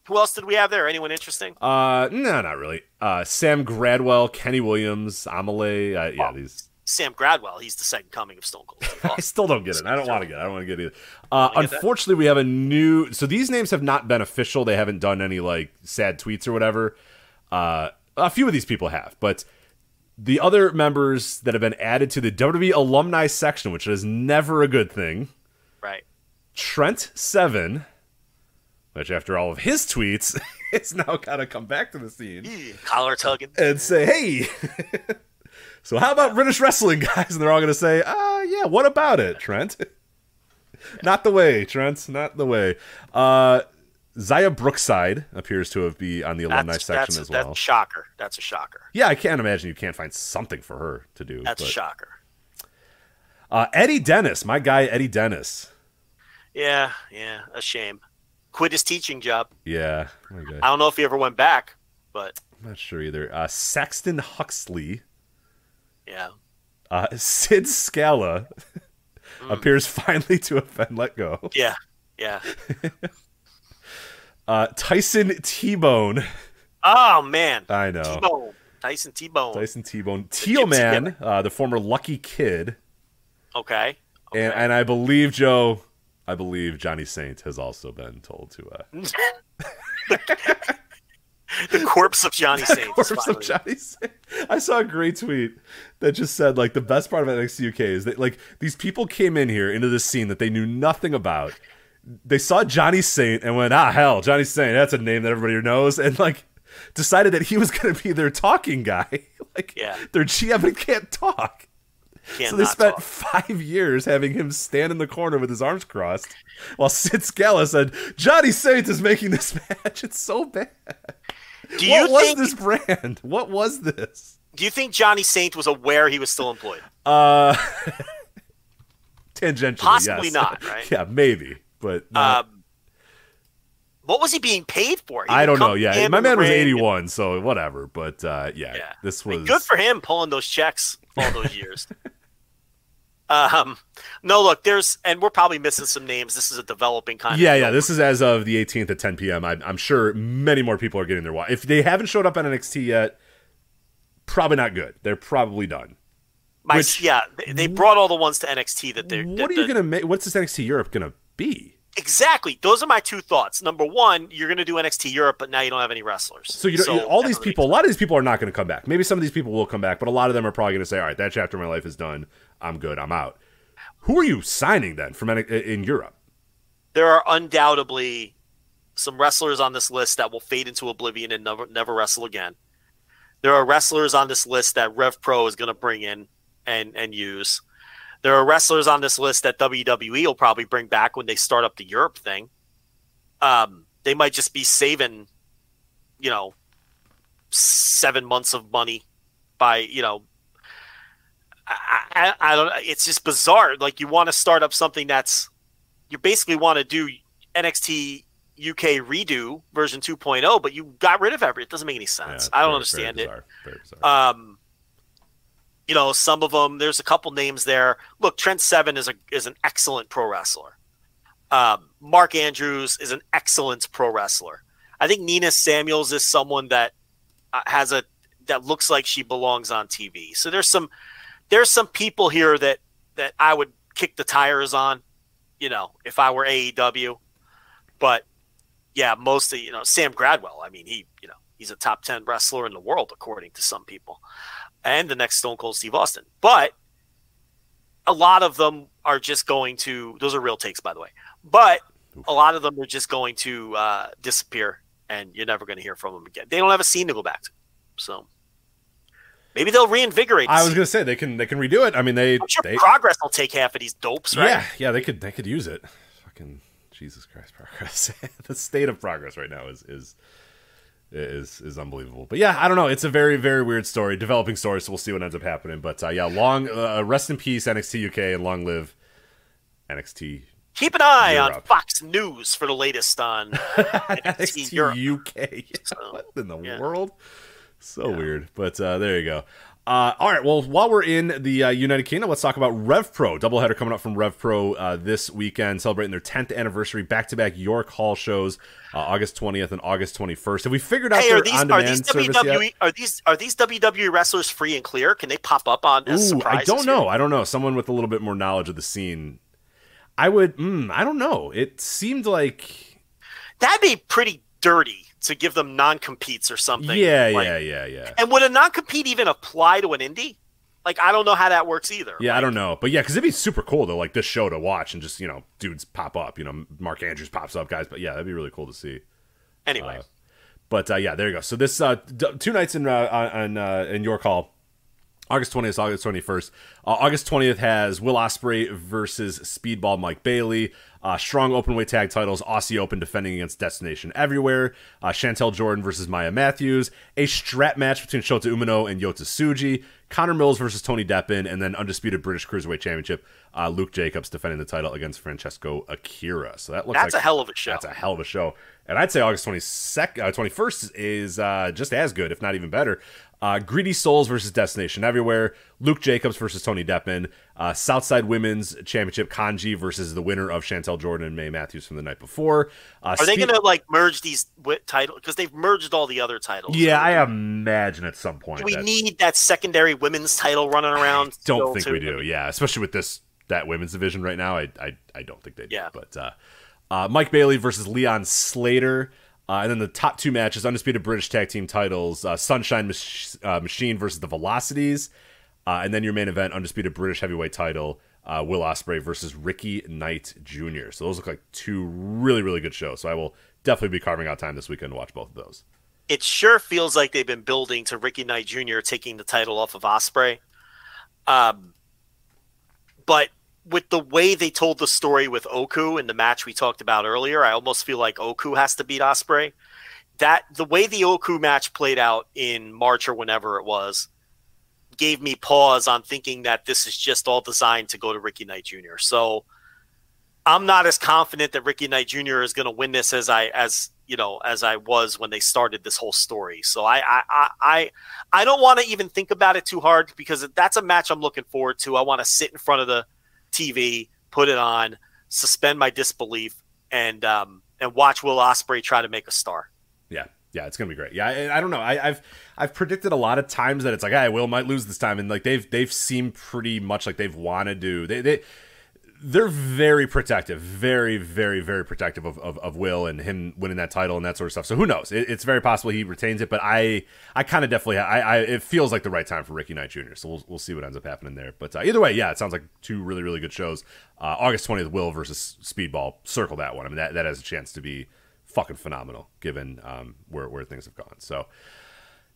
who else did we have there? Anyone interesting? Uh, no, not really. Uh, Sam Gradwell, Kenny Williams, Amale. Uh, yeah, these. Sam Gradwell. He's the second coming of Stone Cold. I still don't get it. I don't want to get. it. I don't want to get it either. Uh, get that? unfortunately, we have a new. So these names have not been official. They haven't done any like sad tweets or whatever. Uh, a few of these people have, but the other members that have been added to the WWE alumni section, which is never a good thing. right. Trent Seven, which after all of his tweets, it's now got to come back to the scene Collar tugging. and say, "Hey, so how about British wrestling, guys?" And they're all going to say, "Uh, yeah, what about it, Trent?" not the way, Trent. Not the way. Uh, Xia Brookside appears to have be on the alumni That's, section that's, as that's well. a shocker. That's a shocker. yeah, I can't imagine you can't find something for her to do. That's but- a shocker. Uh, Eddie Dennis, my guy Eddie Dennis. Yeah, yeah, a shame. Quit his teaching job. Yeah, guy. I don't know if he ever went back, but I'm not sure either. Uh, Saxon Huxley. Yeah. Uh, Sid Scala appears finally to have been let go. Yeah, yeah. Uh, Tyson T-Bone. Oh man, I know. T-Bone, Tyson T-Bone. Tyson T-Bone. Teoman, uh, the former Lucky Kid. Okay, And, and I believe, Joe, I believe Johnny Saint has also been told to. Uh, the corpse of Johnny Saint. is corpse of Johnny Saint. I saw a great tweet that just said like the best part of NXT UK is that like these people came in here into this scene that they knew nothing about. They saw Johnny Saint and went, ah hell, Johnny Saint, that's a name that everybody knows, and like decided that he was going to be their talking guy. like Yeah. their GM can't talk. Can't so they spent talk. five years having him stand in the corner with his arms crossed, while Sid Scala said, "Johnny Saint is making this match. It's so bad. Do you what was think? this brand? What was this?" Do you think Johnny Saint was aware he was still employed? Uh, tangentially, Possibly yes. not, right? yeah, maybe, but Um, what was he being paid for? He I don't know. Yeah, my man was ring and- eighty-one, so whatever. But uh, yeah, Yeah. this I mean, was good for him pulling those checks all those years. Um, no, look, there's, and we're probably missing some names. This is a developing kind. Yeah, of yeah. This is as of the 18th at 10 p.m. I'm, I'm sure many more people are getting their watch. If they haven't showed up on NXT yet, probably not good. They're probably done. My, which- yeah, they, brought all the ones to NXT that they're. What that are you the- gonna make? What's this NXT Europe gonna be? Exactly. Those are my two thoughts. Number one, you're going to do NXT Europe, but now you don't have any wrestlers. So you don't, all these people, a lot of these people are not going to come back. Maybe some of these people will come back, but a lot of them are probably going to say, "All right, that chapter of my life is done. I'm good. I'm out." Who are you signing then from in Europe? there are undoubtedly some wrestlers on this list that will fade into oblivion and never never wrestle again. There are wrestlers on this list that Rev Pro is going to bring in and and use. There are wrestlers on this list that WWE will probably bring back when they start up the Europe thing. Um, they might just be saving, you know, seven months of money by you know. I, I, I don't. It's just bizarre. Like you want to start up something that's you basically want to do NXT UK redo version 2.0, but you got rid of every. It doesn't make any sense. Yeah, I don't very- understand very it. bizarre, Very bizarre. Um, you know, some of them. There's a couple names there. Look, Trent Seven is a is an excellent pro wrestler. Um, Mark Andrews is an excellent pro wrestler. I think Nina Samuels is someone that uh, has a that looks like she belongs on TV. So there's some there's some people here that that I would kick the tires on. You know, if I were AEW, but yeah, mostly you know Sam Gradwell. I mean, he you know he's a top ten wrestler in the world according to some people, and the next Stone Cold Steve Austin. But a lot of them are just going to. Those are real takes, by the way. But a lot of them are just going to uh, disappear, and you're never going to hear from them again. They don't have a scene to go back to, so maybe they'll reinvigorate. I was gonna say they can they can redo it. I mean they sure they Progress will take half of these dopes, right? yeah yeah they could they could use it. Fucking Jesus Christ, progress. the state of progress right now is is is is unbelievable. But yeah, I don't know. It's a very very weird story, developing story. So we'll see what ends up happening. But uh, yeah, long uh, rest in peace NXT UK and long live NXT Keep an eye on Fox News for the latest on NXT Europe. NXT UK. So, what in the yeah. world? So weird. But uh, there you go. Uh, all right. Well, while we're in the uh, United Kingdom, let's talk about Rev Pro. Doubleheader coming up from Rev Pro uh, this weekend, celebrating their 10th anniversary back to back York Hall shows, uh, August 20th and August 21st. Have we figured out Hey, their are these on are these WWE yet? are these are these WWE wrestlers free and clear? Can they pop up on as Ooh, I don't know. I don't know. Someone with a little bit more knowledge of the scene. I would. Mm, I don't know. It seemed like. That'd be pretty dirty to give them non competes or something. Yeah, like- yeah, yeah, yeah. And would a non compete even apply to an indie? Like I don't know how that works either. Yeah, I don't know, but yeah, because it'd be super cool to like this show to watch and just you know dudes pop up. You know, Mark Andrews pops up, guys. But yeah, that'd be really cool to see. Anyway, Uh, But uh, yeah, there you go. So this uh, d- two nights in uh, on uh, in York Hall, August twentieth, August twenty first. Uh, August twentieth has Will Ospreay versus Speedball Mike Bailey. Uh, strong openweight tag titles. Aussie Open defending against Destination Everywhere. Uh, Chantel Jordan versus Maya Matthews. A strap match between Shota Umino and Yota Tsuji. Connor Mills versus Tony Deppen, and then undisputed British Cruiserweight Championship. Uh, Luke Jacobs defending the title against Francesco Akira. So that looks that's like a hell of a show. that's a hell of a show. And I'd say August 22nd, uh, 21st is uh, just as good, if not even better. Uh, Greedy Souls versus Destination Everywhere. Luke Jacobs versus Tony Deppen. Uh, Southside Women's Championship Kanji versus the winner of Chantel Jordan and May Matthews from the night before. Uh, Are they going to like merge these titles because they've merged all the other titles? Yeah, I imagine at some point. Do we that- need that secondary women's title running around? don't think too? we do. Yeah, especially with this that women's division right now. I I, I don't think they do. Yeah. But uh, uh, Mike Bailey versus Leon Slater. Uh, and then the top two matches, undisputed British tag team titles, uh, Sunshine Mach- uh, Machine versus the Velocities, uh, and then your main event, undisputed British heavyweight title, uh, Will Ospreay versus Ricky Knight Jr. So those look like two really really good shows. So I will definitely be carving out time this weekend to watch both of those. It sure feels like they've been building to Ricky Knight Jr. taking the title off of Ospreay. Um, but with the way they told the story with Oku in the match we talked about earlier, I almost feel like Oku has to beat Ospreay. That the way the Oku match played out in March or whenever it was gave me pause on thinking that this is just all designed to go to Ricky Knight Jr. So I'm not as confident that Ricky Knight Jr. is going to win this as I as you know as I was when they started this whole story. So I I I I, don't want to even think about it too hard because that's a match I'm looking forward to. I want to sit in front of the TV, put it on, suspend my disbelief, and um, and watch Will Ospreay try to make a star. Yeah, yeah, it's gonna be great. Yeah, I, I don't know. I, have I've predicted a lot of times that it's like, I hey, Will might lose this time, and like they've they've seemed pretty much like they've wanted to. They they they're very protective, very, very, very protective of, of, of, Will and him winning that title and that sort of stuff. So who knows? It, it's very possible he retains it, but I, I kind of definitely, I, I, it feels like the right time for Ricky Knight Jr. So we'll, we'll see what ends up happening there. But uh, either way, yeah, it sounds like two really, really good shows. Uh, August twentieth, Will versus Speedball. Circle that one. I mean, that that has a chance to be fucking phenomenal given um, where where things have gone. So.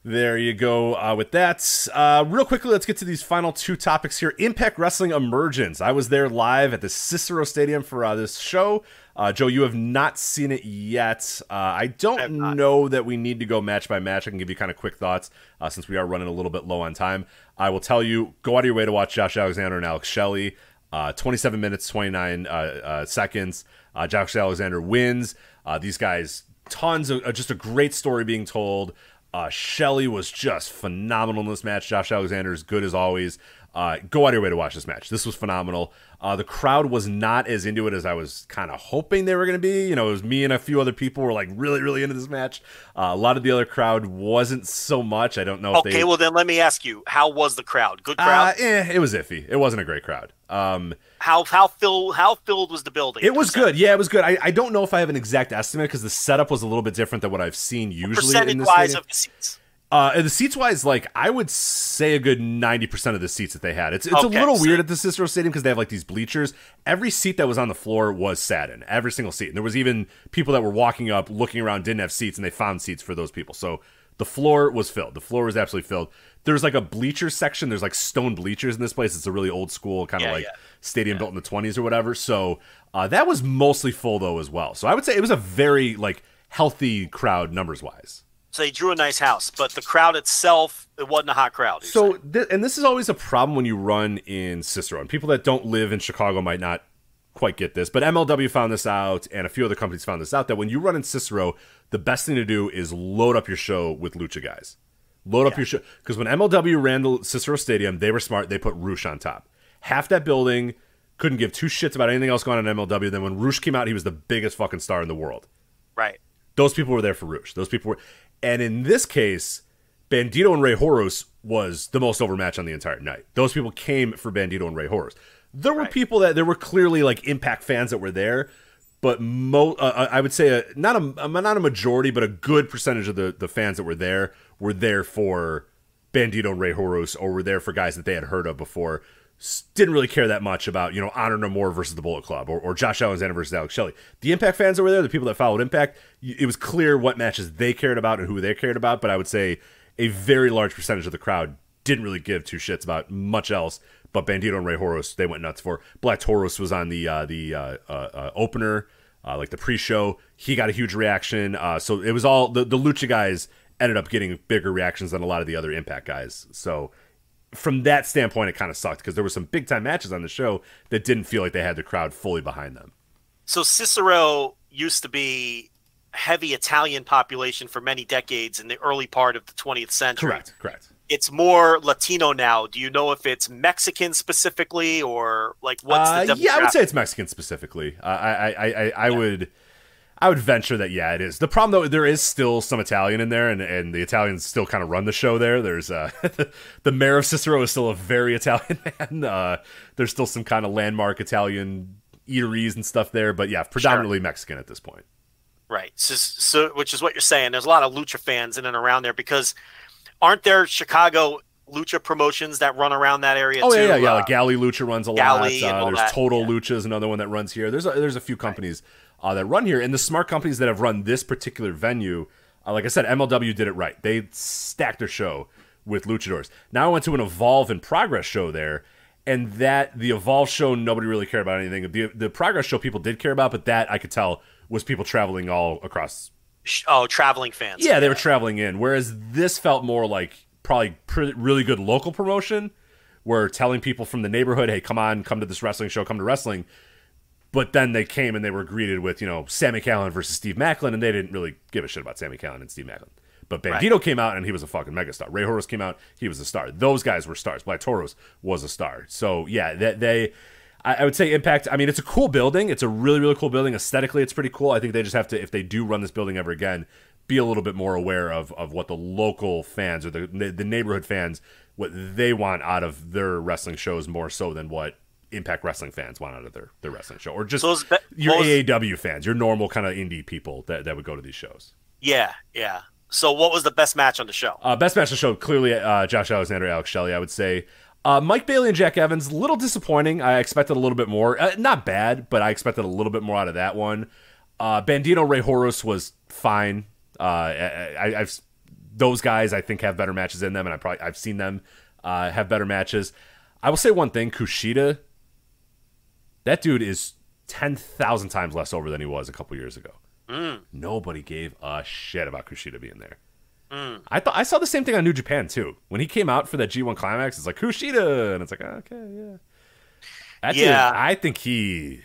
There you go uh, with that. Uh, real quickly, let's get to these final two topics here. Impact Wrestling Emergence. I was there live at the Cicero Stadium for uh, this show. Uh, Joe, you have not seen it yet. Uh, I don't I know that we need to go match by match. I can give you kind of quick thoughts uh, since we are running a little bit low on time. I will tell you go out of your way to watch Josh Alexander and Alex Shelley. 27 minutes, 29 seconds. Josh Alexander wins. these guys, tons of just a great story being told. Uh, Shelley was just phenomenal in this match. Josh Alexander is good as always. Uh, go out of your way to watch this match. This was phenomenal. Uh, the crowd was not as into it as I was kind of hoping they were going to be. You know, it was me and a few other people were like really, really into this match. Uh, a lot of the other crowd wasn't so much. I don't know. Okay, they... well then let me ask you, how was the crowd? Good crowd? Uh, eh, it was iffy. It wasn't a great crowd. Um, how how filled how filled was the building? It was good. Yeah, it was good. I, I don't know if I have an exact estimate because the setup was a little bit different than what I've seen usually. Percentage in this wise stadium. of the seats. Uh, and the seats wise, like I would say a good ninety percent of the seats that they had. It's it's Okay, a little so- weird at the Cicero Stadium because they have like these bleachers. Every seat that was on the floor was sat in. Every single seat. And there was even people that were walking up, looking around, didn't have seats, and they found seats for those people. So the floor was filled. The floor was absolutely filled. There's like a bleacher section. There's like stone bleachers in this place. It's a really old school kind of Yeah, like yeah. stadium built in the 20s or whatever. So uh, that was mostly full though as well. So I would say it was a very like healthy crowd numbers wise. So they drew a nice house, but the crowd itself, it wasn't a hot crowd. So, th- and this is always a problem when you run in Cicero. And people that don't live in Chicago might not quite get this, but MLW found this out, and a few other companies found this out that when you run in Cicero, the best thing to do is load up your show with lucha guys. Load up your show because when MLW ran the Cicero Stadium, they were smart. They put Rush on top. Half that building couldn't give two shits about anything else going on in MLW. Then when Rush came out, he was the biggest fucking star in the world right. those people were there for Rush. Those people were, and in this case, Bandito and Rey Horus was the most overmatched on the entire night. Those people came for Bandito and Rey Horus. There were Right. people that there were clearly like Impact fans that were there, but mo- uh, uh I would say a, not a, a not a majority, but a good percentage of the the fans that were there were there for Bandito and Rey Horus, or were there for guys that they had heard of before. Didn't really care that much about you know Honor No More versus the Bullet Club or, or Josh Alexander versus Alex Shelley. The Impact fans were there, the people that followed Impact, it was clear what matches they cared about and who they cared about. But I would say a very large percentage of the crowd didn't really give two shits about much else. But Bandito and Rey Horus, they went nuts for. Black Taurus was on the uh, the uh, uh, uh, opener, uh, like the pre-show. He got a huge reaction. Uh, so it was all the the Lucha guys ended up getting bigger reactions than a lot of the other Impact guys. So from that standpoint, it kind of sucked because there were some big time matches on the show that didn't feel like they had the crowd fully behind them. So Cicero used to be heavy Italian population for many decades in the early part of the 20th century. Correct, correct. It's more Latino now. Do you know if it's Mexican specifically or like what's Uh, the yeah, I would say it's Mexican specifically. Uh, I, I, I, I, I would, I would venture that yeah, it is. The problem though, there is still some Italian in there, and, and the Italians still kind of run the show there. There's uh, the mayor of Cicero is still a very Italian man. Uh, there's still some kind of landmark Italian eateries and stuff there, but yeah, predominantly Mexican at this point. Right. So, so, which is what you're saying. There's a lot of lucha fans in and around there because aren't there Chicago lucha promotions that run around that area Oh too? yeah, yeah, yeah. Uh, Like Galli Lucha runs a Galley lot. Uh, there's that, Total yeah. Lucha is another one that runs here. There's a, there's a few companies uh, that run here, and the smart companies that have run this particular venue, uh, like I said, MLW did it right. They stacked their show with luchadors. Now I went to an Evolve and Progress show there, and that the Evolve show nobody really cared about anything. The the Progress show people did care about, but that I could tell was people traveling all across oh, traveling fans. yeah, they were traveling in. Whereas this felt more like probably really good local promotion. Where telling people from the neighborhood, "Hey, come on, come to this wrestling show, come to wrestling." But then they came and they were greeted with, you know, Sami Callihan versus Steve Maclin, and they didn't really give a shit about Sami Callihan and Steve Maclin. But Bandito came out and he was a fucking megastar. Rey Horus came out, he was a star. Those guys were stars. Black Taurus was a star. So yeah, that they, I, I would say Impact. I mean, it's a cool building. It's a really really cool building. Aesthetically, it's pretty cool. I think they just have to, if they do run this building ever again, be a little bit more aware of of what the local fans or the the neighborhood fans what they want out of their wrestling shows more so than what Impact Wrestling fans want out of their, their wrestling show, or just Those be- your those- AAW fans, your normal kind of indie people that, that would go to these shows. Yeah, yeah. So, what was the best match on the show? Uh, best match on the show, clearly uh, Josh Alexander, Alex Shelley, I would say. Uh, Mike Bailey and Jack Evans, a little disappointing. I expected a little bit more. Uh, not bad, but I expected a little bit more out of that one. Uh, Bandito Rey Horus was fine. Uh, I, I, I've those guys I think have better matches in them, and I probably I've seen them uh, have better matches. I will say one thing: Kushida, that dude is ten thousand times less over than he was a couple years ago. Mm. Nobody gave a shit about Kushida being there. Mm. I thought I saw the same thing on New Japan too. When he came out for that G1 climax, it's like Kushida, and it's like ah, okay, yeah. That dude, Yeah. I think he.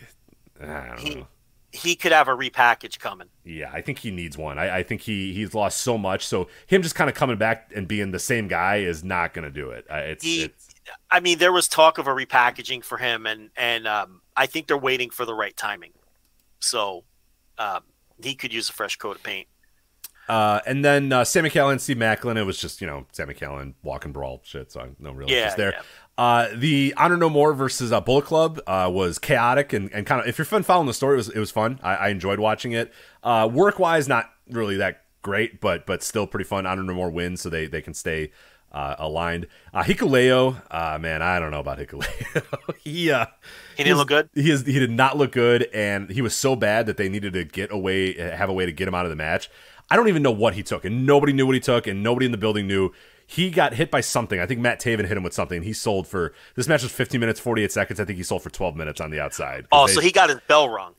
I don't He- know. He could have a repackage coming. Yeah, I think he needs one. I, I think he he's lost so much, so him just kind of coming back and being the same guy is not going to do it. It's, He- it's I mean, there was talk of a repackaging for him, and and um, I think they're waiting for the right timing. So um, he could use a fresh coat of paint. Uh, and then uh, Sami Callihan, Steve Maclin. It was just you know Sami Callihan walk and brawl shit. So no real Yeah, interest there. yeah. Uh, the Honor No More versus uh, Bullet Club uh, was chaotic and, and kind of if you're fun following the story, it was it was fun. I, I enjoyed watching it. Uh, work wise, not really that great, but but still pretty fun. Honor No More wins, so they they can stay uh, aligned. Uh, Hikuleo, uh, man, I don't know about Hikuleo. he uh, He didn't look good? He is. He did not look good, and he was so bad that they needed to get away, have a way to get him out of the match. I don't even know what he took, and nobody knew what he took, and nobody in the building knew. He got hit by something. I think Matt Taven hit him with something. He sold for this match was 15 minutes 48 seconds. I think he sold for 12 minutes on the outside. Oh, they- so he got his bell rung.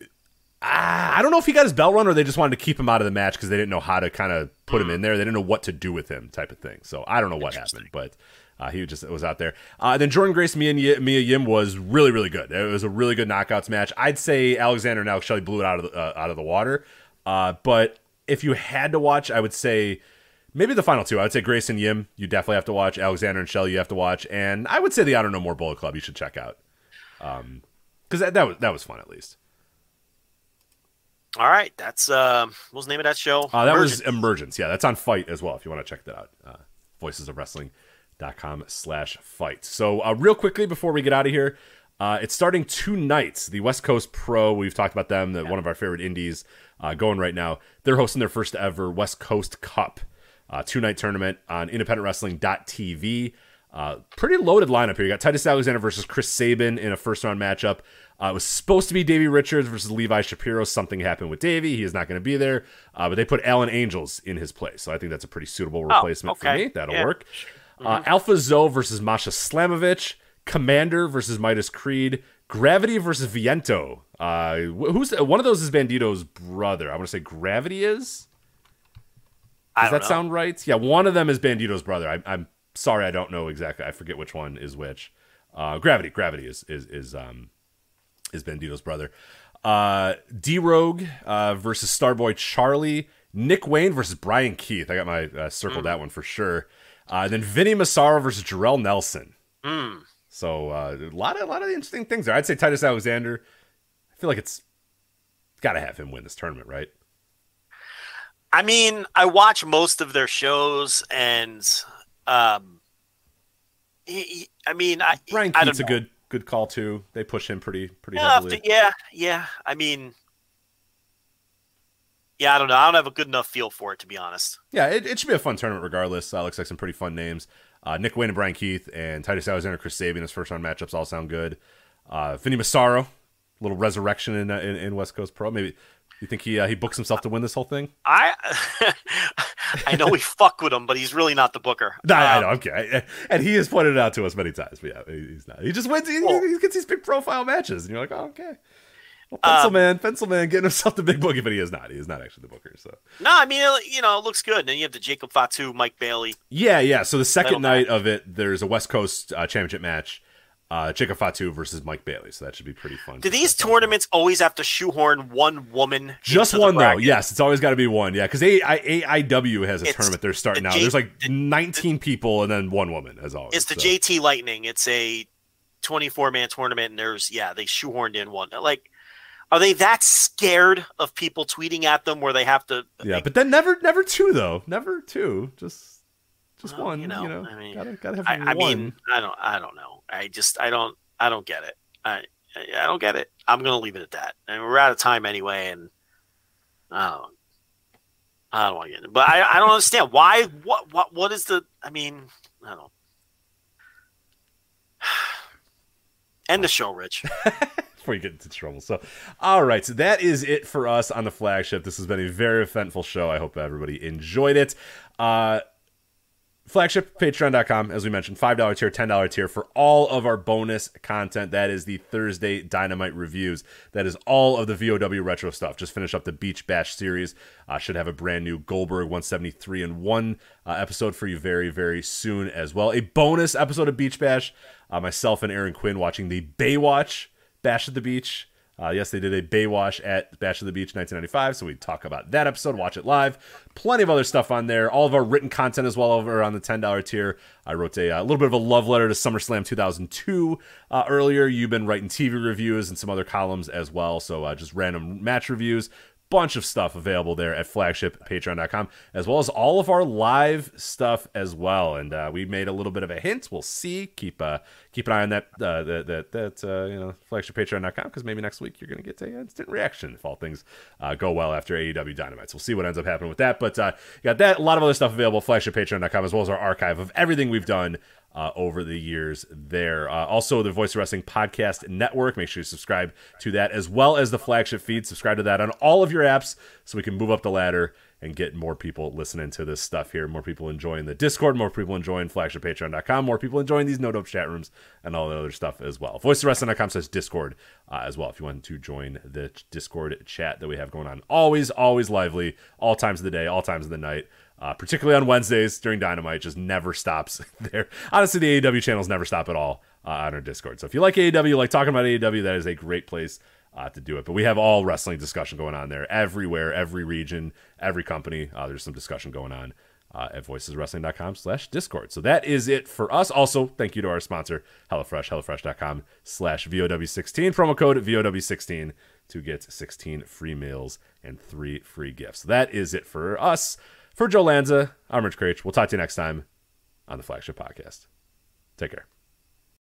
I don't know if he got his bell run or they just wanted to keep him out of the match because they didn't know how to kind of put him in there. They didn't know what to do with him, type of thing. So I don't know what happened, but uh, he just was out there. Uh, then Jordynne Grace, Mia, Mia Yim was really, really good. It was a really good knockouts match. I'd say Alexander and Alex Shelley blew it out of the, uh, out of the water. Uh, but if you had to watch, I would say maybe the final two. I would say Grace and Yim, you definitely have to watch. Alexander and Shelley, you have to watch. And I would say the Honor No More Bullet Club, you should check out. Because that, that was that was fun at least. All right, that's um, what was the name of that show? Uh, that was Emergence. Emergence. Yeah, that's on Fight as well if you want to check that out. Uh, voicesofwrestling.com slash fight. So, uh, real quickly before we get out of here, uh, it's starting two nights. The West Coast Pro, we've talked about them, that one of our favorite indies uh, going right now. They're hosting their first ever West Coast Cup uh, two night tournament on independentwrestling.tv. Uh, pretty loaded lineup here. You got Titus Alexander versus Chris Sabin in a first round matchup. Uh, it was supposed to be Davey Richards versus Levi Shapiro. Something happened with Davey. He is not going to be there. Uh, but they put Alan Angels in his place. So I think that's a pretty suitable replacement for Oh, okay. me. That'll Yeah. work. Uh, Alpha Zo versus Masha Slamovich. Commander versus Midas Creed. Gravity versus Viento. Uh, wh- who's one of those is Bandito's brother? I want to say Gravity is. Does that know. sound right? Yeah, one of them is Bandito's brother. I, I'm sorry, I don't know exactly. I forget which one is which. Uh, Gravity, Gravity is is is um is Bandito's brother. Uh, D Rogue uh, versus Starboy Charlie. Nick Wayne versus Bryan Keith. I got my uh, circled that one for sure. Uh, then Vinny Massaro versus Jarrell Nelson. So uh, a lot of a lot of interesting things there. I'd say Titus Alexander. I feel like it's got to have him win this tournament, right? I mean, I watch most of their shows, and um, he, he- I mean, I Bryan Keith's a good good call too. They push him pretty pretty Yeah, heavily. yeah, yeah. I mean, yeah, I don't know. I don't have a good enough feel for it to be honest. Yeah, it, it should be a fun tournament regardless. Uh, looks like some pretty fun names. Uh, Nick Wayne and Bryan Keith and Titus Alexander, Chris Sabin, his first round matchups all sound good. Uh, Vinny Massaro, a little resurrection in, uh, in in West Coast Pro. Maybe you think he uh, he books himself to win this whole thing? I I know we fuck with him, but he's really not the booker. No, I Um, know, okay, and he has pointed it out to us many times. But yeah, he's not. He just wins. He, Well- he gets these big profile matches, and you're like, oh, okay. Well, pencil Um, man, pencil man, getting himself the big boogie, but he is not. He is not actually the booker. So No, I mean, it- you know, it looks good. And then you have the Jacob Fatu, Mike Bailey. yeah, yeah. So the second night of it, there's a West Coast uh, championship match. Uh, Jacob Fatu versus Mike Bailey, so that should be pretty fun. Do these tournaments always have to shoehorn one woman? Just the one though. Yes, it's always got to be one. Yeah, because AIW has a It's tournament they're starting the now. J- There's like the- 19 people and then one woman as always. It's the so. JT Lightning. It's a 24 man tournament, and there's yeah, they shoehorned in one. Like, are they that scared of people tweeting at them where they have to? Yeah, but then never, never two though. Never two. Just, just Well, one. you You know, know, I mean, gotta, gotta have I, one. I mean, I don't, I don't know. I just, I don't, I don't get it. I, I don't get it. I'm gonna leave it at that. And we're out of time anyway, and I don't, I don't want to get it. But I, I don't understand why. What, what, what is the? I mean, I don't. End the show, Rich. before you get into trouble. So, all right, so that is it for us on the flagship. This has been a very eventful show. I hope everybody enjoyed it. Uh, flagship patreon.com as we mentioned $5 tier $10 tier for all of our bonus content. That is the thursday dynamite reviews. That is all of the vow retro stuff. Just finish up the beach bash series. Uh, should have a brand new goldberg 173 and 1 uh, episode for you very very soon as well. A bonus episode of beach bash uh, myself and aaron quinn watching the baywatch bash at the beach uh, yes, they did a Baywatch at Bash of the Beach 1995, so we talk about that episode, watch it live. Plenty of other stuff on there. All of our written content as well over on the $10 tier. I wrote a, uh, little bit of a love letter to SummerSlam 2002 uh, earlier. You've been writing TV reviews and some other columns as well, so uh, just random match reviews. Bunch of stuff available there at flagshippatreon.com, as well as all of our live stuff as well. And uh, we made a little bit of a hint. We'll see. Keep uh, keep an eye on that uh, that that, that uh, you know flagshippatreon.com because maybe next week you're going to get a instant reaction if all things uh, go well after AEW Dynamite. So we'll see what ends up happening with that. But uh, got that. A lot of other stuff available. Flagshippatreon.com as well as our archive of everything we've done uh, over the years there. Uh, also, the Voice of Wrestling Podcast Network. Make sure you subscribe to that as well as the flagship feed. Subscribe to that on all of your apps so we can move up the ladder and get more people listening to this stuff here. More people enjoying the Discord, more people enjoying flagshippatreon.com, more people enjoying these no chat rooms and all the other stuff as well. VoiceOfWrestling.com says Discord uh, as well if you want to join the Discord chat that we have going on. Always, always lively, all times of the day, all times of the night. Uh, particularly on Wednesdays during Dynamite, just never stops there. Honestly, the AEW channels never stop at all uh, on our Discord. So if you like AEW, like talking about AEW, that is a great place uh, to do it. But we have all wrestling discussion going on there, everywhere, every region, every company. Uh, there's some discussion going on uh, at voiceswrestling.com slash discord. So that is it for us. Also, thank you to our sponsor, HelloFresh, HelloFresh.com slash VOW16. Promo code VOW16 to get 16 free meals and three free gifts. So That is it for us. For Joe Lanza, I'm Rich Kraetsch. We'll talk to you next time on the Flagship Podcast. Take care.